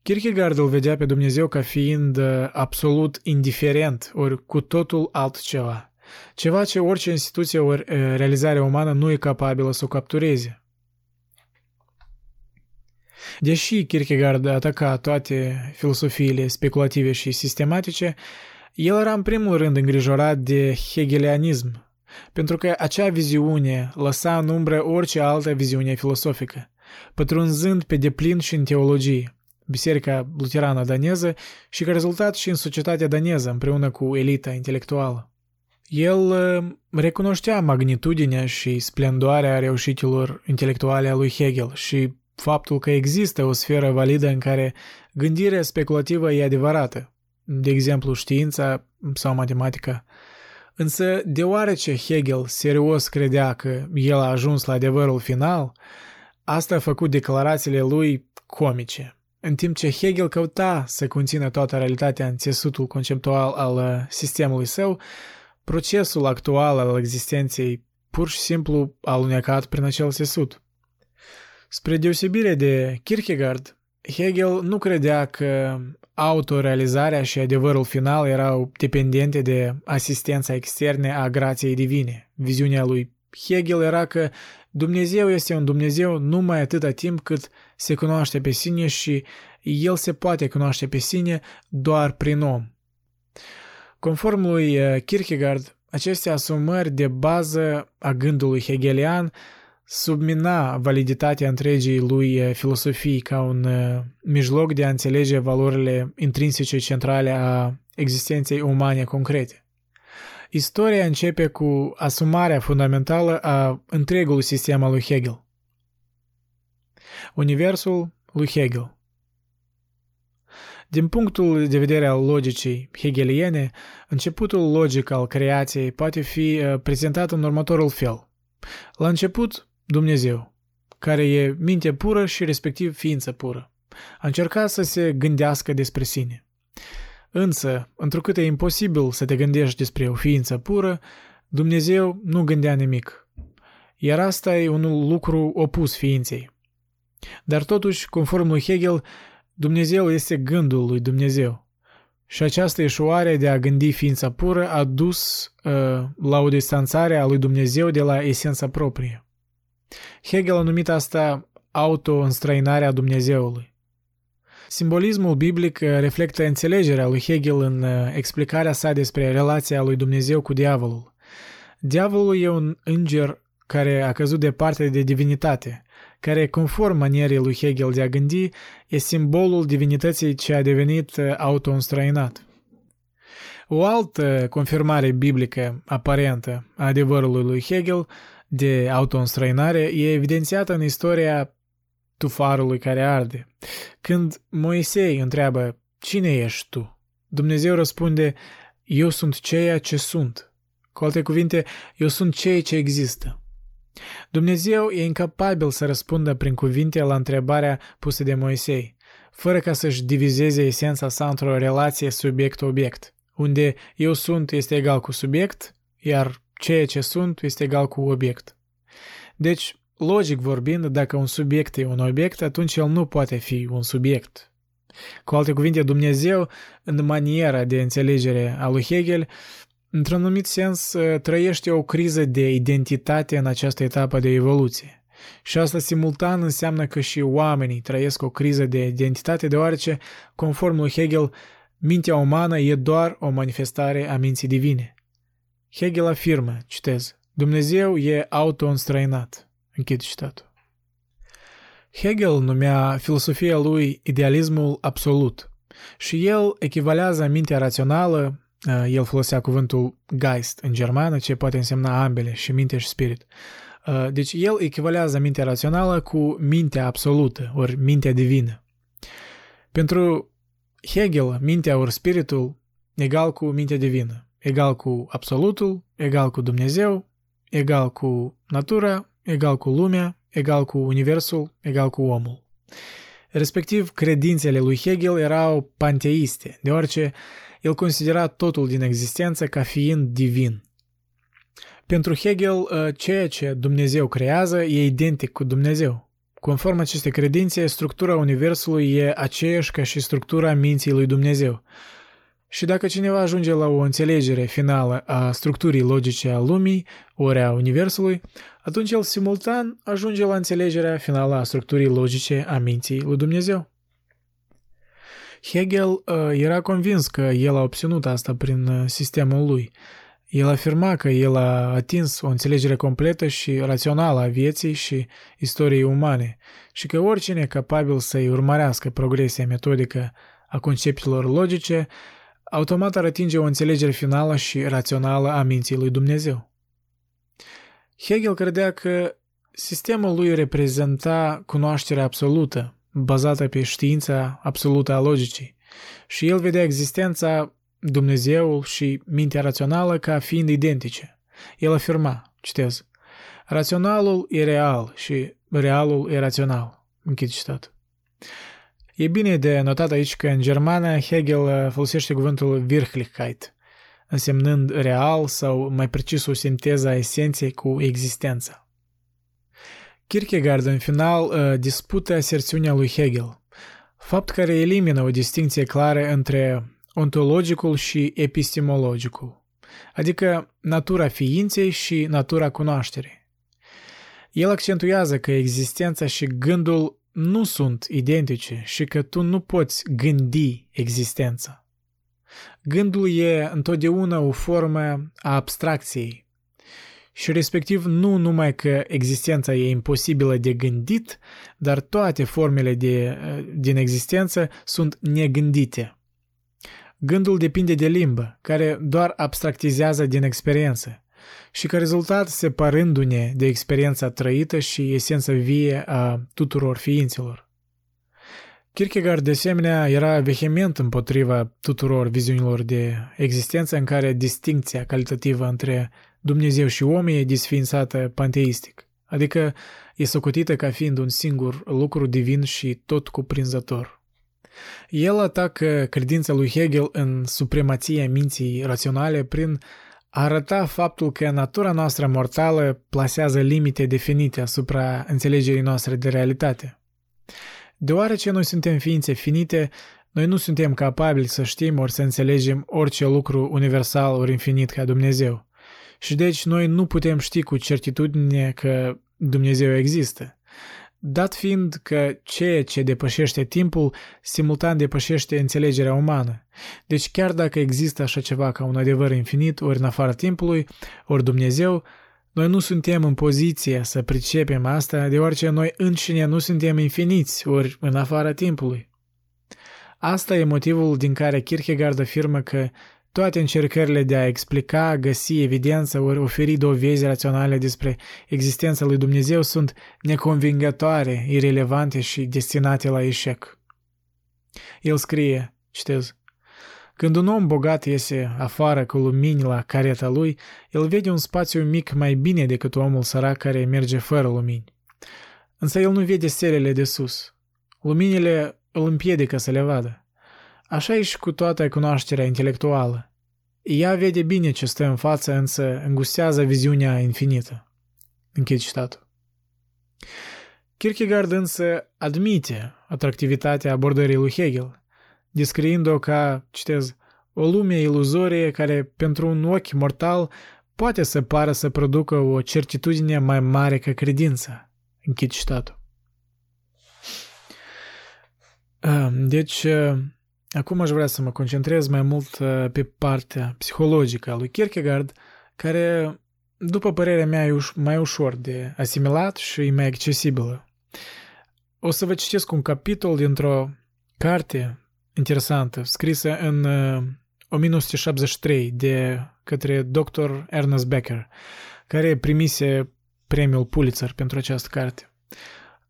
Kierkegaard îl vedea pe Dumnezeu ca fiind uh, absolut indiferent, ori cu totul altceva. Ceva ce orice instituție ori uh, realizare umană nu e capabilă să o captureze. Deși Kierkegaard ataca toate filosofiile speculative și sistematice, el era în primul rând îngrijorat de hegelianism, pentru că acea viziune lăsa în umbră orice altă viziune filosofică, pătrunzând pe deplin și în teologie, biserica luterană daneză și ca rezultat și în societatea daneză împreună cu elita intelectuală. El uh, recunoștea magnitudinea și splendoarea reușitilor intelectuale a lui Hegel și faptul că există o sferă validă în care gândirea speculativă e adevărată, de exemplu știința sau matematica. Însă, deoarece Hegel serios credea că el a ajuns la adevărul final, asta a făcut declarațiile lui comice. În timp ce Hegel căuta să conțină toată realitatea în țesutul conceptual al uh, sistemului său, procesul actual al existenței pur și simplu a alunecat prin acel țesut. Spre deosebire de Kierkegaard, Hegel nu credea că autorealizarea și adevărul final erau dependente de asistența externe a grației divine. Viziunea lui Hegel era că Dumnezeu este un Dumnezeu numai atâta timp cât se cunoaște pe sine și el se poate cunoaște pe sine doar prin om. Conform lui uh, Kierkegaard, aceste asumări de bază a gândului hegelian submina validitatea întregii lui eh, filosofii ca un eh, mijloc de a înțelege valorile intrinsece centrale a existenței umane concrete. Istoria începe cu asumarea fundamentală a întregului sistem al lui Hegel. Universul lui Hegel Din punctul de vedere al logicii hegeliene, începutul logic al creației poate fi eh, prezentat în următorul fel. La început, Dumnezeu, care e minte pură și respectiv ființă pură. A încercat să se gândească despre sine. Însă, întrucât e imposibil să te gândești despre o ființă pură, Dumnezeu nu gândea nimic. Iar asta e un lucru opus ființei. Dar totuși, conform lui Hegel, Dumnezeu este gândul lui Dumnezeu. Și această eșuare de a gândi ființa pură a dus uh, la o distanțare a lui Dumnezeu de la esența proprie. Hegel a numit asta auto-înstrăinarea Dumnezeului. Simbolismul biblic uh, reflectă înțelegerea lui Hegel în uh, explicarea sa despre relația lui Dumnezeu cu diavolul. Diavolul e un înger care a căzut departe de divinitate, care, conform manierii lui Hegel de a gândi, e simbolul divinității ce a devenit uh, auto-înstrăinat. O altă confirmare biblică aparentă a adevărului lui Hegel de autoînstrăinare e evidențiată în istoria tufarului care arde. Când Moisei întreabă, cine ești tu? Dumnezeu răspunde, eu sunt ceea ce sunt. Cu alte cuvinte, eu sunt ceea ce există. Dumnezeu e incapabil să răspundă prin cuvinte la întrebarea pusă de Moisei, fără ca să-și divizeze esența sa într-o relație subiect-obiect, unde eu sunt este egal cu subiect, iar ceea ce sunt este egal cu obiect. Deci, logic vorbind, dacă un subiect e un obiect, atunci el nu poate fi un subiect. Cu alte cuvinte, Dumnezeu, în maniera de înțelegere a lui Hegel, într-un anumit sens, trăiește o criză de identitate în această etapă de evoluție. Și asta simultan înseamnă că și oamenii trăiesc o criză de identitate, deoarece, conform lui Hegel, mintea umană e doar o manifestare a minții divine. Hegel afirmă, citez, Dumnezeu e auto-înstrăinat. Închid citatul. Hegel numea filosofia lui idealismul absolut și el echivalează mintea rațională, uh, el folosea cuvântul Geist în germană, ce poate însemna ambele, și minte și spirit. Uh, deci el echivalează mintea rațională cu mintea absolută, ori mintea divină. Pentru Hegel, mintea ori spiritul egal cu mintea divină, egal cu absolutul, egal cu Dumnezeu, egal cu natura, egal cu lumea, egal cu universul, egal cu omul. Respectiv, credințele lui Hegel erau panteiste, deoarece el considera totul din existență ca fiind divin. Pentru Hegel, uh, ceea ce Dumnezeu creează e identic cu Dumnezeu. Conform acestei credințe, structura Universului e aceeași ca și structura minții lui Dumnezeu. Și dacă cineva ajunge la o înțelegere finală a structurii logice a lumii, ori a Universului, atunci el simultan ajunge la înțelegerea finală a structurii logice a minții lui Dumnezeu. Hegel uh, era convins că el a obținut asta prin uh, sistemul lui. El afirma că el a atins o înțelegere completă și rațională a vieții și istoriei umane și că oricine capabil să-i urmărească progresia metodică a conceptelor logice, automat ar atinge o înțelegere finală și rațională a minții lui Dumnezeu. Hegel credea că sistemul lui reprezenta cunoașterea absolută, bazată pe știința absolută a logicii, și el vedea existența Dumnezeul și mintea rațională ca fiind identice. El afirma, citez, raționalul e real și realul e rațional. Închid citat. E bine de notat aici că în germană Hegel folosește cuvântul Wirklichkeit, însemnând real sau mai precis o sinteză a esenței cu existența. Kierkegaard în final dispută aserțiunea lui Hegel, fapt care elimină o distinție clară între ontologicul și epistemologicul, adică natura ființei și natura cunoașterii. El accentuează că existența și gândul nu sunt identice și că tu nu poți gândi existența. Gândul e întotdeauna o formă a abstracției și respectiv nu numai că existența e imposibilă de gândit, dar toate formele de, din existență sunt negândite. Gândul depinde de limbă, care doar abstractizează din experiență și ca rezultat separându-ne de experiența trăită și esența vie a tuturor ființelor. Kierkegaard, de asemenea, era vehement împotriva tuturor viziunilor de existență în care distincția calitativă între Dumnezeu și om e disființată panteistic, adică e socotită ca fiind un singur lucru divin și tot cuprinzător. El atacă credința lui Hegel în supremația minții raționale prin a arăta faptul că natura noastră mortală plasează limite definite asupra înțelegerii noastre de realitate. Deoarece noi suntem ființe finite, noi nu suntem capabili să știm ori să înțelegem orice lucru universal ori infinit ca Dumnezeu. Și deci noi nu putem ști cu certitudine că Dumnezeu există dat fiind că ceea ce depășește timpul simultan depășește înțelegerea umană. Deci chiar dacă există așa ceva ca un adevăr infinit ori în afara timpului, ori Dumnezeu, noi nu suntem în poziție să pricepem asta, deoarece noi înșine nu suntem infiniți ori în afara timpului. Asta e motivul din care Kierkegaard afirmă că toate încercările de a explica, găsi evidență ori oferi dovezi raționale despre existența lui Dumnezeu sunt neconvingătoare, irelevante și destinate la eșec. El scrie, citez, când un om bogat iese afară cu lumini la careta lui, el vede un spațiu mic mai bine decât omul sărac care merge fără lumini. Însă el nu vede stelele de sus. Luminile îl împiedică să le vadă. Așa e și cu toată cunoașterea intelectuală. Ea vede bine ce stă în față, însă îngustează viziunea infinită. Închid citatul. Kierkegaard însă admite atractivitatea abordării lui Hegel, descriind-o ca, citez, o lume iluzorie care, pentru un ochi mortal, poate să pară să producă o certitudine mai mare ca credința. Închid citatul. Deci, acum aș vrea să mă concentrez mai mult uh, pe partea psihologică a lui Kierkegaard, care, după părerea mea, e mai ușor de asimilat și e mai accesibilă. O să vă citesc un capitol dintr-o carte interesantă, scrisă în 1973 de către dr. Ernest Becker, care primise premiul Pulitzer pentru această carte.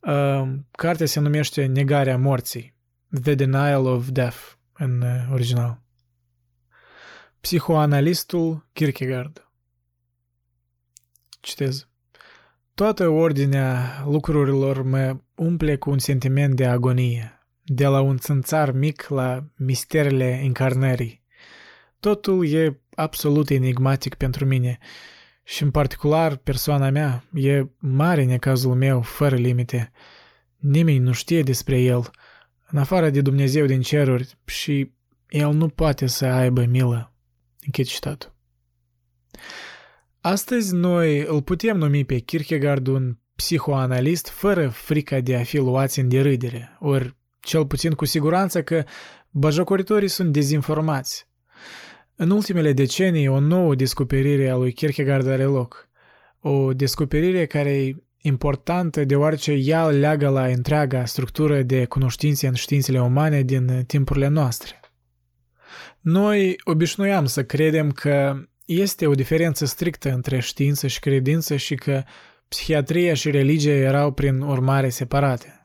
Uh, cartea se numește Negarea morții, The Denial of Death în uh, original. Psihoanalistul Kierkegaard. Citez. Toată ordinea lucrurilor mă umple cu un sentiment de agonie, de la un țânțar mic la misterele încarnării. Totul e absolut enigmatic pentru mine și în particular persoana mea e mare în cazul meu, fără limite. Nimeni nu știe despre el, în afară de Dumnezeu din ceruri și el nu poate să aibă milă. Închid citatul. Astăzi noi îl putem numi pe Kierkegaard un psihoanalist fără frica de a fi luați în derâdere, ori cel puțin cu siguranță că bajocoritorii sunt dezinformați. În ultimele decenii, o nouă descoperire a lui Kierkegaard are loc. O descoperire care e importantă deoarece ea leagă la întreaga structură de cunoștințe în științele umane din timpurile noastre. Noi obișnuiam să credem că este o diferență strictă între știință și credință și că psihiatria și religia erau prin urmare separate.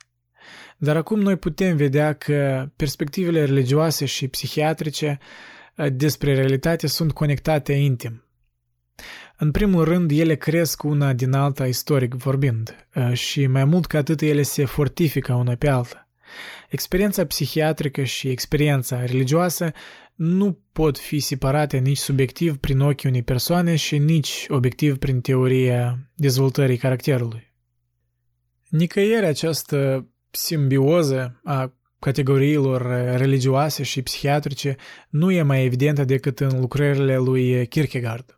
Dar acum noi putem vedea că perspectivele religioase și psihiatrice uh, despre realitate sunt conectate intim. În primul rând, ele cresc una din alta istoric vorbind uh, și mai mult ca atât ele se fortifică una pe alta. Experiența psihiatrică și experiența religioasă nu pot fi separate nici subiectiv prin ochii unei persoane și nici obiectiv prin teoria dezvoltării caracterului. Nicăieri această simbioză a categoriilor religioase și psihiatrice nu e mai evidentă decât în lucrările lui Kierkegaard.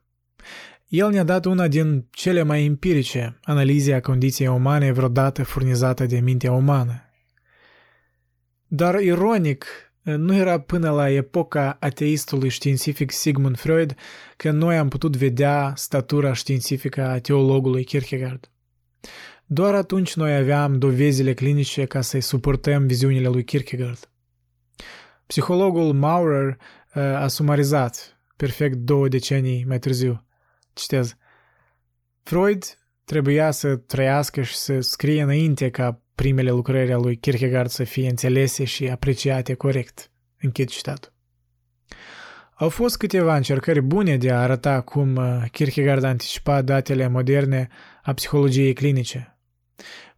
El ne-a dat una din cele mai empirice analize a condiției umane vreodată furnizată de mintea umană. Dar ironic, nu era până la epoca ateistului științific Sigmund Freud că noi am putut vedea statura științifică a teologului Kierkegaard. Doar atunci noi aveam dovezile clinice ca să-i suportăm viziunile lui Kierkegaard. Psihologul Maurer uh, a sumarizat, perfect două decenii mai târziu. Citez. Freud trebuia să trăiască și să scrie înainte ca primele lucrări ale lui Kierkegaard să fie înțelese și apreciate corect. Închid citatul. Au fost câteva încercări bune de a arăta cum uh, Kierkegaard anticipa datele moderne a psihologiei clinice.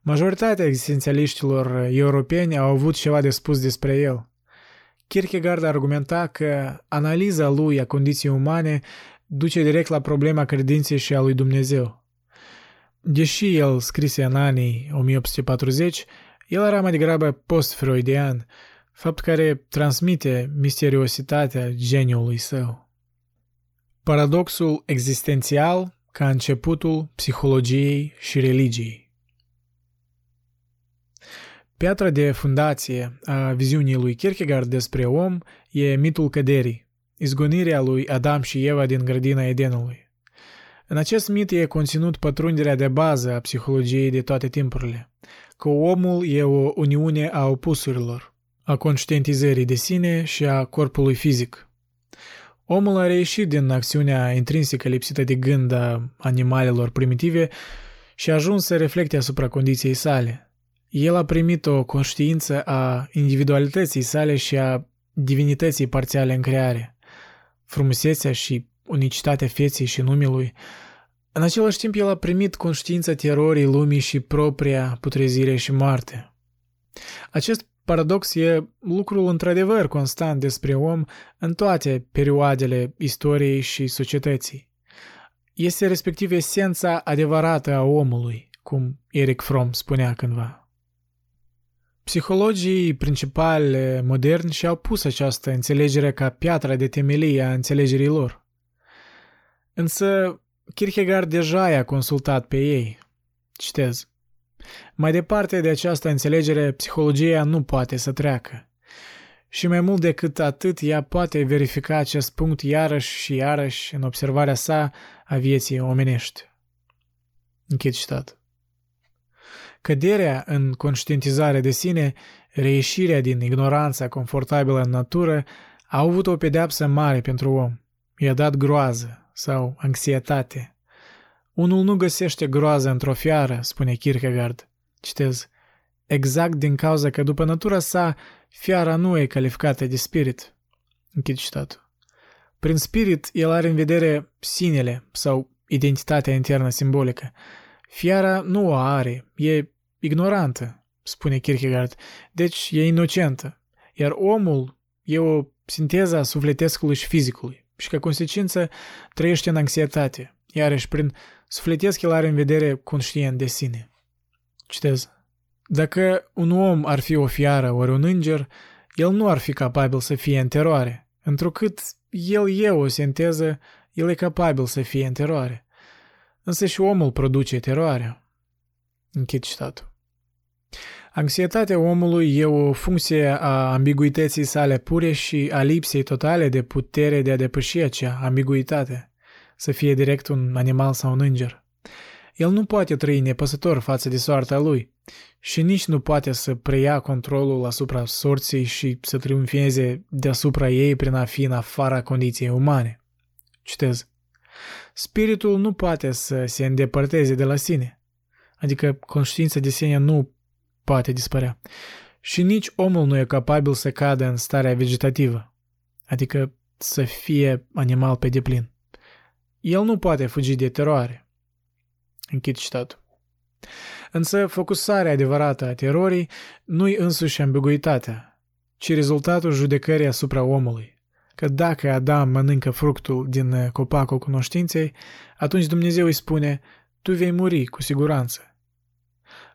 Majoritatea existențialiștilor europeni au avut ceva de spus despre el. Kierkegaard argumenta că analiza lui a condiției umane duce direct la problema credinței și a lui Dumnezeu. Deși el scrise în anii 1840, el era mai degrabă post-freudian, fapt care transmite misteriositatea geniului său. Paradoxul existențial ca începutul psihologiei și religiei. Piatra de fundație a viziunii lui Kierkegaard despre om e mitul căderii, izgonirea lui Adam și Eva din grădina Edenului. În acest mit e conținut pătrunderea de bază a psihologiei de toate timpurile, că omul e o uniune a opusurilor, a conștientizării de sine și a corpului fizic. Omul a reieșit din acțiunea intrinsecă lipsită de gând a animalelor primitive și a ajuns să reflecte asupra condiției sale. El a primit o conștiință a individualității sale și a divinității parțiale în creare. Frumusețea și unicitatea feței și numelui. În același timp, el a primit conștiința terorii lumii și propria putrezire și moarte. Acest paradox e lucrul într-adevăr constant despre om în toate perioadele istoriei și societății. Este respectiv esența adevărată a omului, cum Eric Fromm spunea cândva. Psihologii principali moderni și-au pus această înțelegere ca piatra de temelie a înțelegerii lor. Însă Kierkegaard deja i-a consultat pe ei. Citez. Mai departe de această înțelegere, psihologia nu poate să treacă. Și mai mult decât atât, ea poate verifica acest punct iarăși și iarăși în observarea sa a vieții omenești. Închid citat. Căderea în conștientizare de sine, reieșirea din ignoranța confortabilă în natură, a avut o pedeapsă mare pentru om. I-a dat groază sau anxietate. Unul nu găsește groază într-o fiară, spune Kierkegaard. Citez. Exact din cauza că după natura sa, fiara nu e calificată de spirit. Închid citatul. Prin spirit, el are în vedere sinele sau identitatea internă simbolică. Fiara nu o are, e ignorantă, spune Kierkegaard, deci e inocentă, iar omul e o sinteză a sufletescului și fizicului și ca consecință trăiește în anxietate, iarăși prin sufletesc el are în vedere conștient de sine. Citez. Dacă un om ar fi o fiară ori un înger, el nu ar fi capabil să fie în teroare, întrucât el e o sinteză, el e capabil să fie în teroare. Însă și omul produce teroarea. Închid citatul. Anxietatea omului e o funcție a ambiguității sale pure și a lipsei totale de putere de a depăși acea ambiguitate, să fie direct un animal sau un înger. El nu poate trăi nepăsător față de soarta lui și nici nu poate să preia controlul asupra sorții și să triumfeze deasupra ei prin a fi în afara condiției umane. Citez. Spiritul nu poate să se îndepărteze de la sine, adică conștiința de sine nu poate dispărea. Și nici omul nu e capabil să cadă în starea vegetativă, adică să fie animal pe deplin. El nu poate fugi de teroare. Închid citatul. Însă focusarea adevărată a terorii nu-i însuși ambiguitatea, ci rezultatul judecării asupra omului. Că dacă Adam mănâncă fructul din copacul cunoștinței, atunci Dumnezeu îi spune, tu vei muri cu siguranță.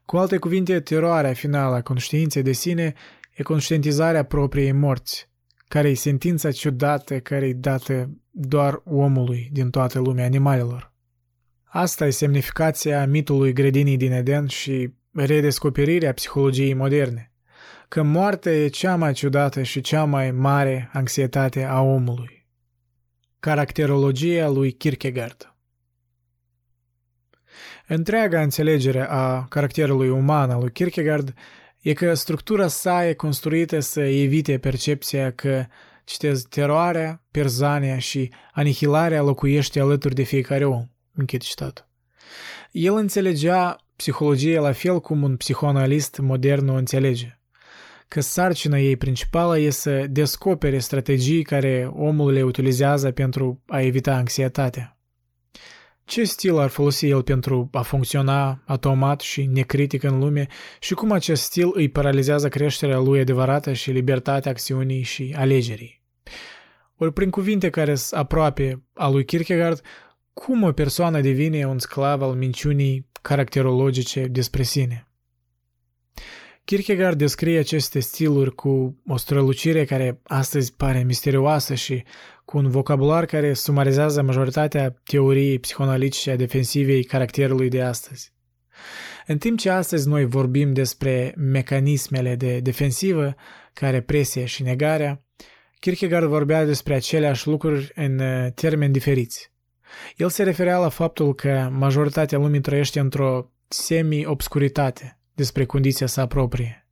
Cu alte cuvinte, teroarea finală a conștiinței de sine e conștientizarea propriei morți, care e sentința ciudată care e dată doar omului din toată lumea animalelor. Asta e semnificația mitului grădinii din Eden și redescoperirea psihologiei moderne, că moartea e cea mai ciudată și cea mai mare anxietate a omului. Caracterologia lui Kierkegaard Întreaga înțelegere a caracterului uman al lui Kierkegaard e că structura sa e construită să evite percepția că, citez, teroarea, perzania și anihilarea locuiește alături de fiecare om. Închid citat. El înțelegea psihologia la fel cum un psihoanalist modern o înțelege că sarcina ei principală e să descopere strategii care omul le utilizează pentru a evita anxietatea. Ce stil ar folosi el pentru a funcționa automat și necritic în lume și cum acest stil îi paralizează creșterea lui adevărată și libertatea acțiunii și alegerii? Ori prin cuvinte care sunt aproape a lui Kierkegaard, cum o persoană devine un sclav al minciunii caracterologice despre sine? Kierkegaard descrie aceste stiluri cu o strălucire care astăzi pare misterioasă și cu un vocabular care sumarizează majoritatea teoriei psihoanalitice a defensivei caracterului de astăzi. În timp ce astăzi noi vorbim despre mecanismele de defensivă, care presia și negarea, Kierkegaard vorbea despre aceleași lucruri în uh, termeni diferiți. El se referea la faptul că majoritatea lumii trăiește într-o semi-obscuritate despre condiția sa proprie.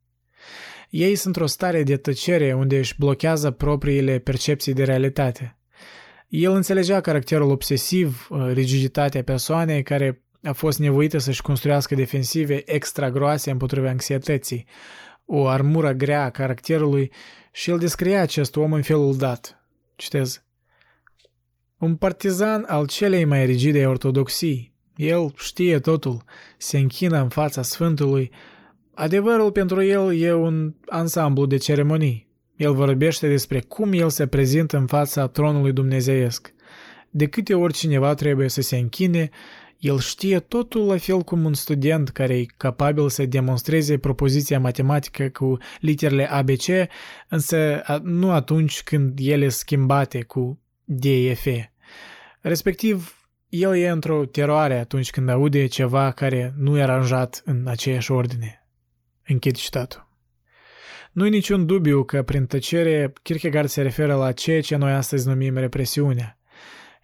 Ei sunt într-o stare de tăcere unde își blochează propriile percepții de realitate. El înțelegea caracterul obsesiv, uh, rigiditatea persoanei care a fost nevoită să-și construiască defensive extra groase împotriva anxietății, o armură grea a caracterului și el descria acest om în felul dat. Citez. Un partizan al celei mai rigide ortodoxii. El știe totul, se închină în fața Sfântului, Adevărul pentru el e un ansamblu de ceremonii. El vorbește despre cum el se prezintă în fața tronului dumnezeiesc. De câte ori cineva trebuie să se închine, el știe totul la fel cum un student care e capabil să demonstreze propoziția matematică cu literele ABC, însă nu atunci când ele schimbate cu DEF. Respectiv, el e într-o teroare atunci când aude ceva care nu e aranjat în aceeași ordine. Închid citatul. Nu-i niciun dubiu că prin tăcere Kierkegaard se referă la ceea ce noi astăzi numim represiunea.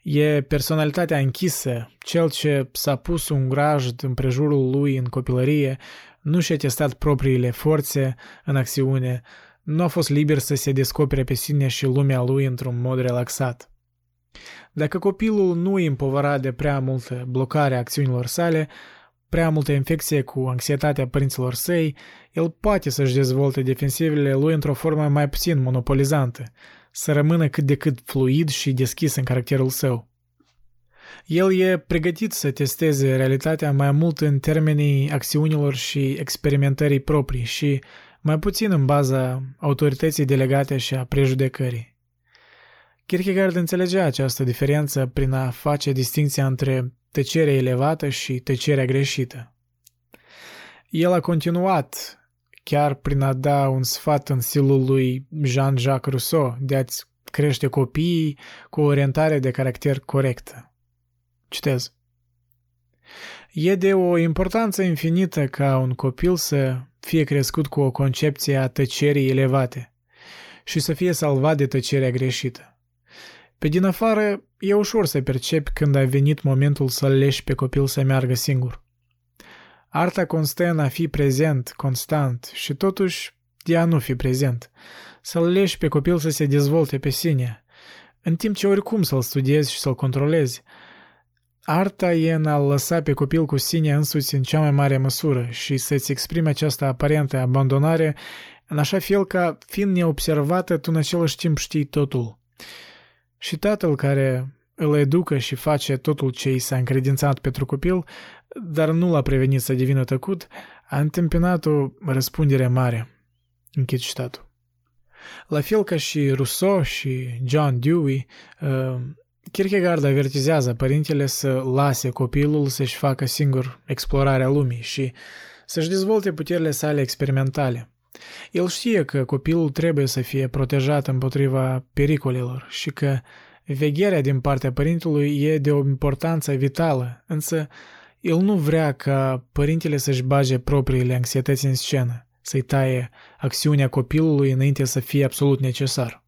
E personalitatea închisă, cel ce s-a pus un grajd împrejurul lui în copilărie, nu și-a testat propriile forțe în acțiune, nu a fost liber să se descopere pe sine și lumea lui într-un mod relaxat. Dacă copilul nu e împovărat de prea multă blocare a acțiunilor sale, prea multă infecție cu anxietatea părinților săi, el poate să-și dezvolte defensivele lui într-o formă mai puțin monopolizantă, să rămână cât de cât fluid și deschis în caracterul său. El e pregătit să testeze realitatea mai mult în termenii acțiunilor și experimentării proprii și mai puțin în baza autorității delegate și a prejudecării. Kierkegaard înțelegea această diferență prin a face distinția între tăcerea elevată și tăcerea greșită. El a continuat chiar prin a da un sfat în stilul lui Jean-Jacques Rousseau de a-ți crește copiii cu o orientare de caracter corectă. Citez. E de o importanță infinită ca un copil să fie crescut cu o concepție a tăcerii elevate și să fie salvat de tăcerea greșită. Pe din afară, e ușor să percepi când a venit momentul să-l leși pe copil să meargă singur. Arta constă în a fi prezent, constant și totuși de a nu fi prezent. Să-l leși pe copil să se dezvolte pe sine, în timp ce oricum să-l studiezi și să-l controlezi. Arta e în a-l lăsa pe copil cu sine însuți în cea mai mare măsură și să-ți exprime această aparentă abandonare în așa fel ca, fiind neobservată, tu în același timp știi totul. Și tatăl care îl educă și face totul ce i s-a încredințat pentru copil, dar nu l-a prevenit să devină tăcut, a întâmpinat o răspundere mare. Închid citatul. La fel ca și Rousseau și John Dewey, uh, Kierkegaard avertizează părintele să lase copilul să-și facă singur explorarea lumii și să-și dezvolte puterile sale experimentale. El știe că copilul trebuie să fie protejat împotriva pericolelor și că vegherea din partea părintelui e de o importanță vitală, însă el nu vrea ca părintele să-și bage propriile anxietăți în scenă, să-i taie acțiunea copilului înainte să fie absolut necesar.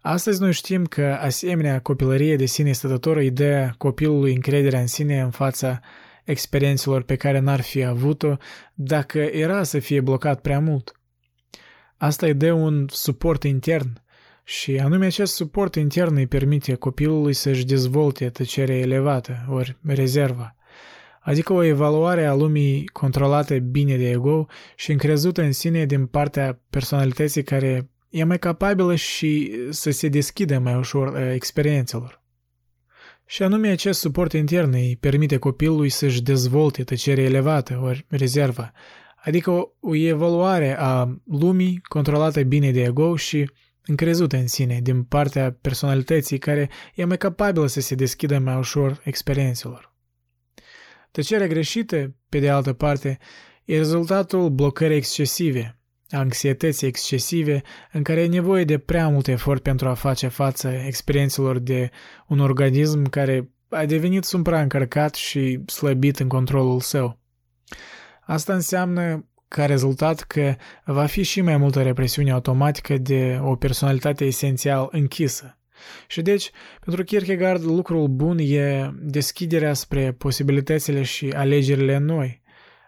Astăzi noi știm că asemenea copilărie de sine stătătoră îi dă copilului încrederea în sine în fața experiențelor pe care n-ar fi avut-o dacă era să fie blocat prea mult. Asta îi dă un suport intern și anume acest suport intern îi permite copilului să-și dezvolte tăcerea elevată, ori rezerva, adică o evaluare a lumii controlată bine de ego și încrezută în sine din partea personalității care e mai capabilă și să se deschidă mai ușor uh, experiențelor. Și anume acest suport intern îi permite copilului să-și dezvolte tăcerea elevată, ori rezerva, adică o, o evaluare a lumii controlată bine de ego și încrezută în sine din partea personalității care e mai capabilă să se deschidă mai ușor experiențelor. Tăcerea greșită, pe de altă parte, e rezultatul blocării excesive, anxietății excesive, în care e nevoie de prea mult efort pentru a face față experiențelor de un organism care a devenit supraîncărcat și slăbit în controlul său. Asta înseamnă ca rezultat că va fi și mai multă represiune automatică de o personalitate esențial închisă. Și deci, pentru Kierkegaard, lucrul bun e deschiderea spre posibilitățile și alegerile noi,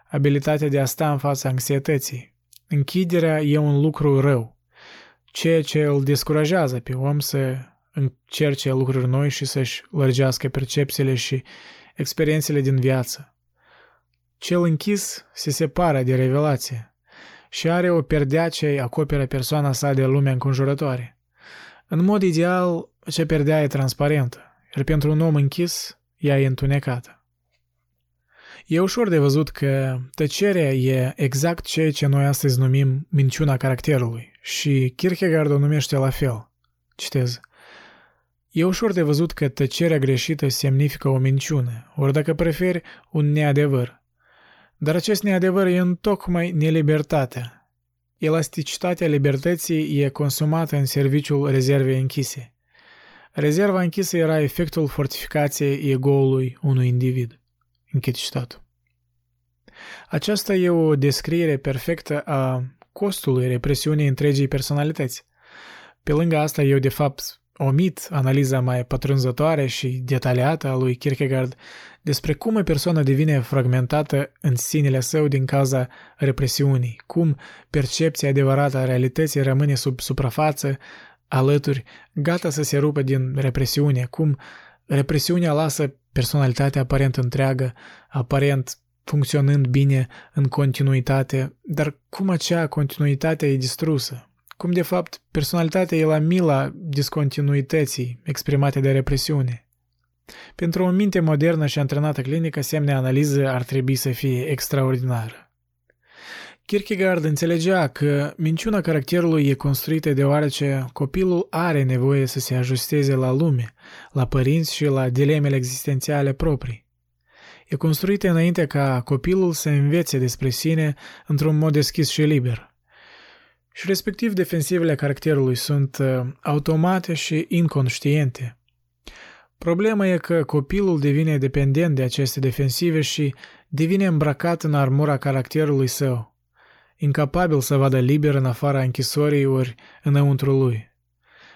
abilitatea de a sta în fața anxietății. Închiderea e un lucru rău, ceea ce îl descurajează pe om să încerce lucruri noi și să-și lărgească percepțiile și experiențele din viață. Cel închis se separă de revelație și are o perdea ce acoperă persoana sa de lumea înconjurătoare. În mod ideal, ce perdea e transparentă, iar pentru un om închis, ea e întunecată. E ușor de văzut că tăcerea e exact ceea ce noi astăzi numim minciuna caracterului și Kierkegaard o numește la fel. Citez. E ușor de văzut că tăcerea greșită semnifică o minciună, ori dacă preferi, un neadevăr. Dar acest neadevăr e întocmai nelibertatea. Elasticitatea libertății e consumată în serviciul rezervei închise. Rezerva închisă era efectul fortificației ego-ului unui individ. Închid citatul. Aceasta e o descriere perfectă a costului represiunii întregii personalități. Pe lângă asta, eu de fapt omit analiza mai pătrunzătoare și detaliată a lui Kierkegaard despre cum o persoană devine fragmentată în sinele său din cauza represiunii, cum percepția adevărată a realității rămâne sub suprafață, alături, gata să se rupă din represiune, cum represiunea lasă personalitatea aparent întreagă, aparent funcționând bine în continuitate, dar cum acea continuitate e distrusă? Cum de fapt personalitatea e la mila discontinuității exprimate de represiune? Pentru o minte modernă și antrenată clinică, semne analiză ar trebui să fie extraordinară. Kierkegaard înțelegea că minciuna caracterului e construită deoarece copilul are nevoie să se ajusteze la lume, la părinți și la dilemele existențiale proprii. E construită înainte ca copilul să învețe despre sine într-un mod deschis și liber. Și respectiv defensivele caracterului sunt uh, automate și inconștiente – Problema e că copilul devine dependent de aceste defensive și devine îmbrăcat în armura caracterului său, incapabil să vadă liber în afara închisorii ori înăuntru lui.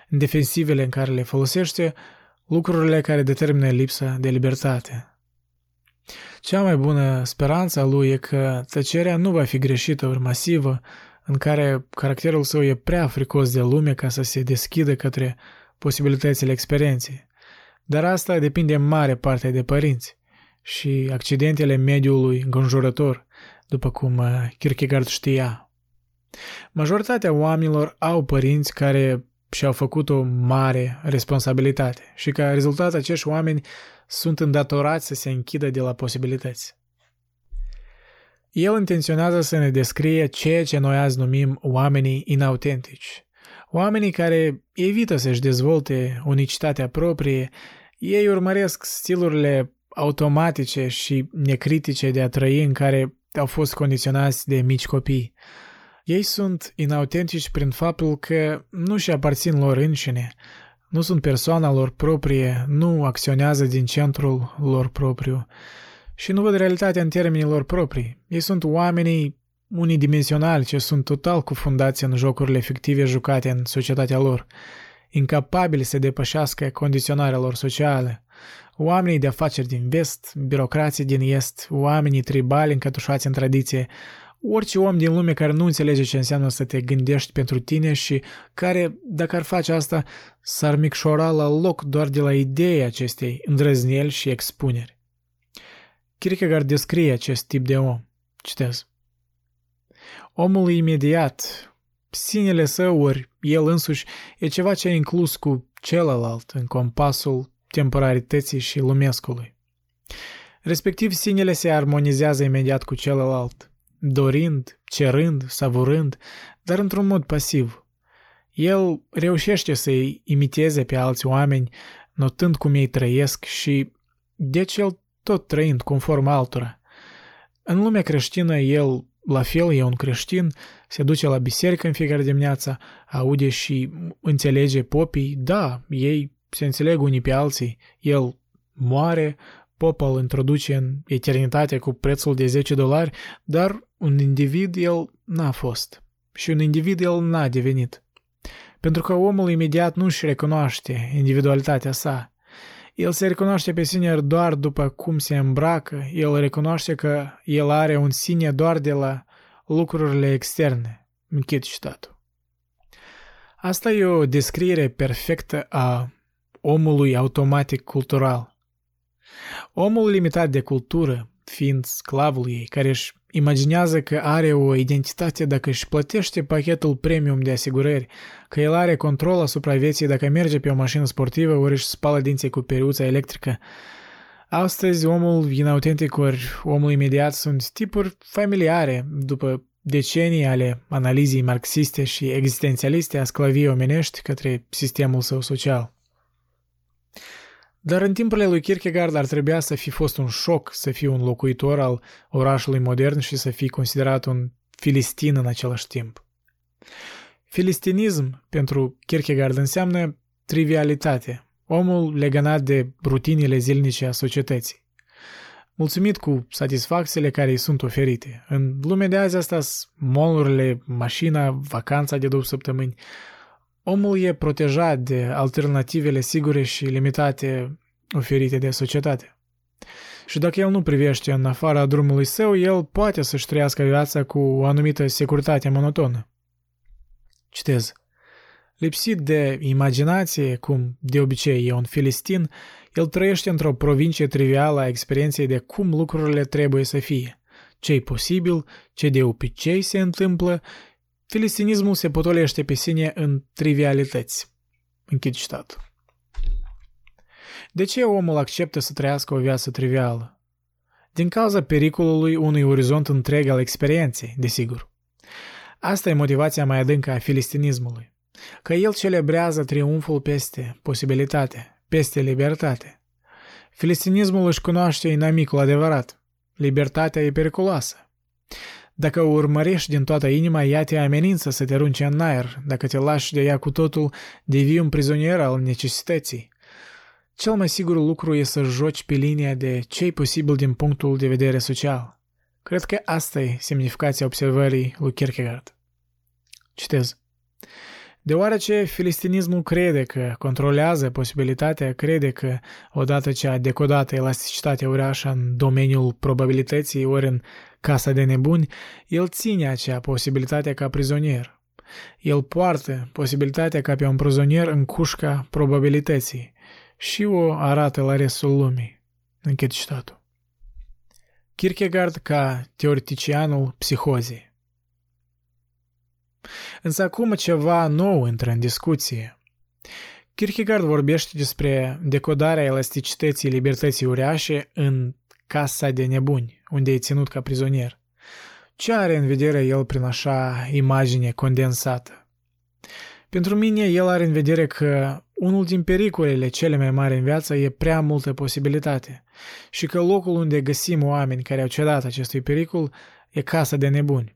În defensivele în care le folosește, lucrurile care determină lipsa de libertate. Cea mai bună speranță a lui e că tăcerea nu va fi greșită ori masivă, în care caracterul său e prea fricos de lume ca să se deschidă către posibilitățile experienței. Dar asta depinde în mare parte de părinți și accidentele mediului înconjurător, după cum uh, Kierkegaard știa. Majoritatea oamenilor au părinți care și-au făcut o mare responsabilitate și ca rezultat acești oameni sunt îndatorați să se închidă de la posibilități. El intenționează să ne descrie ceea ce noi azi numim oamenii inautentici, Oamenii care evită să-și dezvolte unicitatea proprie, ei urmăresc stilurile automatice și necritice de a trăi în care au fost condiționați de mici copii. Ei sunt inautentici prin faptul că nu și aparțin lor înșine, nu sunt persoana lor proprie, nu acționează din centrul lor propriu și nu văd realitatea în termenii lor proprii. Ei sunt oamenii unidimensionali ce sunt total cufundați în jocurile fictive jucate în societatea lor, incapabili să depășească condiționarea lor sociale, oamenii de afaceri din vest, birocrații din est, oamenii tribali încătușați în tradiție, orice om din lume care nu înțelege ce înseamnă să te gândești pentru tine și care, dacă ar face asta, s-ar micșora la loc doar de la ideea acestei îndrăzneli și expuneri. Kierkegaard descrie acest tip de om. Citez. Omul imediat, sinele său ori el însuși, e ceva ce a inclus cu celălalt în compasul temporarității și lumescului. Respectiv, sinele se armonizează imediat cu celălalt, dorind, cerând, savurând, dar într-un mod pasiv. El reușește să-i imiteze pe alți oameni, notând cum ei trăiesc și, deci el tot trăind conform altora. În lumea creștină, el la fel, e un creștin, se duce la biserică în fiecare dimineață, aude și înțelege popii, da, ei se înțeleg unii pe alții, el moare, popa îl introduce în eternitate cu prețul de 10 dolari, dar un individ el n-a fost și un individ el n-a devenit. Pentru că omul imediat nu își recunoaște individualitatea sa, el se recunoaște pe sine doar după cum se îmbracă, el recunoaște că el are un sine doar de la lucrurile externe. Închid citatul. Asta e o descriere perfectă a omului automatic cultural. Omul limitat de cultură, fiind sclavul ei, care își imaginează că are o identitate dacă își plătește pachetul premium de asigurări, că el are control asupra vieții dacă merge pe o mașină sportivă ori își spală dinții cu periuța electrică. Astăzi, omul inautentic ori omul imediat sunt tipuri familiare, după decenii ale analizii marxiste și existențialiste a sclaviei omenești către sistemul său social. Dar în timpurile lui Kierkegaard ar trebui să fi fost un șoc să fii un locuitor al orașului modern și să fii considerat un filistin în același timp. Filistinism pentru Kierkegaard înseamnă trivialitate, omul legănat de rutinile zilnice a societății. mulțumit cu satisfacțiile care îi sunt oferite. În lumea de azi asta molurile, mașina, vacanța de două săptămâni. Omul e protejat de alternativele sigure și limitate oferite de societate. Și dacă el nu privește în afara drumului său, el poate să-și trăiască viața cu o anumită securitate monotonă. Citez. Lipsit de imaginație, cum de obicei e un filistin, el trăiește într-o provincie trivială a experienței de cum lucrurile trebuie să fie, ce e posibil, ce de obicei se întâmplă, filistinismul se potolește pe sine în trivialități. Închid citatul. De ce omul acceptă să trăiască o viață trivială? Din cauza pericolului unui orizont întreg al experienței, desigur. Asta e motivația mai adâncă a filistinismului, că el celebrează triumful peste posibilitate, peste libertate. Filistinismul își cunoaște inamicul adevărat. Libertatea e periculoasă. Dacă o urmărești din toată inima, ea te amenință să te arunce în aer. Dacă te lași de ea cu totul, devii un prizonier al necesității. Cel mai sigur lucru e să joci pe linia de ce e posibil din punctul de vedere social. Cred că asta e semnificația observării lui Kierkegaard. Citez. Deoarece filistinismul crede că controlează posibilitatea, crede că odată ce a decodat elasticitatea uriașă în domeniul probabilității ori în casa de nebuni, el ține acea posibilitate ca prizonier. El poartă posibilitatea ca pe un prizonier în cușca probabilității și o arată la restul lumii. Închid citatul. Kierkegaard ca teoreticianul psihozei. Însă acum ceva nou intră în discuție. Kierkegaard vorbește despre decodarea elasticității libertății uriașe în casa de nebuni, unde e ținut ca prizonier. Ce are în vedere el prin așa imagine condensată? Pentru mine, el are în vedere că unul din pericolele cele mai mari în viață e prea multă posibilitate și că locul unde găsim oameni care au cedat acestui pericol e casa de nebuni.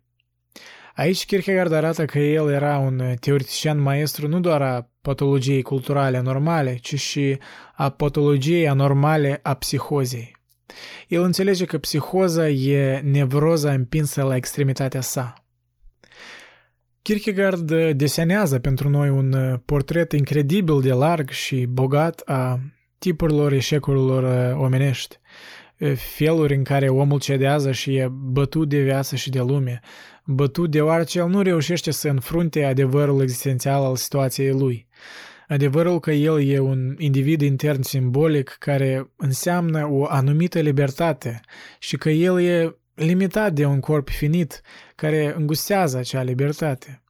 Aici Kierkegaard arată că el era un teoretician maestru nu doar a patologiei culturale normale, ci și a patologiei anormale a psihozei. El înțelege că psihoza e nevroza împinsă la extremitatea sa. Kierkegaard desenează pentru noi un portret incredibil de larg și bogat a tipurilor eșecurilor omenești, feluri în care omul cedează și e bătut de viață și de lume, bătut deoarece el nu reușește să înfrunte adevărul existențial al situației lui. Adevărul că el e un individ intern simbolic care înseamnă o anumită libertate și că el e limitat de un corp finit care îngustează acea libertate.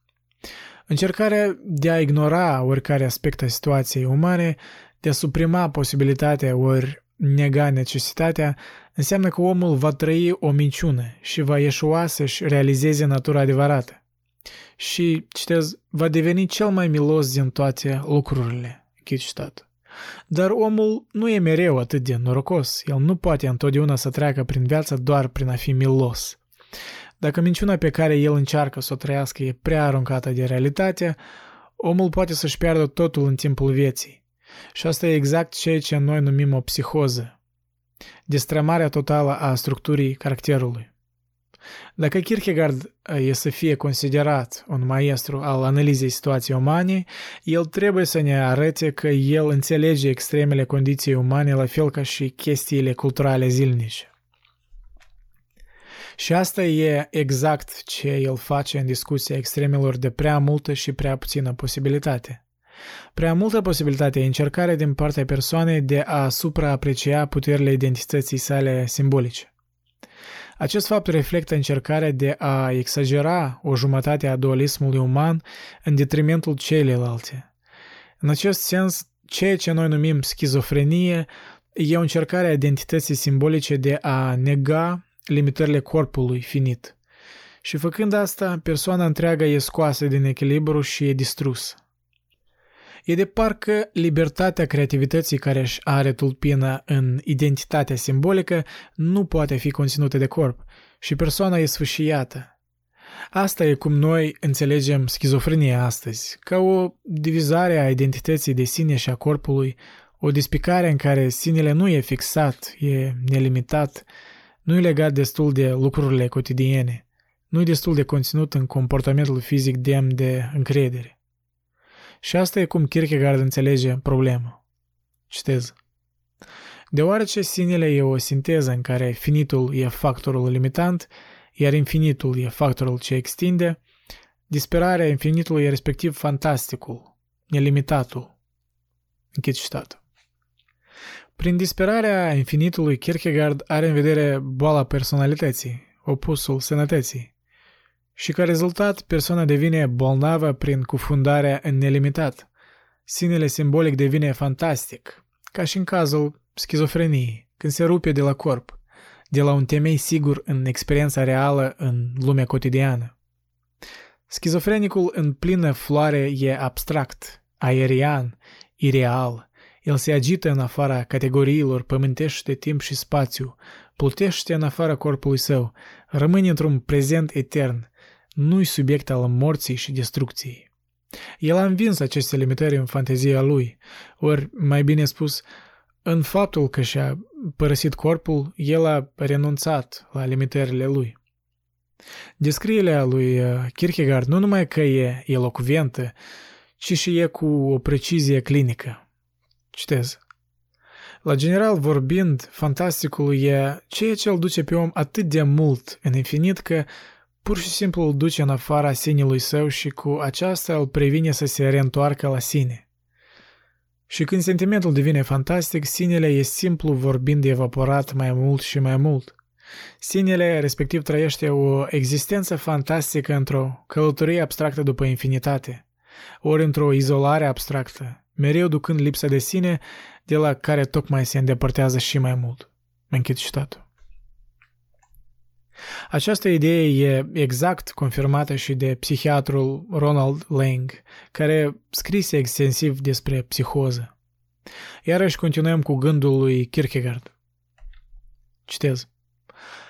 Încercarea de a ignora oricare aspect a situației umane, de a suprima posibilitatea ori nega necesitatea, înseamnă că omul va trăi o minciună și va ieșua să-și realizeze natura adevărată. Și, citez, va deveni cel mai milos din toate lucrurile. Închid citat. Dar omul nu e mereu atât de norocos. El nu poate întotdeauna să treacă prin viață doar prin a fi milos. Dacă minciuna pe care el încearcă să o trăiască e prea aruncată de realitate, omul poate să-și piardă totul în timpul vieții. Și asta e exact ceea ce noi numim o psihoză. Destrămarea totală a structurii caracterului. Dacă Kierkegaard e să fie considerat un maestru al analizei situației umane, el trebuie să ne arate că el înțelege extremele condiții umane la fel ca și chestiile culturale zilnice. Și asta e exact ce el face în discuția extremelor de prea multă și prea puțină posibilitate. Prea multă posibilitate e încercarea din partea persoanei de a supraaprecia puterile identității sale simbolice. Acest fapt reflectă încercarea de a exagera o jumătate a dualismului uman în detrimentul celelalte. În acest sens, ceea ce noi numim schizofrenie e o încercare a identității simbolice de a nega limitările corpului finit. Și făcând asta, persoana întreagă e scoasă din echilibru și e distrusă. E de parcă libertatea creativității care își are tulpina în identitatea simbolică nu poate fi conținută de corp și persoana e sfâșiată. Asta e cum noi înțelegem schizofrenia astăzi, ca o divizare a identității de sine și a corpului, O despicare în care sinele nu e fixat, e nelimitat, nu e legat destul de lucrurile cotidiene, nu e destul de conținut în comportamentul fizic demn de încredere. Și asta e cum Kierkegaard înțelege problema. Citez. Deoarece sinele e o sinteză în care finitul e factorul limitant, iar infinitul e factorul ce extinde, disperarea infinitului e respectiv fantasticul, nelimitatul. Închid citatul. Prin disperarea infinitului, Kierkegaard are în vedere boala personalității, opusul sănătății. Și ca rezultat, persoana devine bolnavă prin cufundarea în nelimitat. Sinele simbolic devine fantastic, ca și în cazul schizofreniei, când se rupe de la corp, de la un temei sigur în experiența reală în lumea cotidiană. Schizofrenicul în plină floare e abstract, aerian, ireal. El se agită în afara categoriilor pământești de timp și spațiu, plutește în afara corpului său, rămâne într-un prezent etern, nu-i subiect al morții și destrucției. El a învins aceste limitări în fantezia lui, ori, mai bine spus, în faptul că și-a părăsit corpul, el a renunțat la limitările lui. Descrierea lui uh, Kierkegaard nu numai că e elocventă, ci și e cu o precizie clinică. Citez. La general vorbind, fantasticul e ceea ce îl duce pe om atât de mult în infinit că pur și simplu îl duce în afara sinelui său și cu aceasta îl previne să se reîntoarcă la sine. Și când sentimentul devine fantastic, sinele e simplu vorbind evaporat mai mult și mai mult. Sinele respectiv trăiește o existență fantastică într-o călătorie abstractă după infinitate, ori într-o izolare abstractă, mereu ducând lipsa de sine de la care tocmai se îndepărtează și mai mult. Închid citatul. Această idee e exact confirmată și de psihiatrul Ronald Lang, care scrise extensiv despre psihoză. Iarăși continuăm cu gândul lui Kierkegaard. Citez.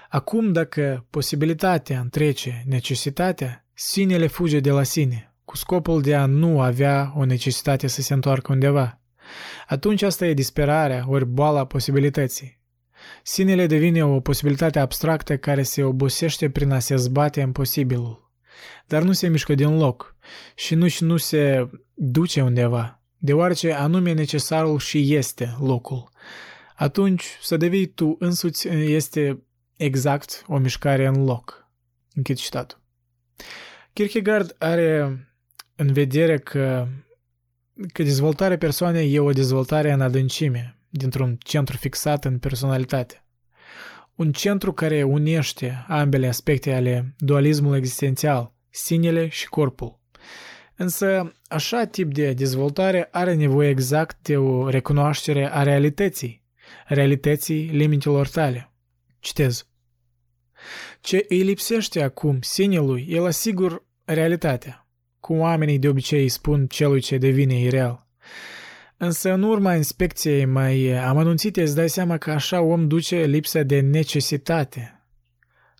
Acum, dacă posibilitatea întrece necesitatea, sinele fuge de la sine, cu scopul de a nu avea o necesitate să se întoarcă undeva. Atunci asta e disperarea ori boala posibilității. Sinele devine o posibilitate abstractă care se obosește prin a se zbate în posibilul. Dar nu se mișcă din loc și nu și nu se duce undeva, deoarece anume necesarul și este locul. Atunci să devii tu însuți este exact o mișcare în loc. Închid citatul. Kierkegaard are în vedere că, că dezvoltarea persoanei e o dezvoltare în adâncime, dintr-un centru fixat în personalitate. Un centru care unește ambele aspecte ale dualismului existențial, sinele și corpul. Însă, așa tip de dezvoltare are nevoie exact de o recunoaștere a realității, realității limitelor tale. Citez. Ce îi lipsește acum sinelui, el asigur realitatea, cum oamenii de obicei spun celui ce devine ireal. Însă în urma inspecției mai amănunțite îți dai seama că așa om duce lipsa de necesitate.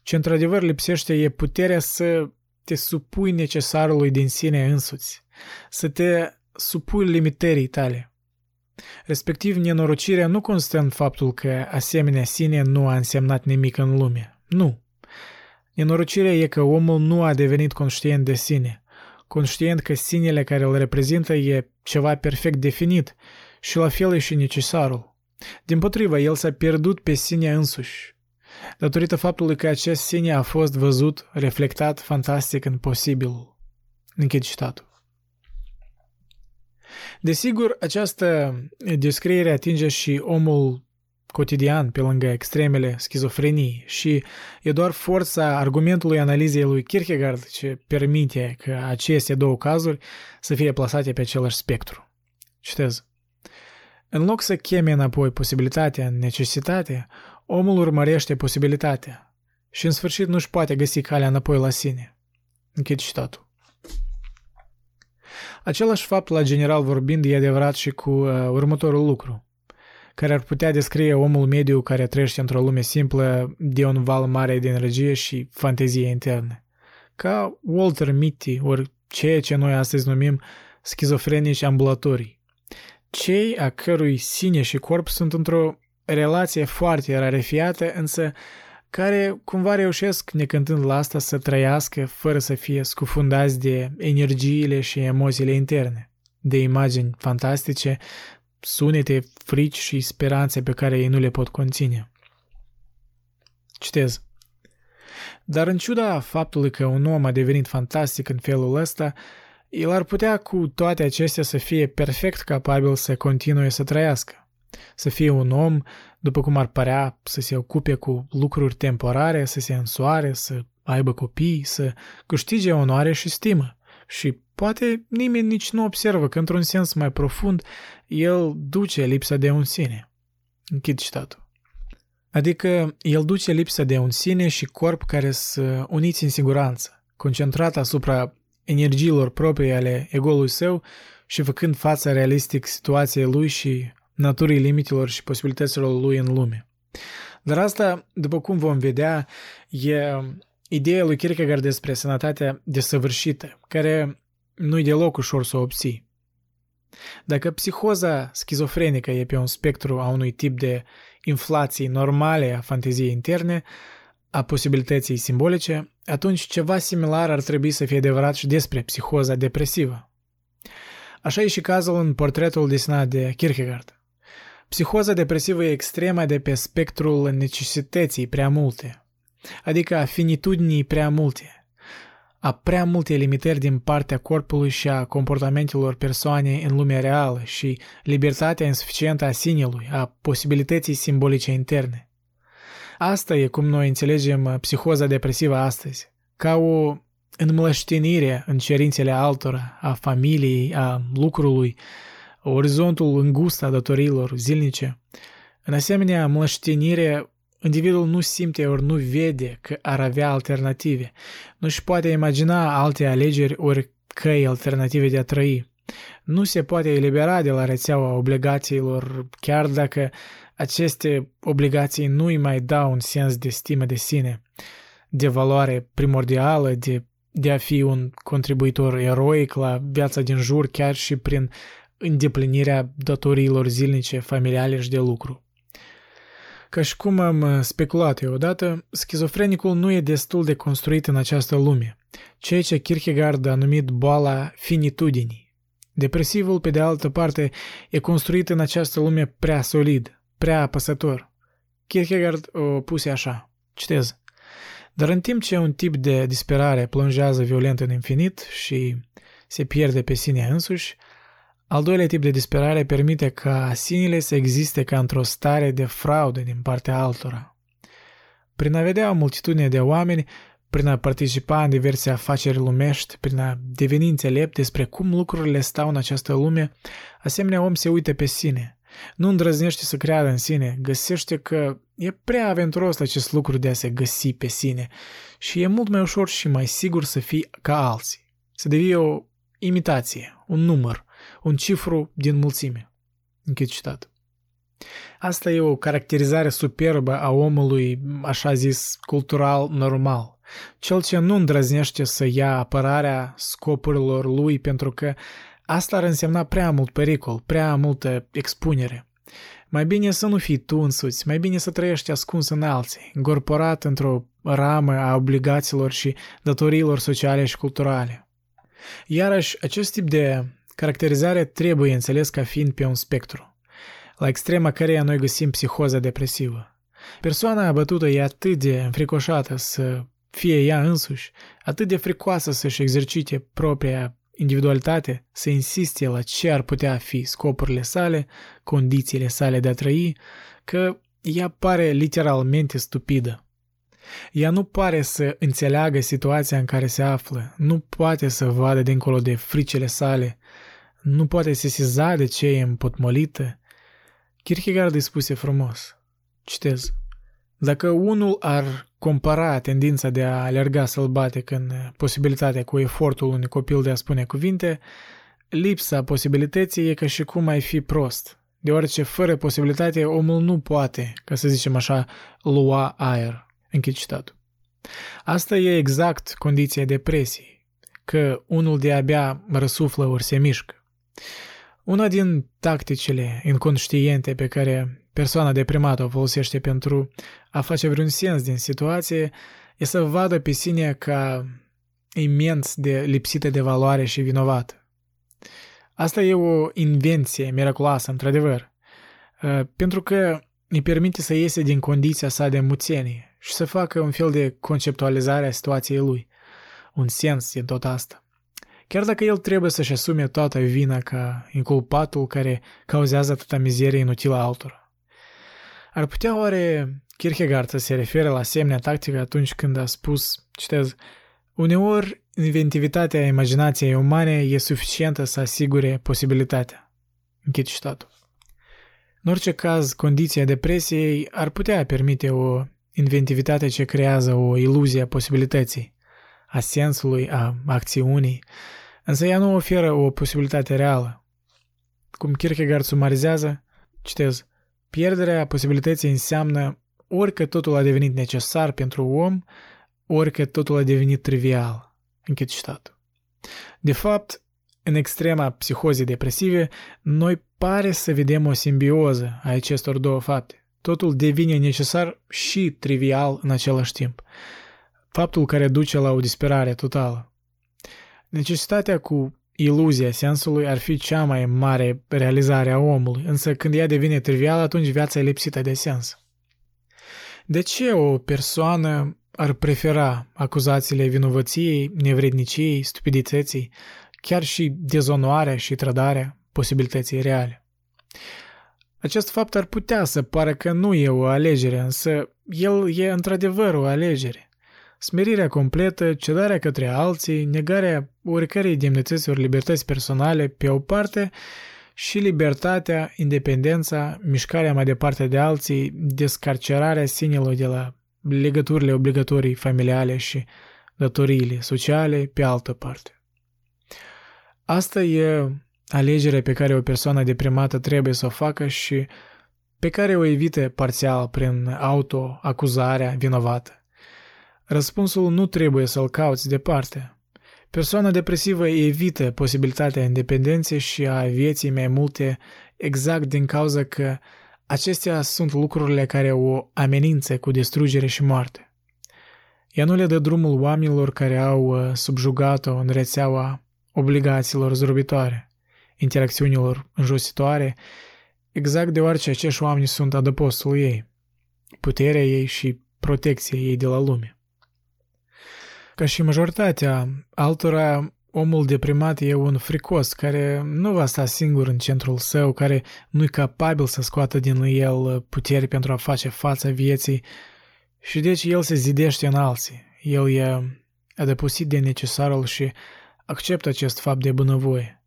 Ce într-adevăr lipsește e puterea să te supui necesarului din sine însuți, să te supui limitării tale. Respectiv, nenorocirea nu constă în faptul că asemenea sine nu a însemnat nimic în lume. Nu. Nenorocirea e că omul nu a devenit conștient de sine, conștient că sinele care îl reprezintă e ceva perfect definit și la fel e și necesarul. Din potrivă, el s-a pierdut pe sine însuși, datorită faptului că acest sine a fost văzut, reflectat fantastic în posibilul. Închid citatul. Desigur, această descriere atinge și omul cotidian pe lângă extremele schizofrenii și e doar forța argumentului analizei lui Kierkegaard ce permite că aceste două cazuri să fie plasate pe același spectru. Citez. În loc să cheme înapoi posibilitatea în necesitate, omul urmărește posibilitatea și în sfârșit nu-și poate găsi calea înapoi la sine. Închid citatul. Același fapt, la general vorbind, e adevărat și cu uh, următorul lucru – care ar putea descrie omul mediu care trăiește într-o lume simplă de un val mare de energie și fantezie interne. Ca Walter Mitty, ori ceea ce noi astăzi numim schizofrenici ambulatorii. cei a cărui sine și corp sunt într-o relație foarte rarefiată, însă care cumva reușesc, necântând la asta, să trăiască fără să fie scufundați de energiile și emoțiile interne, de imagini fantastice, sunete, frici și speranțe pe care ei nu le pot conține. Citez. Dar în ciuda faptului că un om a devenit fantastic în felul ăsta, el ar putea cu toate acestea să fie perfect capabil să continue să trăiască. Să fie un om, după cum ar părea, să se ocupe cu lucruri temporare, să se însoare, să aibă copii, să câștige onoare și stimă. Și poate nimeni nici nu observă că, într-un sens mai profund, el duce lipsa de un sine. Închid citatul. Adică el duce lipsa de un sine și corp care sunt uniți în siguranță, concentrat asupra energiilor proprii ale egoului său și făcând fața realistic situației lui și naturii limitelor și posibilităților lui în lume. Dar asta, după cum vom vedea, e ideea lui Kierkegaard despre sănătatea desăvârșită, care nu-i deloc ușor să o obții. Dacă psihoza schizofrenică e pe un spectru a unui tip de inflații normale a fanteziei interne, a posibilității simbolice, atunci ceva similar ar trebui să fie adevărat și despre psihoza depresivă. Așa e și cazul în portretul desenat de Kierkegaard. Psihoza depresivă e extremă de pe spectrul necesității prea multe, adică a finitudinii prea multe, a prea multe limitări din partea corpului și a comportamentelor persoanei în lumea reală și libertatea insuficientă a sinelui, a posibilității simbolice interne. Asta e cum noi înțelegem uh, psihoza depresivă astăzi, ca o înmlăștenire în cerințele altora, a familiei, a lucrului, orizontul îngust a datorilor zilnice. În asemenea mlăștenire, individul nu simte ori nu vede că ar avea alternative, nu-și poate imagina alte alegeri ori căi alternative de a trăi. Nu se poate elibera de la rețeaua obligațiilor, chiar dacă aceste obligații nu îi mai dau un sens de stimă de sine, de valoare primordială, de, de a fi un contribuitor eroic la viața din jur, chiar și prin îndeplinirea datoriilor zilnice, familiale și de lucru. Ca și cum am speculat eu odată, schizofrenicul nu e destul de construit în această lume, ceea ce Kierkegaard a numit boala finitudinii. Depresivul, pe de altă parte, e construit în această lume prea solid, prea apăsător. Kierkegaard o puse așa, citez. Dar în timp ce un tip de disperare plonjează violent în infinit și se pierde pe sine însuși, al doilea tip de disperare permite ca sinele să existe ca într-o stare de fraudă din partea altora. Prin a vedea o multitudine de oameni, prin a participa în diverse afaceri lumești, prin a deveni înțelept despre cum lucrurile stau în această lume, asemenea om se uită pe sine. Nu îndrăznește să creadă în sine, găsește că e prea aventuros acest lucru de a se găsi pe sine și e mult mai ușor și mai sigur să fii ca alții, să devii o imitație, un număr, un cifru din mulțime. Închid citat. Asta e o caracterizare superbă a omului, așa zis, cultural normal. Cel ce nu îndrăznește să ia apărarea scopurilor lui pentru că asta ar însemna prea mult pericol, prea multă expunere. Mai bine să nu fii tu însuți, mai bine să trăiești ascuns în alții, incorporat într-o ramă a obligațiilor și datoriilor sociale și culturale. Iarăși, acest tip de Caracterizarea trebuie înțeles ca fiind pe un spectru, la extrema căreia noi găsim psihoza depresivă. Persoana abătută e atât de înfricoșată să fie ea însuși, atât de fricoasă să-și exercite propria individualitate, să insiste la ce ar putea fi scopurile sale, condițiile sale de a trăi, că ea pare literalmente stupidă. Ea nu pare să înțeleagă situația în care se află, nu poate să vadă dincolo de fricile sale, nu poate sesiza de ce e împotmolită. Kierkegaard îi spuse frumos. Citez. Dacă unul ar compara tendința de a alerga sălbatic în posibilitatea cu efortul unui copil de a spune cuvinte, lipsa posibilității e ca și cum ai fi prost, deoarece fără posibilitate omul nu poate, ca să zicem așa, lua aer. Închid citatul. Asta e exact condiția depresiei, că unul de abia răsuflă ori se mișcă. Una din tacticile inconștiente pe care persoana deprimată o folosește pentru a face vreun sens din situație e să vadă pe sine ca imens de lipsită de valoare și vinovat. Asta e o invenție miraculoasă, într-adevăr, uh, pentru că îi permite să iese din condiția sa de muțenie și să facă un fel de conceptualizare a situației lui, un sens din tot asta. Chiar dacă el trebuie să-și asume toată vina ca inculpatul care cauzează atâta mizerie inutilă altora. Ar putea oare Kierkegaard să se refere la asemenea tactică atunci când a spus, citez, Uneori, inventivitatea imaginației umane e suficientă să asigure posibilitatea. Închid citatul. În orice caz, condiția depresiei ar putea permite o inventivitate ce creează o iluzie a posibilității, a sensului, a acțiunii, însă ea nu oferă o posibilitate reală. Cum Kierkegaard sumarizează, citez, pierderea posibilității înseamnă ori că totul a devenit necesar pentru om, ori că totul a devenit trivial. Închid citatul. De fapt, în extrema psihozei depresive, noi pare să vedem o simbioză a acestor două fapte. Totul devine necesar și trivial în același timp. Faptul care duce la o disperare totală. Necesitatea cu iluzia sensului ar fi cea mai mare realizare a omului, însă când ea devine trivială, atunci viața e lipsită de sens. De ce o persoană ar prefera acuzațiile vinovăției, nevredniciei, stupidității, chiar și dezonoarea și trădarea posibilității reale? Acest fapt ar putea să pară că nu e o alegere, însă el e într-adevăr o alegere. Smerirea completă, cedarea către alții, negarea oricărei demnități ori libertăți personale pe o parte și libertatea, independența, mișcarea mai departe de alții, descarcerarea sinelor de la legăturile obligatorii familiale și datoriile sociale pe altă parte. Asta e alegerea pe care o persoană deprimată trebuie să o facă și pe care o evite parțial prin auto-acuzarea vinovată. Răspunsul nu trebuie să-l cauți departe. Persoana depresivă evită posibilitatea independenței și a vieții mai multe exact din cauza că Acestea sunt lucrurile care o amenință cu distrugere și moarte. Ea nu le dă drumul oamenilor care au uh, subjugat-o în rețeaua obligațiilor zdrobitoare, interacțiunilor înjositoare, exact deoarece acești oameni sunt adăpostul ei, puterea ei și protecția ei de la lume. Ca și majoritatea altora, Omul deprimat e un fricos care nu va sta singur în centrul său, care nu-i capabil să scoată din el puteri pentru a face față vieții și deci el se zidește în alții. El e adăposit de necesarul și acceptă acest fapt de bunăvoie.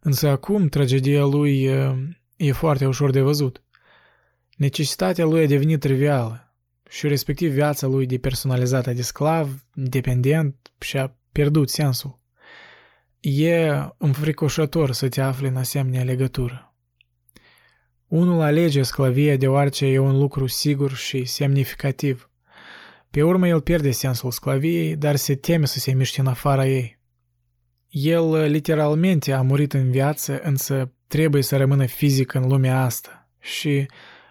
Însă acum tragedia lui e, e foarte ușor de văzut. Necesitatea lui a devenit trivială și respectiv viața lui depersonalizată de sclav, dependent și-a pierdut sensul. E înfricoșător să te afli în asemenea legătură. Unul alege sclavia deoarece e un lucru sigur și semnificativ. Pe urmă el pierde sensul sclaviei, dar se teme să se miște în afara ei. El literalmente a murit în viață, însă trebuie să rămână fizic în lumea asta și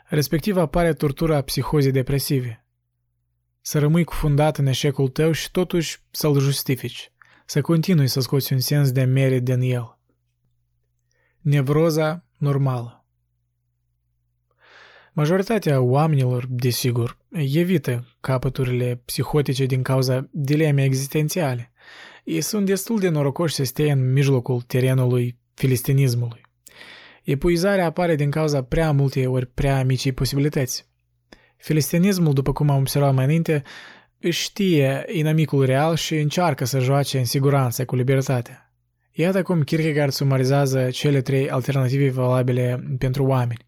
respectiv apare tortura psihozii depresive. Să rămâi cufundat în eșecul tău și totuși să-l justifici să continui să scoți un sens de merit din el. Nevroza normală Majoritatea oamenilor, desigur, evită capăturile psihotice din cauza dileme existențiale. Ei sunt destul de norocoși să stea în mijlocul terenului filistinismului. Epuizarea apare din cauza prea multe ori prea micii posibilități. Filistinismul, după cum am observat mai înainte, își știe inamicul real și încearcă să joace în siguranță cu libertatea. Iată cum Kierkegaard sumarizează cele trei alternative valabile pentru oameni.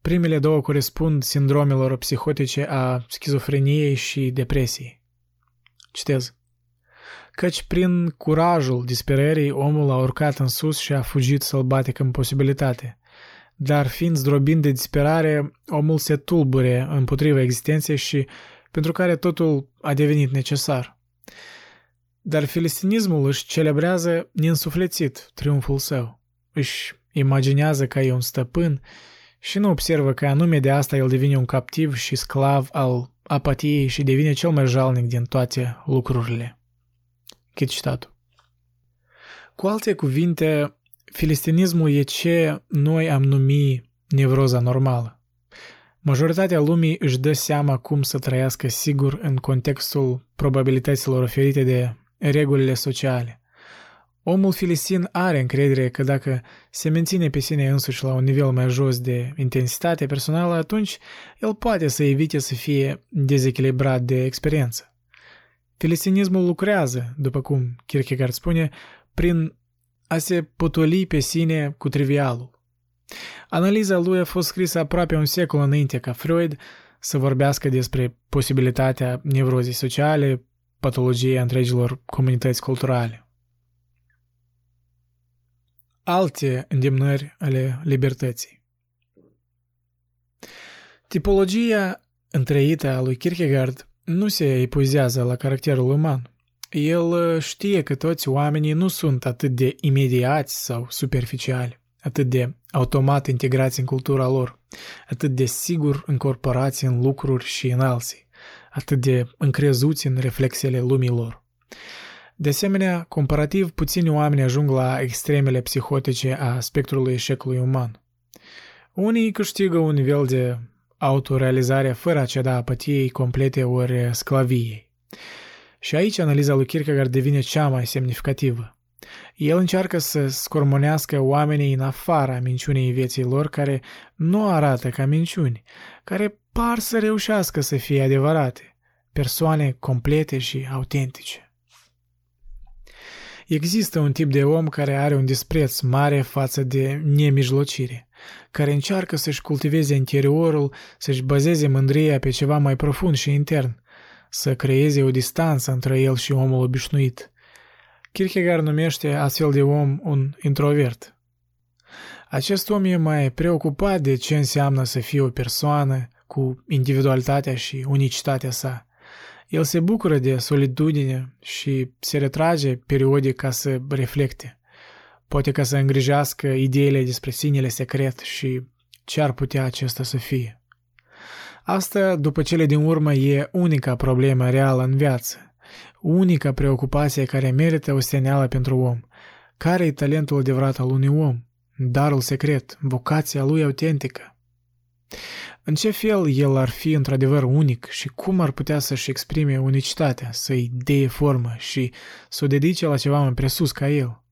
Primele două corespund sindromelor psihotice a schizofreniei și depresiei. Citez. Căci prin curajul disperării omul a urcat în sus și a fugit sălbatic în posibilitate. Dar fiind zdrobind de disperare, omul se tulbure împotriva existenței și pentru care totul a devenit necesar. Dar filistinismul își celebrează neînsuflețit triumful său. Își imaginează că e un stăpân și nu observă că anume de asta el devine un captiv și sclav al apatiei și devine cel mai jalnic din toate lucrurile. Chit citatul. Cu alte cuvinte, filistinismul e ce noi am numit nevroza normală. Majoritatea lumii își dă seama cum să trăiască sigur în contextul probabilităților oferite de regulile sociale. Omul filistin are încredere că dacă se menține pe sine însuși la un nivel mai jos de intensitate personală, atunci el poate să evite să fie dezechilibrat de experiență. Filistinismul lucrează, după cum Kierkegaard spune, prin a se potoli pe sine cu trivialul. Analiza lui a fost scrisă aproape un secol înainte ca Freud să vorbească despre posibilitatea nevrozii sociale, patologiei întregilor comunități culturale. Alte îndemnări ale libertății Tipologia întreită a lui Kierkegaard nu se epuizează la caracterul uman. El știe că toți oamenii nu sunt atât de imediați sau superficiali atât de automat integrați în cultura lor, atât de sigur încorporați în lucruri și în alții, atât de încrezuți în reflexele lumii lor. De asemenea, comparativ puțini oameni ajung la extremele psihotice a spectrului eșecului uman. Unii câștigă un nivel de autorealizare fără a ceda apatiei complete ori sclaviei. Și aici analiza lui Kierkegaard devine cea mai semnificativă. El încearcă să scormonească oamenii în afara minciunii vieții lor care nu arată ca minciuni, care par să reușească să fie adevărate, persoane complete și autentice. Există un tip de om care are un dispreț mare față de nemijlocire, care încearcă să-și cultiveze interiorul, să-și bazeze mândria pe ceva mai profund și intern, să creeze o distanță între el și omul obișnuit – Kierkegaard numește astfel de om un introvert. Acest om e mai preocupat de ce înseamnă să fie o persoană cu individualitatea și unicitatea sa. El se bucură de solitudine și se retrage periodic ca să reflecte, poate ca să îngrijească ideile despre sinele secret și ce ar putea acesta să fie. Asta, după cele din urmă, e unica problemă reală în viață, unica preocupație care merită o steneală pentru om. Care e talentul adevărat al unui om? Darul secret, vocația lui autentică. În ce fel el ar fi într-adevăr unic și cum ar putea să-și exprime unicitatea, să-i dea formă și să o dedice la ceva mai presus ca el?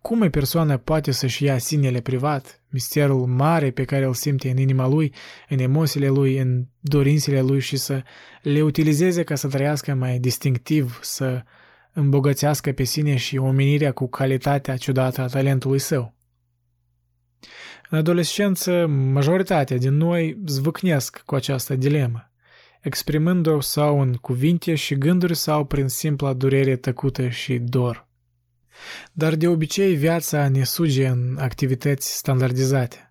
Cum o persoană poate să-și ia sinele privat, misterul mare pe care îl simte în inima lui, în emoțiile lui, în dorințele lui și să le utilizeze ca să trăiască mai distinctiv, să îmbogățească pe sine și omenirea cu calitatea ciudată a talentului său. În adolescență, majoritatea din noi zvâcnesc cu această dilemă, exprimând-o sau în cuvinte și gânduri sau prin simpla durere tăcută și dor. Dar de obicei viața ne suge în activități standardizate.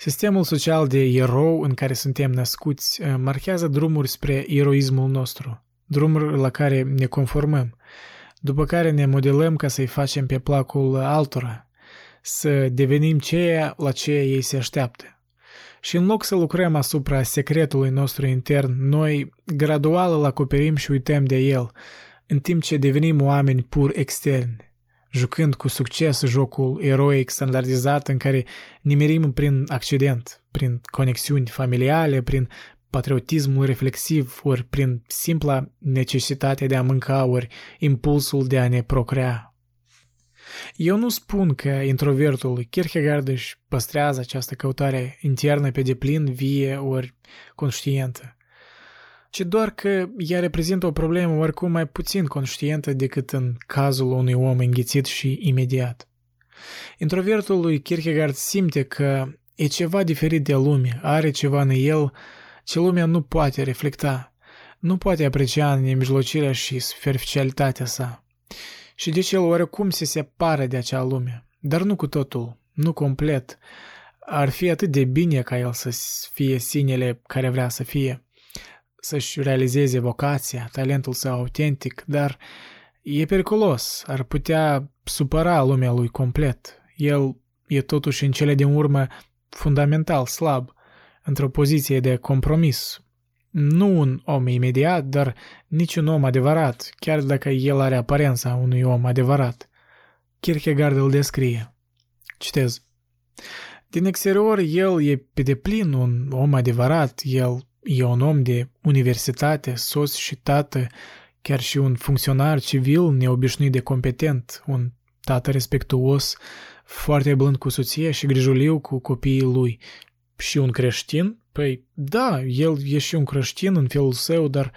Sistemul social de erou în care suntem născuți eh, marchează drumuri spre eroismul nostru, drumuri la care ne conformăm, după care ne modelăm ca să-i facem pe placul altora, să devenim ceea la ce ei se așteaptă. Și în loc să lucrăm asupra secretului nostru intern, noi gradual îl acoperim și uităm de el, în timp ce devenim oameni pur externi jucând cu succes jocul eroic standardizat în care nimerim prin accident, prin conexiuni familiale, prin patriotismul reflexiv, ori prin simpla necesitate de a mânca, ori impulsul de a ne procrea. Eu nu spun că introvertul Kierkegaard își păstrează această căutare internă pe deplin vie ori conștientă ci doar că ea reprezintă o problemă oricum mai puțin conștientă decât în cazul unui om înghițit și imediat. Introvertul lui Kierkegaard simte că e ceva diferit de lume, are ceva în el ce lumea nu poate reflecta, nu poate aprecia în nemijlocirea și superficialitatea sa. Și deci el oricum se separă de acea lume, dar nu cu totul, nu complet. Ar fi atât de bine ca el să fie sinele care vrea să fie să-și realizeze vocația, talentul său autentic, dar e periculos, ar putea supăra lumea lui complet. El e totuși în cele din urmă fundamental slab, într-o poziție de compromis. Nu un om imediat, dar nici un om adevărat, chiar dacă el are aparența unui om adevărat. Kierkegaard îl descrie. Citez. Din exterior, el e pe deplin un om adevărat, el e un om de universitate, sos și tată, chiar și un funcționar civil neobișnuit de competent, un tată respectuos, foarte blând cu soția și grijuliu cu copiii lui. Și un creștin? Păi, da, el e și un creștin în felul său, dar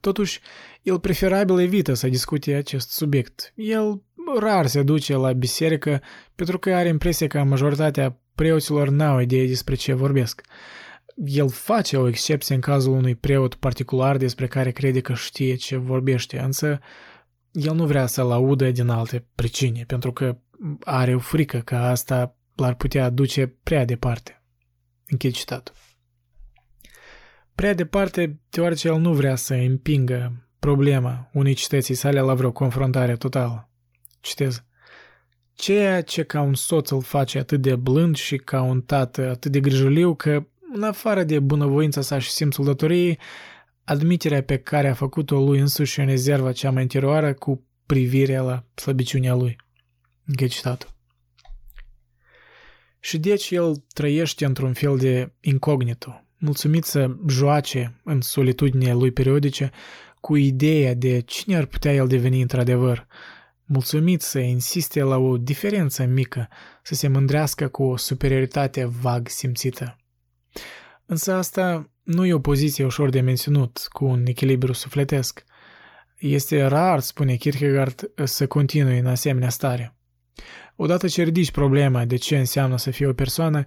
totuși el preferabil evită să discute acest subiect. El rar se duce la biserică pentru că are impresia că majoritatea preoților n-au idee despre ce vorbesc. El face o excepție în cazul unui preot particular despre care crede că știe ce vorbește, însă el nu vrea să-l audă din alte pricine, pentru că are o frică că asta l-ar putea duce prea departe. Închid citatul. Prea departe, deoarece el nu vrea să împingă problema unicității sale la vreo confruntare totală. Citez. Ceea ce ca un soț îl face atât de blând și ca un tată atât de grijuliu că, în afară de bunăvoința sa și simțul datoriei, admiterea pe care a făcut-o lui însuși în rezerva cea mai interioară cu privirea la slăbiciunea lui. Închei citatul. Și deci el trăiește într-un fel de incognito, mulțumit să joace în solitudinea lui periodice cu ideea de cine ar putea el deveni într-adevăr, mulțumit să insiste la o diferență mică, să se mândrească cu o superioritate vag simțită. Însă asta nu e o poziție ușor de menținut, cu un echilibru sufletesc. Este rar, spune Kierkegaard, să continui în asemenea stare. Odată ce ridici problema de ce înseamnă să fii o persoană,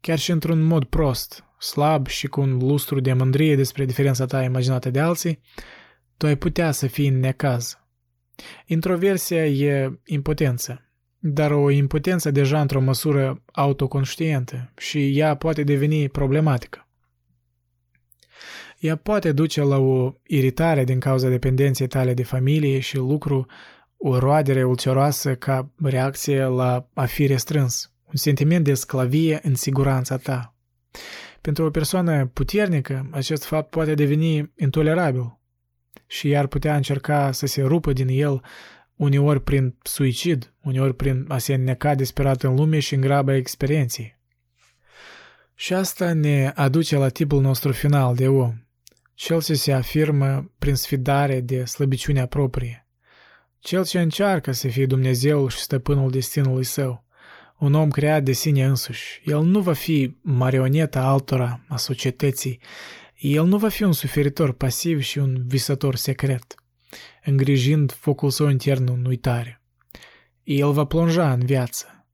chiar și într-un mod prost, slab și cu un lustru de mândrie despre diferența ta imaginată de alții, tu ai putea să fii în necaz. Introversia e impotență, dar o impotență deja într-o măsură autoconștientă și ea poate deveni problematică. Ea poate duce la o iritare din cauza dependenței tale de familie și lucru, o roadere ulceroasă ca reacție la a fi restrâns, un sentiment de sclavie în siguranța ta. Pentru o persoană puternică, acest fapt poate deveni intolerabil și iar putea încerca să se rupă din el uneori prin suicid, uneori prin a se înneca disperat în lume și în graba experienței. Și asta ne aduce la tipul nostru final de om, cel ce se afirmă prin sfidare de slăbiciunea proprie, cel ce încearcă să fie Dumnezeul și stăpânul destinului său, un om creat de sine însuși. El nu va fi marioneta altora a societății, el nu va fi un suferitor pasiv și un visător secret, îngrijind focul său intern în uitare. El va plonja în viață.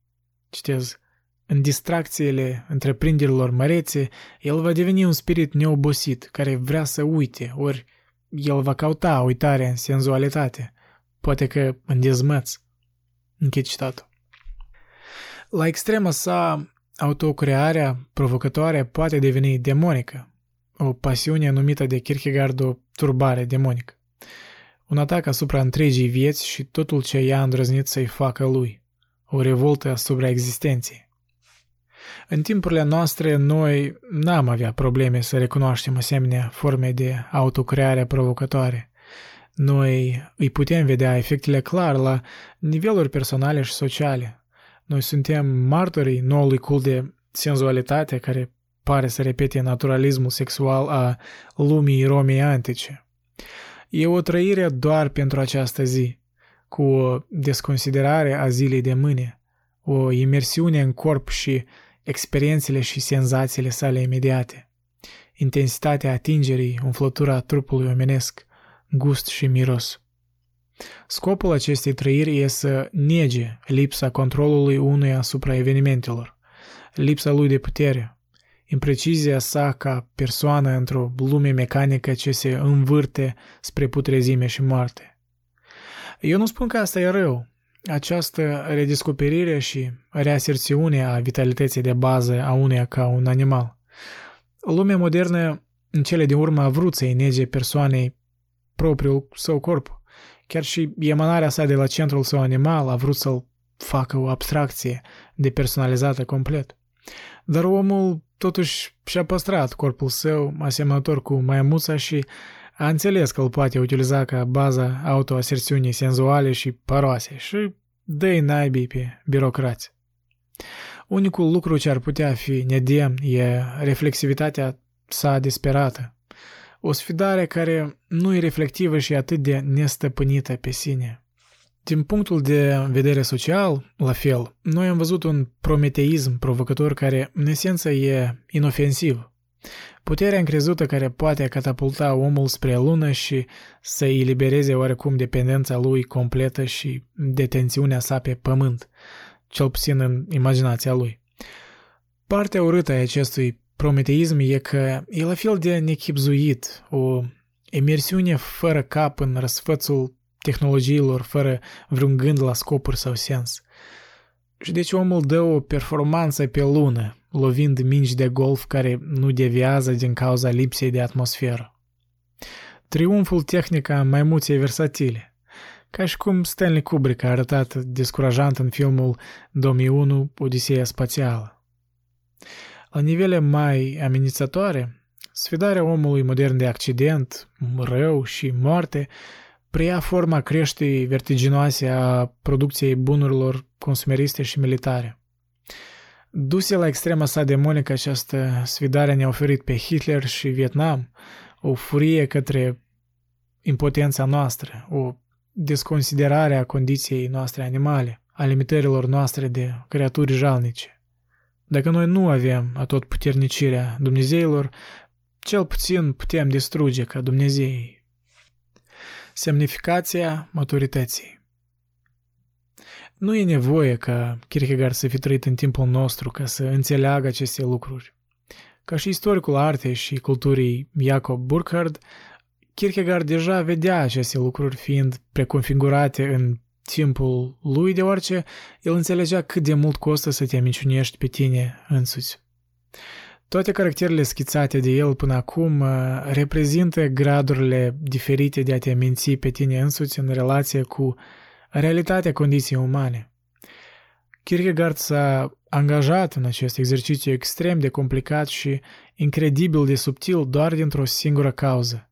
Citez, în distracțiile întreprinderilor mărețe, el va deveni un spirit neobosit care vrea să uite, ori el va cauta uitarea în senzualitate, poate că în dezmăț. Închid citatul. La extrema sa, autocrearea provocătoare poate deveni demonică, o pasiune numită de Kierkegaard o turbare demonică. Un atac asupra întregii vieți și totul ce ea a îndrăznit să-i facă lui. O revoltă asupra existenței. În timpurile noastre, noi n-am avea probleme să recunoaștem asemenea forme de autocreare provocatoare. Noi îi putem vedea efectele clar la niveluri personale și sociale. Noi suntem martorii noului cult de senzualitate care pare să repete naturalismul sexual a lumii Romei antice. E o trăire doar pentru această zi, cu o desconsiderare a zilei de mâine, o imersiune în corp și experiențele și senzațiile sale imediate, intensitatea atingerii, umflătura trupului omenesc, gust și miros. Scopul acestei trăiri e să nege lipsa controlului unui asupra evenimentelor, lipsa lui de putere, imprecizia sa ca persoană într-o lume mecanică ce se învârte spre putrezime și moarte. Eu nu spun că asta e rău. Această redescoperire și reaserțiune a vitalității de bază a uneia ca un animal. Lumea modernă în cele din urmă a vrut să nege persoanei propriul său corp. Chiar și emanarea sa de la centrul său animal a vrut să-l facă o abstracție depersonalizată complet. Dar omul totuși și-a păstrat corpul său asemănător cu maimuța și a înțeles că îl poate utiliza ca baza autoaserțiunii senzuale și paroase și dă naibii pe birocrați. Unicul lucru ce ar putea fi nedemn e reflexivitatea sa disperată. O sfidare care nu e reflectivă și atât de nestăpânită pe sine. Din punctul de vedere social, la fel, noi am văzut un prometeism provocător care, în esență, e inofensiv. Puterea încrezută care poate catapulta omul spre lună și să îi elibereze oarecum dependența lui completă și detențiunea sa pe pământ, cel puțin în imaginația lui. Partea urâtă a acestui prometeism e că e la fel de nechipzuit, o emersiune fără cap în răsfățul tehnologiilor, fără vreun gând la scopuri sau sens. Și deci omul dă o performanță pe lună, lovind mingi de golf care nu deviază din cauza lipsei de atmosferă. Triumful tehnic a maimuței versatile, ca și cum Stanley Kubrick a arătat descurajant în filmul 2001 Odiseea spațială. La nivele mai amenințătoare, sfidarea omului modern de accident, rău și moarte preia forma creșterii vertiginoase a producției bunurilor consumeriste și militare. Duse la extrema sa demonică această sfidare ne-a oferit pe Hitler și Vietnam o furie către impotența noastră, o desconsiderare a condiției noastre animale, a limitărilor noastre de creaturi jalnice. Dacă noi nu avem atotputernicirea Dumnezeilor, cel puțin putem distruge ca Dumnezeii Semnificația maturității Nu e nevoie ca Kierkegaard să fi trăit în timpul nostru ca să înțeleagă aceste lucruri. Ca și istoricul artei și culturii Jacob Burckhardt, Kierkegaard deja vedea aceste lucruri fiind preconfigurate în timpul lui, deoarece el înțelegea cât de mult costă să te minciunești pe tine însuți. Toate caracterele schițate de el până acum uh, reprezintă gradurile diferite de a te minți pe tine însuți în relație cu realitatea condiției umane. Kierkegaard s-a angajat în acest exercițiu extrem de complicat și incredibil de subtil doar dintr-o singură cauză,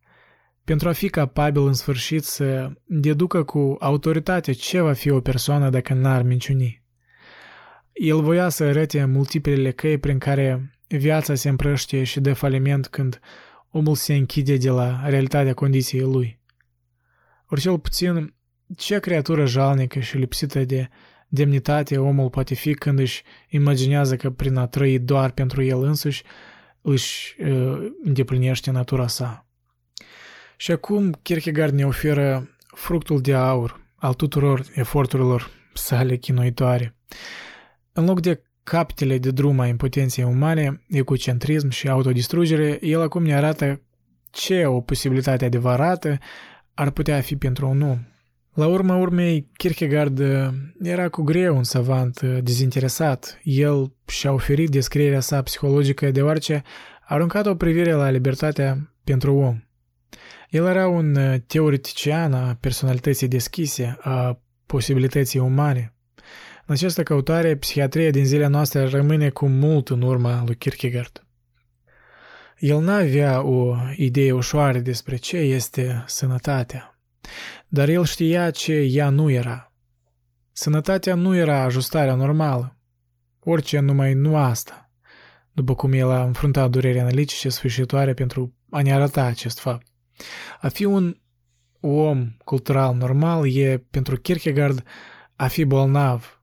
pentru a fi capabil în sfârșit să deducă cu autoritate ce va fi o persoană dacă n-ar minciuni. El voia să arate multiplele căi prin care Viața se împrăștie și dă faliment când omul se închide de la realitatea condiției lui. Ori cel puțin, ce creatură jalnică și lipsită de demnitate omul poate fi când își imaginează că prin a trăi doar pentru el însuși își uh, îndeplinește natura sa. Și acum Kierkegaard ne oferă fructul de aur al tuturor eforturilor sale chinuitoare. În loc de capitele de drum a impotenței umane, ecocentrism și autodistrugere, el acum ne arată ce o posibilitate adevărată ar putea fi pentru un om. La urma urmei, Kierkegaard uh, era cu greu un savant uh, dezinteresat. El și-a oferit descrierea sa psihologică deoarece a aruncat o privire la libertatea pentru om. El era un uh, teoretician a personalității deschise, a posibilității umane. În această căutare, psihiatria din zilele noastre rămâne cu mult în urma lui Kierkegaard. El n-avea o idee ușoară despre ce este sănătatea, dar el știa ce ea nu era. Sănătatea nu era ajustarea normală, orice numai nu asta, după cum el a înfruntat dureri analitice sfârșitoare pentru a ne arăta acest fapt. A fi un om cultural normal e pentru Kierkegaard a fi bolnav,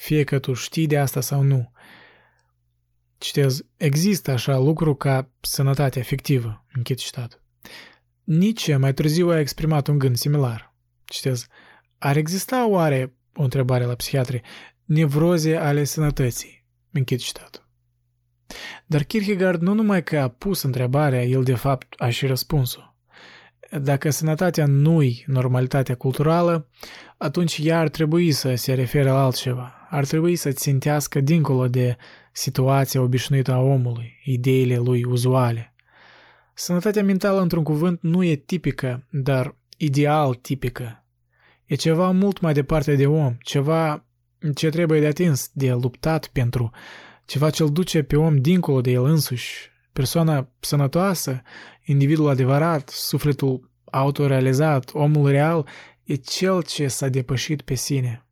fie că tu știi de asta sau nu. Citez, există așa lucru ca sănătate afectivă, închid citat. Nietzsche mai târziu a exprimat un gând similar. Citez, ar exista oare, o întrebare la psihiatri, nevroze ale sănătății? Închid citat. Dar Kierkegaard nu numai că a pus întrebarea, el de fapt a și răspuns-o. Dacă sănătatea nu-i normalitatea culturală, atunci ea ar trebui să se refere la altceva. Ar trebui să țintească dincolo de situația obișnuită a omului, ideile lui uzuale. Sănătatea mentală, într-un cuvânt, nu e tipică, dar ideal tipică. E ceva mult mai departe de om, ceva ce trebuie de atins, de luptat pentru, ceva ce îl duce pe om dincolo de el însuși, persoana sănătoasă, individul adevărat, sufletul autorealizat, omul real, e cel ce s-a depășit pe sine.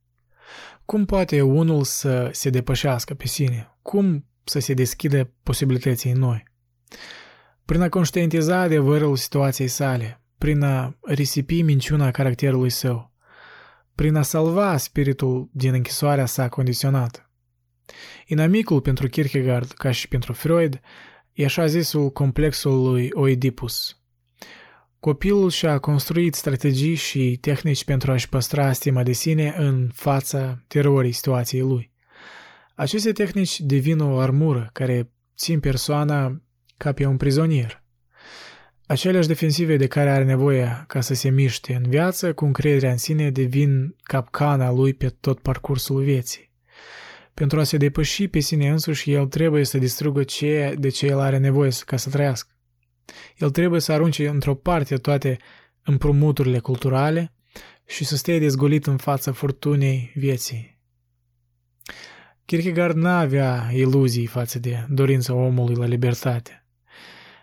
Cum poate unul să se depășească pe sine? Cum să se deschidă posibilității noi? Prin a conștientiza adevărul situației sale, prin a risipi minciuna caracterului său, prin a salva spiritul din închisoarea sa condiționată. Inamicul pentru Kierkegaard, ca și pentru Freud, e așa zisul complexul lui Oedipus. Copilul și-a construit strategii și tehnici pentru a-și păstra stima de sine în fața terorii situației lui. Aceste tehnici devin o armură care țin persoana ca pe un prizonier. Aceleași defensive de care are nevoie ca să se miște în viață, cu încrederea în sine, devin capcana lui pe tot parcursul vieții. Pentru a se depăși pe sine însuși, el trebuie să distrugă ceea de ce el are nevoie ca să trăiască. El trebuie să arunce într-o parte toate împrumuturile culturale și să stea dezgolit în fața furtunei vieții. Kierkegaard n-avea iluzii față de dorința omului la libertate.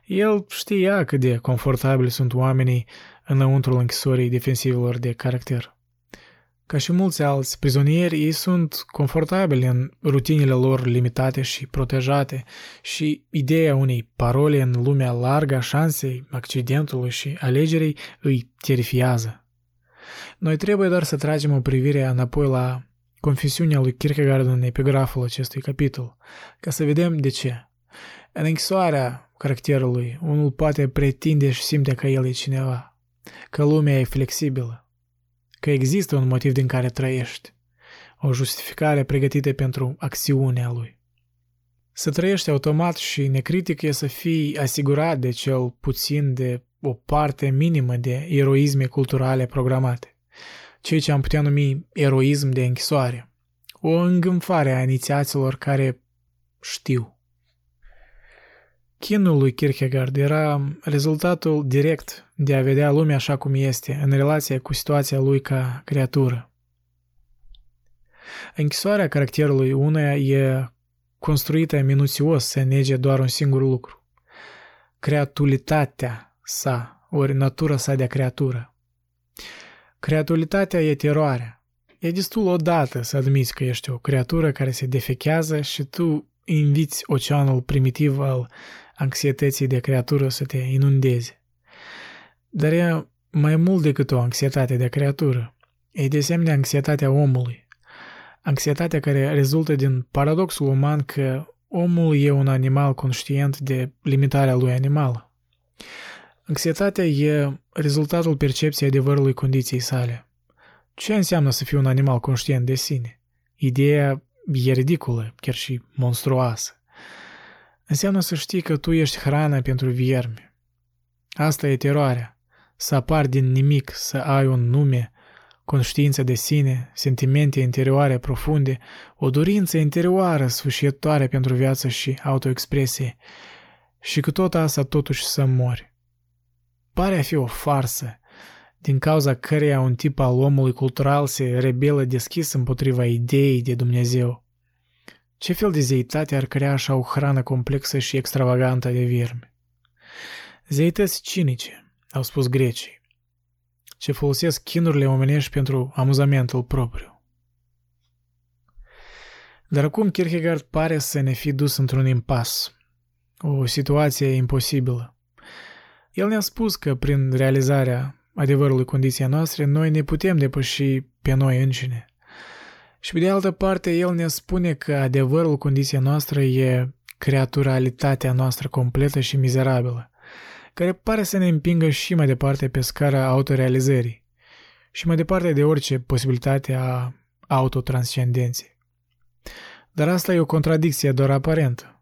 El știa cât de confortabili sunt oamenii înăuntrul închisorii defensivelor de caracter. Ca și mulți alți prizonieri, ei sunt confortabili în rutinile lor limitate și protejate și ideea unei parole în lumea largă a șansei, accidentului și alegerii îi terifiază. Noi trebuie doar să tragem o privire înapoi la confesiunea lui Kierkegaard în epigraful acestui capitol, ca să vedem de ce. În închisoarea caracterului, unul poate pretinde și simte că el e cineva, că lumea e flexibilă, că există un motiv din care trăiești, o justificare pregătită pentru acțiunea lui. Să trăiești automat și necritic e să fii asigurat de cel puțin de o parte minimă de eroisme culturale programate, ceea ce am putea numi eroism de închisoare, o îngânfare a inițiaților care știu. Chinul lui Kierkegaard era rezultatul direct de a vedea lumea așa cum este, în relație cu situația lui ca creatură. Închisoarea caracterului uneia e construită minuțios să nege doar un singur lucru. Creatulitatea sa, ori natura sa de creatură. Creatulitatea e teroarea. E destul odată să admiți că ești o creatură care se defechează și tu inviți oceanul primitiv al anxietății de creatură să te inundeze. Dar e mai mult decât o anxietate de creatură. E de asemenea anxietatea omului. Anxietatea care rezultă din paradoxul uman că omul e un animal conștient de limitarea lui animală. Anxietatea e rezultatul percepției adevărului condiției sale. Ce înseamnă să fii un animal conștient de sine? Ideea e ridicolă, chiar și monstruoasă. Înseamnă să știi că tu ești hrană pentru viermi. Asta e teroarea. Să apar din nimic, să ai un nume, conștiință de sine, sentimente interioare profunde, o dorință interioară sfârșitoare pentru viață și autoexpresie, și cu tot asta totuși să mori. Pare a fi o farsă, din cauza căreia un tip al omului cultural se rebelă deschis împotriva ideii de Dumnezeu. Ce fel de zeitate ar crea așa o hrană complexă și extravagantă de viermi? Zeități cinice, au spus grecii, ce folosesc chinurile omenești pentru amuzamentul propriu. Dar acum Kierkegaard pare să ne fi dus într-un impas, o situație imposibilă. El ne-a spus că prin realizarea adevărului condiției noastre, noi ne putem depăși pe noi înșine – și pe de altă parte, el ne spune că adevărul condiția noastră e creaturalitatea noastră completă și mizerabilă, care pare să ne împingă și mai departe pe scara autorealizării și mai departe de orice posibilitate a autotranscendenței. Dar asta e o contradicție doar aparentă.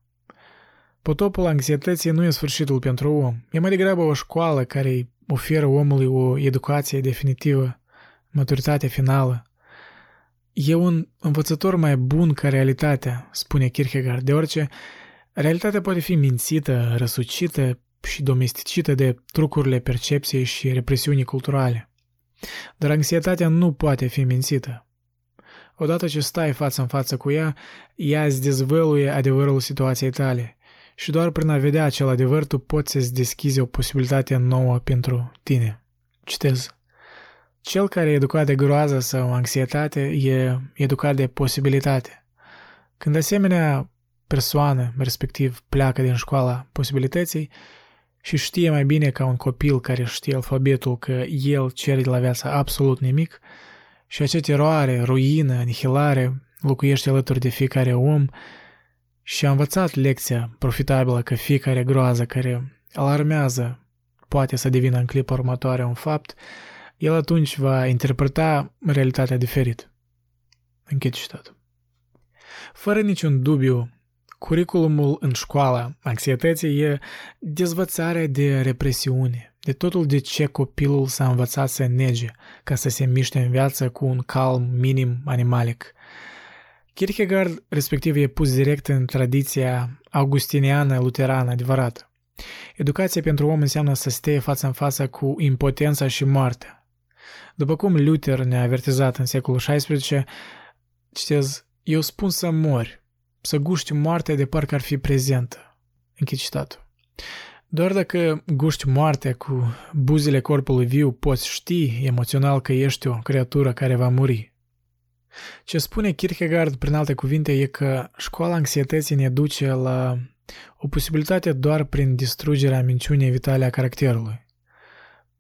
Potopul anxietății nu e sfârșitul pentru om, e mai degrabă o școală care îi oferă omului o educație definitivă, maturitatea finală, E un învățător mai bun ca realitatea, spune Kierkegaard, deoarece realitatea poate fi mințită, răsucită și domesticită de trucurile percepției și represiunii culturale. Dar anxietatea nu poate fi mințită. Odată ce stai față în față cu ea, ea îți dezvăluie adevărul situației tale și doar prin a vedea acel adevăr tu poți să-ți deschizi o posibilitate nouă pentru tine. Citez. Cel care e educat de groază sau anxietate e educat de posibilitate. Când asemenea persoană, respectiv pleacă din școala posibilității și știe mai bine ca un copil care știe alfabetul că el cere de la viață absolut nimic și acea teroare, ruină, anihilare locuiește alături de fiecare om și a învățat lecția profitabilă că fiecare groază care alarmează poate să devină în clipa următoare un fapt, el atunci va interpreta realitatea diferit. Închid citatul. Fără niciun dubiu, Curiculumul în școala anxietății e dezvățarea de represiune, de totul de ce copilul s-a învățat să nege ca să se miște în viață cu un calm minim animalic. Kierkegaard, respectiv, e pus direct în tradiția augustiniană luterană adevărată. Educația pentru om înseamnă să stea față în față cu impotența și moartea. După cum Luther ne-a avertizat în secolul XVI, citez, eu spun să mori, să guști moartea de parcă ar fi prezentă. Închid citatul. Doar dacă guști moartea cu buzele corpului viu, poți ști emoțional că ești o creatură care va muri. Ce spune Kierkegaard, prin alte cuvinte, e că școala anxietății ne duce la o posibilitate doar prin distrugerea minciunii vitale a caracterului.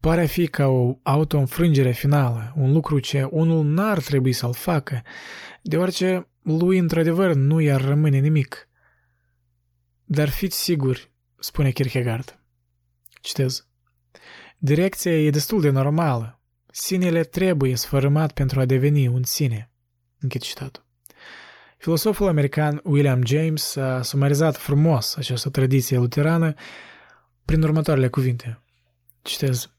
Pare a fi ca o auto-înfrângere finală, un lucru ce unul n-ar trebui să-l facă, deoarece lui într-adevăr nu i-ar rămâne nimic. Dar fiți siguri, spune Kierkegaard. Citez. Direcția e destul de normală. Sinele trebuie sfărâmat pentru a deveni un sine. Închid citatul. Filosoful american William James a sumarizat frumos această tradiție luterană prin următoarele cuvinte. Citez.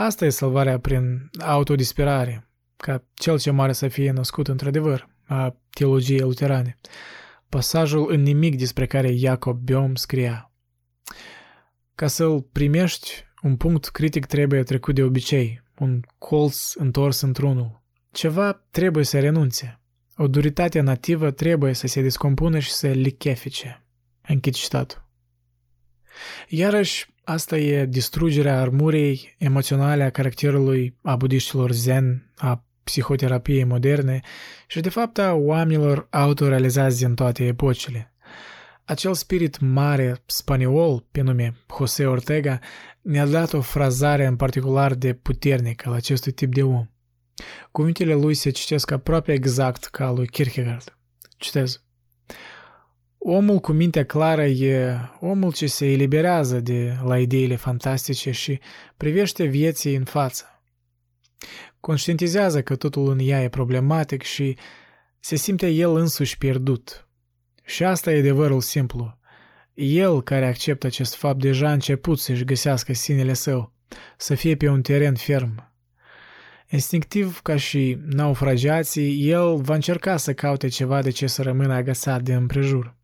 Asta e salvarea prin autodisperare, ca cel ce mare să fie născut într-adevăr, a teologiei luterane. Pasajul în nimic despre care Iacob Biom scria. Ca să-l primești, un punct critic trebuie trecut de obicei, un colț întors într-unul. Ceva trebuie să renunțe. O duritate nativă trebuie să se descompună și să lichefice. Închid citatul. Iarăși, asta e distrugerea armuriei emoționale a caracterului a budiștilor zen, a psihoterapiei moderne și de fapt a oamenilor autorealizați din toate epocile. Acel spirit mare spaniol, pe nume José Ortega, ne-a dat o frazare în particular de puternică la acestui tip de om. Cuvintele lui se citesc aproape exact ca lui Kierkegaard. Citez. Omul cu mintea clară e omul ce se eliberează de la ideile fantastice și privește vieții în față. Conștientizează că totul în ea e problematic și se simte el însuși pierdut. Și asta e adevărul simplu. El care acceptă acest fapt deja a început să-și găsească sinele său, să fie pe un teren ferm. Instinctiv, ca și naufragiații, el va încerca să caute ceva de ce să rămână agățat de împrejur.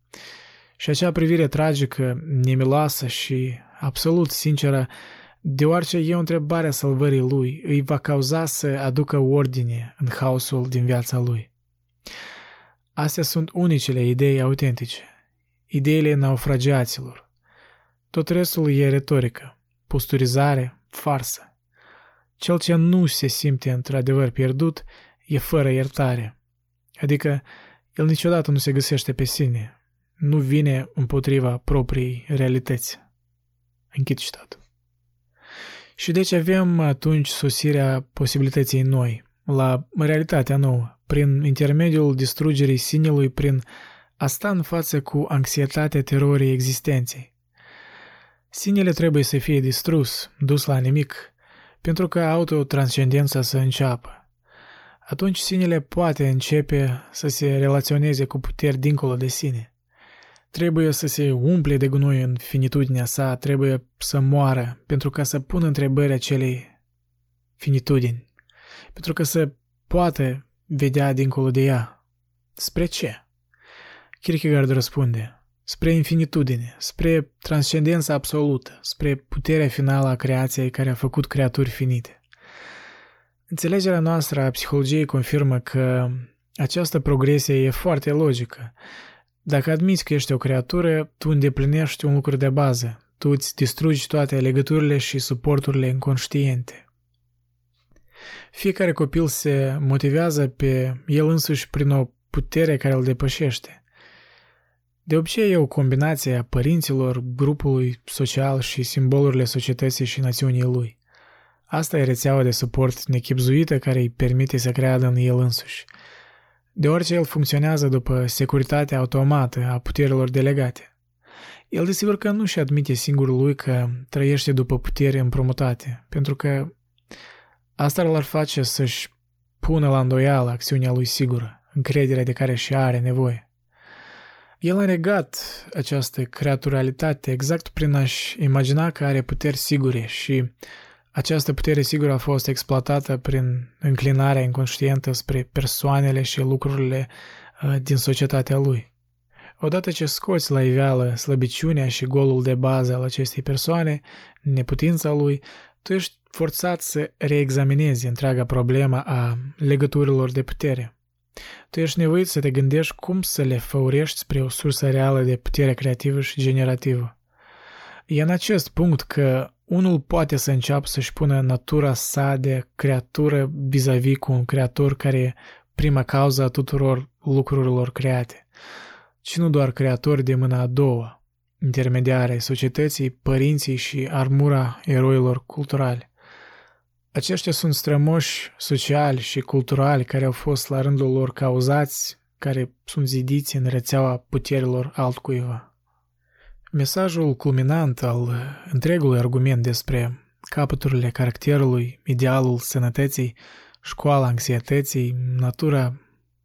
Și acea privire tragică, nemiloasă și absolut sinceră deoarece e o întrebare a salvării lui, îi va cauza să aducă ordine în haosul din viața lui. Astea sunt unicele idei autentice, ideile naufragiaților. Tot restul e retorică, posturizare, farsă. Cel ce nu se simte într-adevăr pierdut e fără iertare, adică el niciodată nu se găsește pe sine, nu vine împotriva propriei realități. Închid citatul. Și deci avem atunci sosirea posibilității noi, la realitatea nouă, prin intermediul distrugerii sinelui, prin a sta în față cu anxietatea terorii existenței. Sinele trebuie să fie distrus, dus la nimic, pentru ca autotranscendența să înceapă. Atunci sinele poate începe să se relaționeze cu puteri dincolo de sine. Trebuie să se umple de gunoi în finitudinea sa, trebuie să moară pentru ca să pună întrebări acelei finitudini, pentru că să poată vedea dincolo de ea. Spre ce? Kierkegaard răspunde, spre infinitudine, spre transcendența absolută, spre puterea finală a creației care a făcut creaturi finite. Înțelegerea noastră a psihologiei confirmă că această progresie e foarte logică. Dacă admiți că ești o creatură, tu îndeplinești un lucru de bază. Tu îți distrugi toate legăturile și suporturile inconștiente. Fiecare copil se motivează pe el însuși prin o putere care îl depășește. De obicei e o combinație a părinților, grupului social și simbolurile societății și națiunii lui. Asta e rețeaua de suport nechipzuită care îi permite să creadă în el însuși. Deoarece el funcționează după securitatea automată a puterilor delegate. El desigur că nu și admite singur lui că trăiește după putere împrumutate, pentru că asta l-ar face să-și pună la îndoială acțiunea lui sigură, încrederea de care și are nevoie. El a negat această creaturalitate exact prin a-și imagina că are puteri sigure și această putere sigură a fost exploatată prin înclinarea inconștientă spre persoanele și lucrurile uh, din societatea lui. Odată ce scoți la iveală slăbiciunea și golul de bază al acestei persoane, neputința lui, tu ești forțat să reexaminezi întreaga problemă a legăturilor de putere. Tu ești nevoit să te gândești cum să le făurești spre o sursă reală de putere creativă și generativă. E în acest punct că unul poate să înceapă să-și pună natura sa de creatură vis-a-vis cu un creator care e prima cauză a tuturor lucrurilor create, ci nu doar creator de mâna a doua, intermediare societății, părinții și armura eroilor culturali. Aceștia sunt strămoși sociali și culturali care au fost la rândul lor cauzați, care sunt zidiți în rețeaua puterilor altcuiva. Mesajul culminant al întregului argument despre capăturile caracterului, idealul sănătății, școala anxietății, natura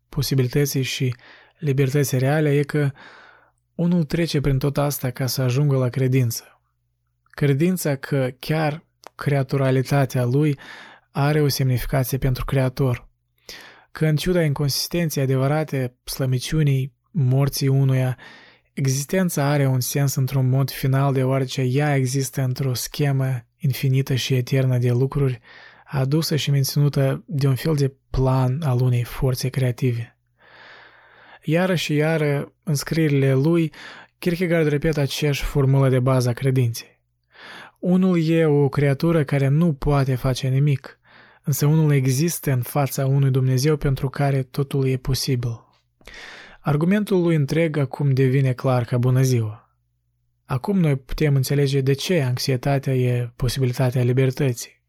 posibilității și libertății reale e că unul trece prin tot asta ca să ajungă la credință. Credința că chiar creaturalitatea lui are o semnificație pentru creator. Că în ciuda inconsistenței adevărate, slămiciunii, morții unuia, Existența are un sens într-un mod final deoarece ea există într-o schemă infinită și eternă de lucruri adusă și menținută de un fel de plan al unei forțe creative. Iară și iară, în scrierile lui, Kierkegaard repetă aceeași formulă de bază a credinței. Unul e o creatură care nu poate face nimic, însă unul există în fața unui Dumnezeu pentru care totul e posibil. Argumentul lui întreg acum devine clar ca bună ziua. Acum noi putem înțelege de ce anxietatea e posibilitatea libertății.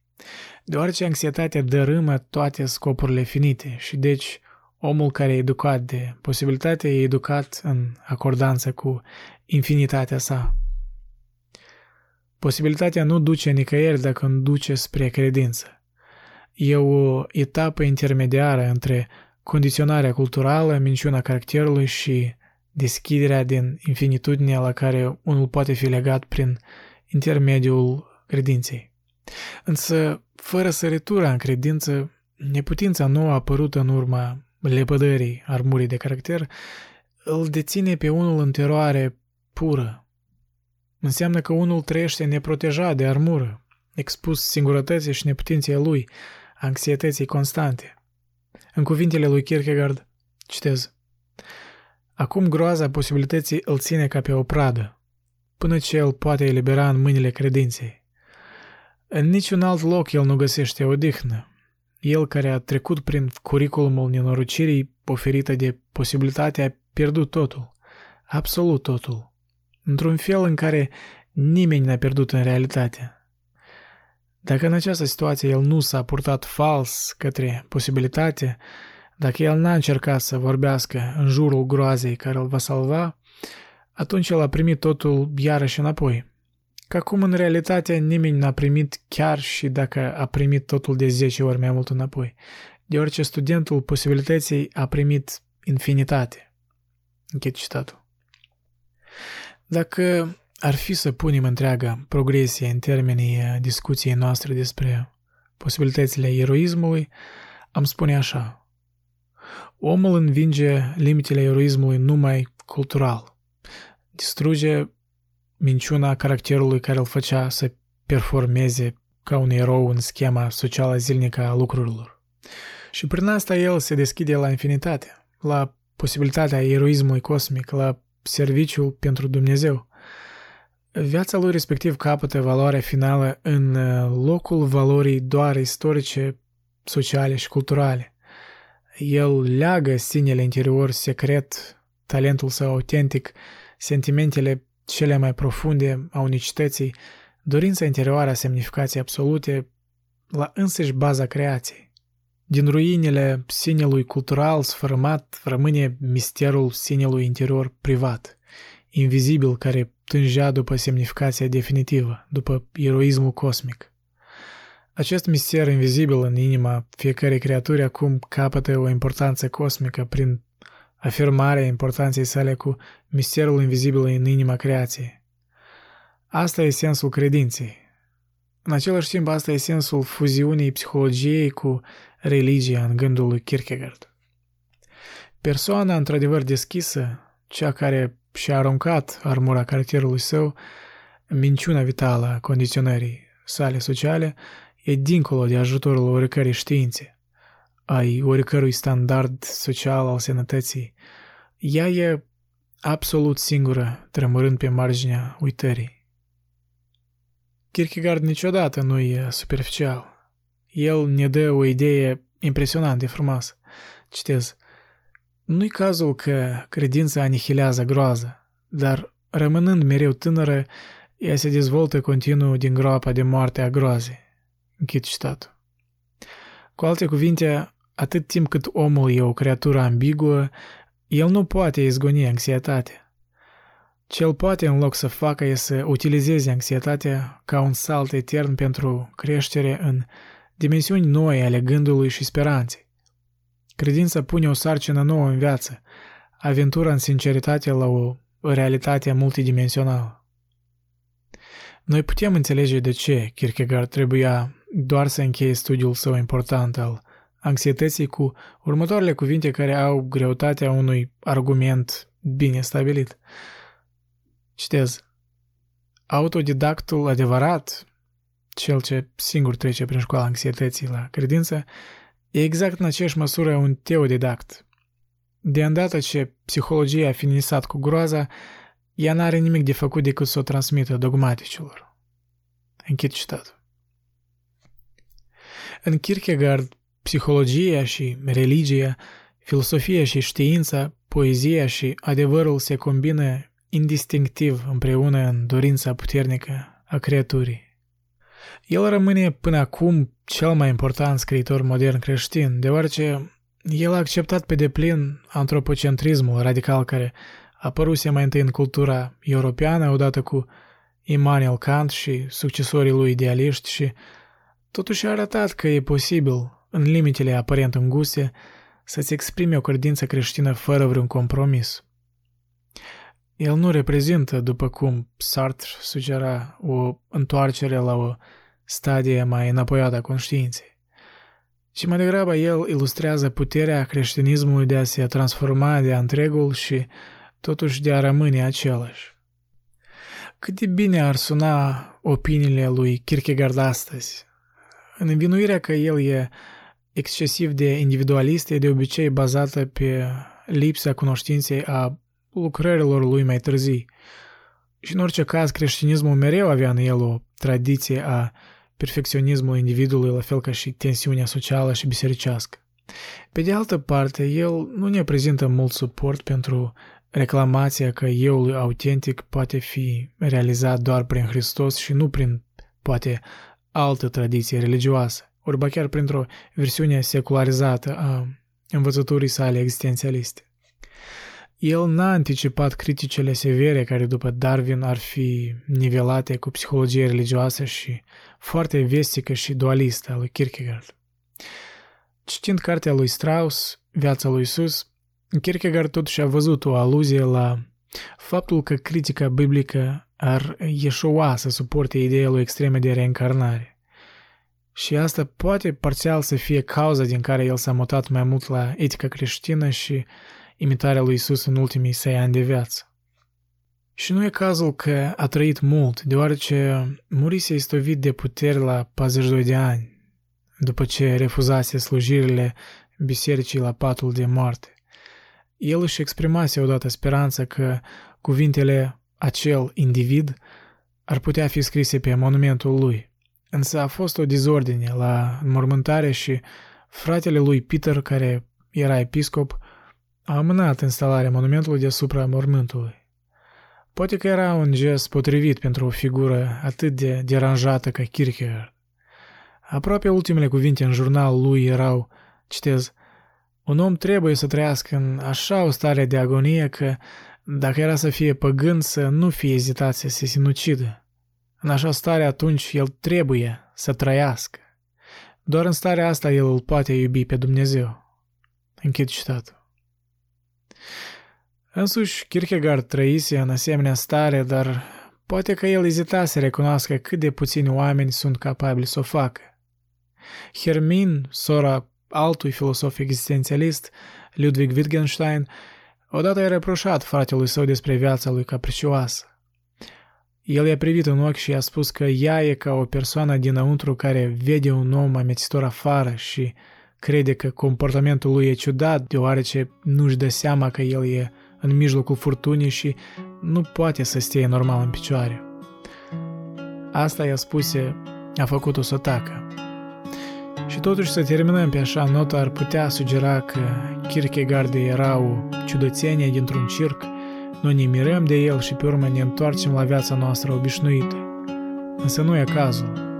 Deoarece anxietatea dărâmă toate scopurile finite și deci omul care e educat de posibilitate e educat în acordanță cu infinitatea sa. Posibilitatea nu duce nicăieri dacă nu duce spre credință. E o etapă intermediară între condiționarea culturală, minciuna caracterului și deschiderea din infinitudinea la care unul poate fi legat prin intermediul credinței. Însă, fără săritura în credință, neputința nouă apărută în urma lepădării armurii de caracter îl deține pe unul în teroare pură. Înseamnă că unul trăiește neprotejat de armură, expus singurătății și neputinței lui, anxietății constante. În cuvintele lui Kierkegaard, citez, Acum groaza posibilității îl ține ca pe o pradă, până ce el poate elibera în mâinile credinței. În niciun alt loc el nu găsește odihnă. El care a trecut prin curiculumul nenorocirii oferită de posibilitate a pierdut totul, absolut totul, într-un fel în care nimeni n-a pierdut în realitate. Dacă în această situație el nu s-a purtat fals către posibilitate, dacă el n-a încercat să vorbească în jurul groazei care îl va salva, atunci el a primit totul iarăși înapoi. Ca cum în realitate nimeni n-a primit chiar și dacă a primit totul de 10 ori mai mult înapoi, deoarece studentul posibilității a primit infinitate. Închid citatul. Dacă ar fi să punem întreaga progresie în termenii uh, discuției noastre despre posibilitățile eroismului, am spune așa. Omul învinge limitele eroismului numai cultural. Distruge minciuna caracterului care îl făcea să performeze ca un erou în schema socială zilnică a lucrurilor. Și prin asta el se deschide la infinitate, la posibilitatea eroismului cosmic, la serviciul pentru Dumnezeu. Viața lui respectiv capătă valoarea finală în uh, locul valorii doar istorice, sociale și culturale. El leagă sinele interior secret, talentul său autentic, sentimentele cele mai profunde a unicității, dorința interioară a semnificației absolute la însăși baza creației. Din ruinele sinelui cultural sfărâmat rămâne misterul sinelui interior privat, invizibil care tângea după semnificația definitivă, după eroismul cosmic. Acest mister invizibil în inima fiecărei creaturi acum capătă o importanță cosmică prin afirmarea importanței sale cu misterul invizibil în inima creației. Asta e sensul credinței. În același timp, asta e sensul fuziunii psihologiei cu religia în gândul lui Kierkegaard. Persoana într-adevăr deschisă, cea care și-a aruncat armura caracterului său, minciuna vitală a condiționării sale sociale, e dincolo de ajutorul oricărei științe, ai oricărui standard social al sănătății. Ea e absolut singură, tremurând pe marginea uitării. Kierkegaard niciodată nu e superficial. El ne dă o idee impresionant de frumoasă. Citez. Nu-i cazul că credința anihilează groază, dar rămânând mereu tânără, ea se dezvoltă continuu din groapa de moarte a groazei. Închid citatul. Cu alte cuvinte, atât timp cât omul e o creatură ambiguă, el nu poate izgoni anxietatea. Ce el poate în loc să facă e să utilizeze anxietatea ca un salt etern pentru creștere în dimensiuni noi ale gândului și speranței. Credința pune o sarcină nouă în viață, aventura în sinceritate la o realitate multidimensională. Noi putem înțelege de ce Kierkegaard trebuia doar să încheie studiul său important al anxietății cu următoarele cuvinte care au greutatea unui argument bine stabilit. Citez. Autodidactul adevărat, cel ce singur trece prin școala anxietății la credință, e exact în aceeași măsură un teodidact. De îndată ce psihologia a finisat cu groaza, ea n-are nimic de făcut decât să o transmită dogmaticilor. Închid citatul. În Kierkegaard, psihologia și religia, filosofia și știința, poezia și adevărul se combină indistinctiv împreună în dorința puternică a creaturii. El rămâne până acum cel mai important scriitor modern creștin, deoarece el a acceptat pe deplin antropocentrismul radical care apăruse mai întâi în cultura europeană odată cu Immanuel Kant și succesorii lui idealiști și totuși a arătat că e posibil, în limitele aparent înguste, să-ți exprime o credință creștină fără vreun compromis. El nu reprezintă, după cum Sartre sugera, o întoarcere la o stadie mai înapoiată a conștiinței. Și mai degrabă el ilustrează puterea creștinismului de a se transforma de întregul și totuși de a rămâne același. Cât de bine ar suna opiniile lui Kierkegaard astăzi. În învinuirea că el e excesiv de individualist e de obicei bazată pe lipsa cunoștinței a lucrărilor lui mai târzii. Și în orice caz, creștinismul mereu avea în el o tradiție a perfecționismul individului, la fel ca și tensiunea socială și bisericească. Pe de altă parte, el nu ne prezintă mult suport pentru reclamația că euul autentic poate fi realizat doar prin Hristos și nu prin, poate, altă tradiție religioasă, ori chiar printr-o versiune secularizată a învățăturii sale existențialiste. El n-a anticipat criticele severe care după Darwin ar fi nivelate cu psihologia religioasă și foarte vestică și dualistă a lui Kierkegaard. Citind cartea lui Strauss, Viața lui Isus, Kierkegaard totuși a văzut o aluzie la faptul că critica biblică ar ieșoa să suporte ideea lui extreme de reîncarnare. Și asta poate parțial să fie cauza din care el s-a mutat mai mult la etica creștină și imitarea lui Isus în ultimii săi ani de viață. Și nu e cazul că a trăit mult, deoarece murise istovit de puteri la 42 de ani, după ce refuzase slujirile bisericii la patul de moarte. El își exprimase odată speranța că cuvintele acel individ ar putea fi scrise pe monumentul lui. Însă a fost o dizordine la înmormântare și fratele lui Peter, care era episcop, a amânat instalarea monumentului deasupra mormântului. Poate că era un gest potrivit pentru o figură atât de deranjată ca Kierkegaard. Aproape ultimele cuvinte în jurnal lui erau, citez, un om trebuie să trăiască în așa o stare de agonie că, dacă era să fie păgând, să nu fie ezitat să se sinucidă. În așa stare atunci el trebuie să trăiască. Doar în starea asta el îl poate iubi pe Dumnezeu. Închid citatul. Însuși, Kierkegaard trăise în asemenea stare, dar poate că el ezita să recunoască cât de puțini oameni sunt capabili să o facă. Hermin, sora altui filosof existențialist, Ludwig Wittgenstein, odată i-a reproșat fratelui său despre viața lui capricioasă. El i-a privit în ochi și i-a spus că ea e ca o persoană dinăuntru care vede un om amețitor afară și crede că comportamentul lui e ciudat deoarece nu-și dă seama că el e în mijlocul furtunii și nu poate să stea normal în picioare. Asta i-a spuse, a făcut-o să tacă. Și totuși să terminăm pe așa notă ar putea sugera că Kierkegaard era o ciudățenie dintr-un circ, noi ne mirăm de el și pe urmă ne întoarcem la viața noastră obișnuită. Însă nu e cazul.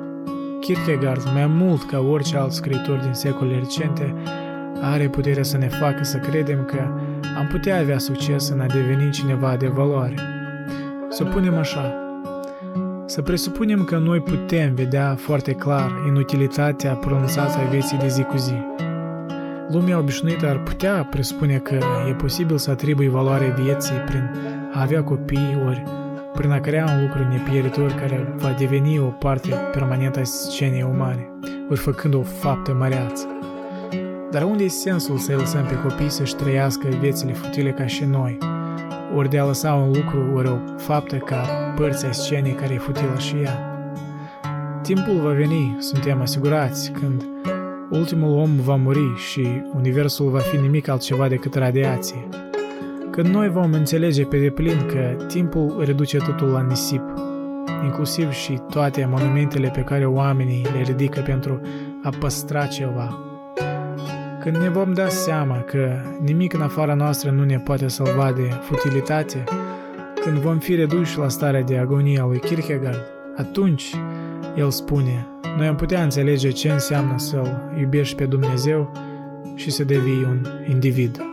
Kierkegaard, mai mult ca orice alt scriitor din secolele recente, are puterea să ne facă să credem că am putea avea succes în a deveni cineva de valoare. Să punem așa. Să presupunem că noi putem vedea foarte clar inutilitatea pronunțată a vieții de zi cu zi. Lumea obișnuită ar putea presupune că e posibil să atribui valoare vieții prin a avea copii ori prin a crea un lucru nepieritor care va deveni o parte permanentă a scenei umane, ori făcând o faptă măreață. Dar unde e sensul să lăsăm pe copii să-și trăiască viețile futile ca și noi? Ori de a lăsa un lucru, ori o faptă ca părți a scenei care e futilă și ea? Timpul va veni, suntem asigurați, când ultimul om va muri și universul va fi nimic altceva decât radiație. Când noi vom înțelege pe deplin că timpul reduce totul la nisip, inclusiv și toate monumentele pe care oamenii le ridică pentru a păstra ceva, când ne vom da seama că nimic în afara noastră nu ne poate salva de futilitate, când vom fi reduși la starea de agonie a lui Kierkegaard, atunci, el spune, noi am putea înțelege ce înseamnă să-L iubești pe Dumnezeu și să devii un individ.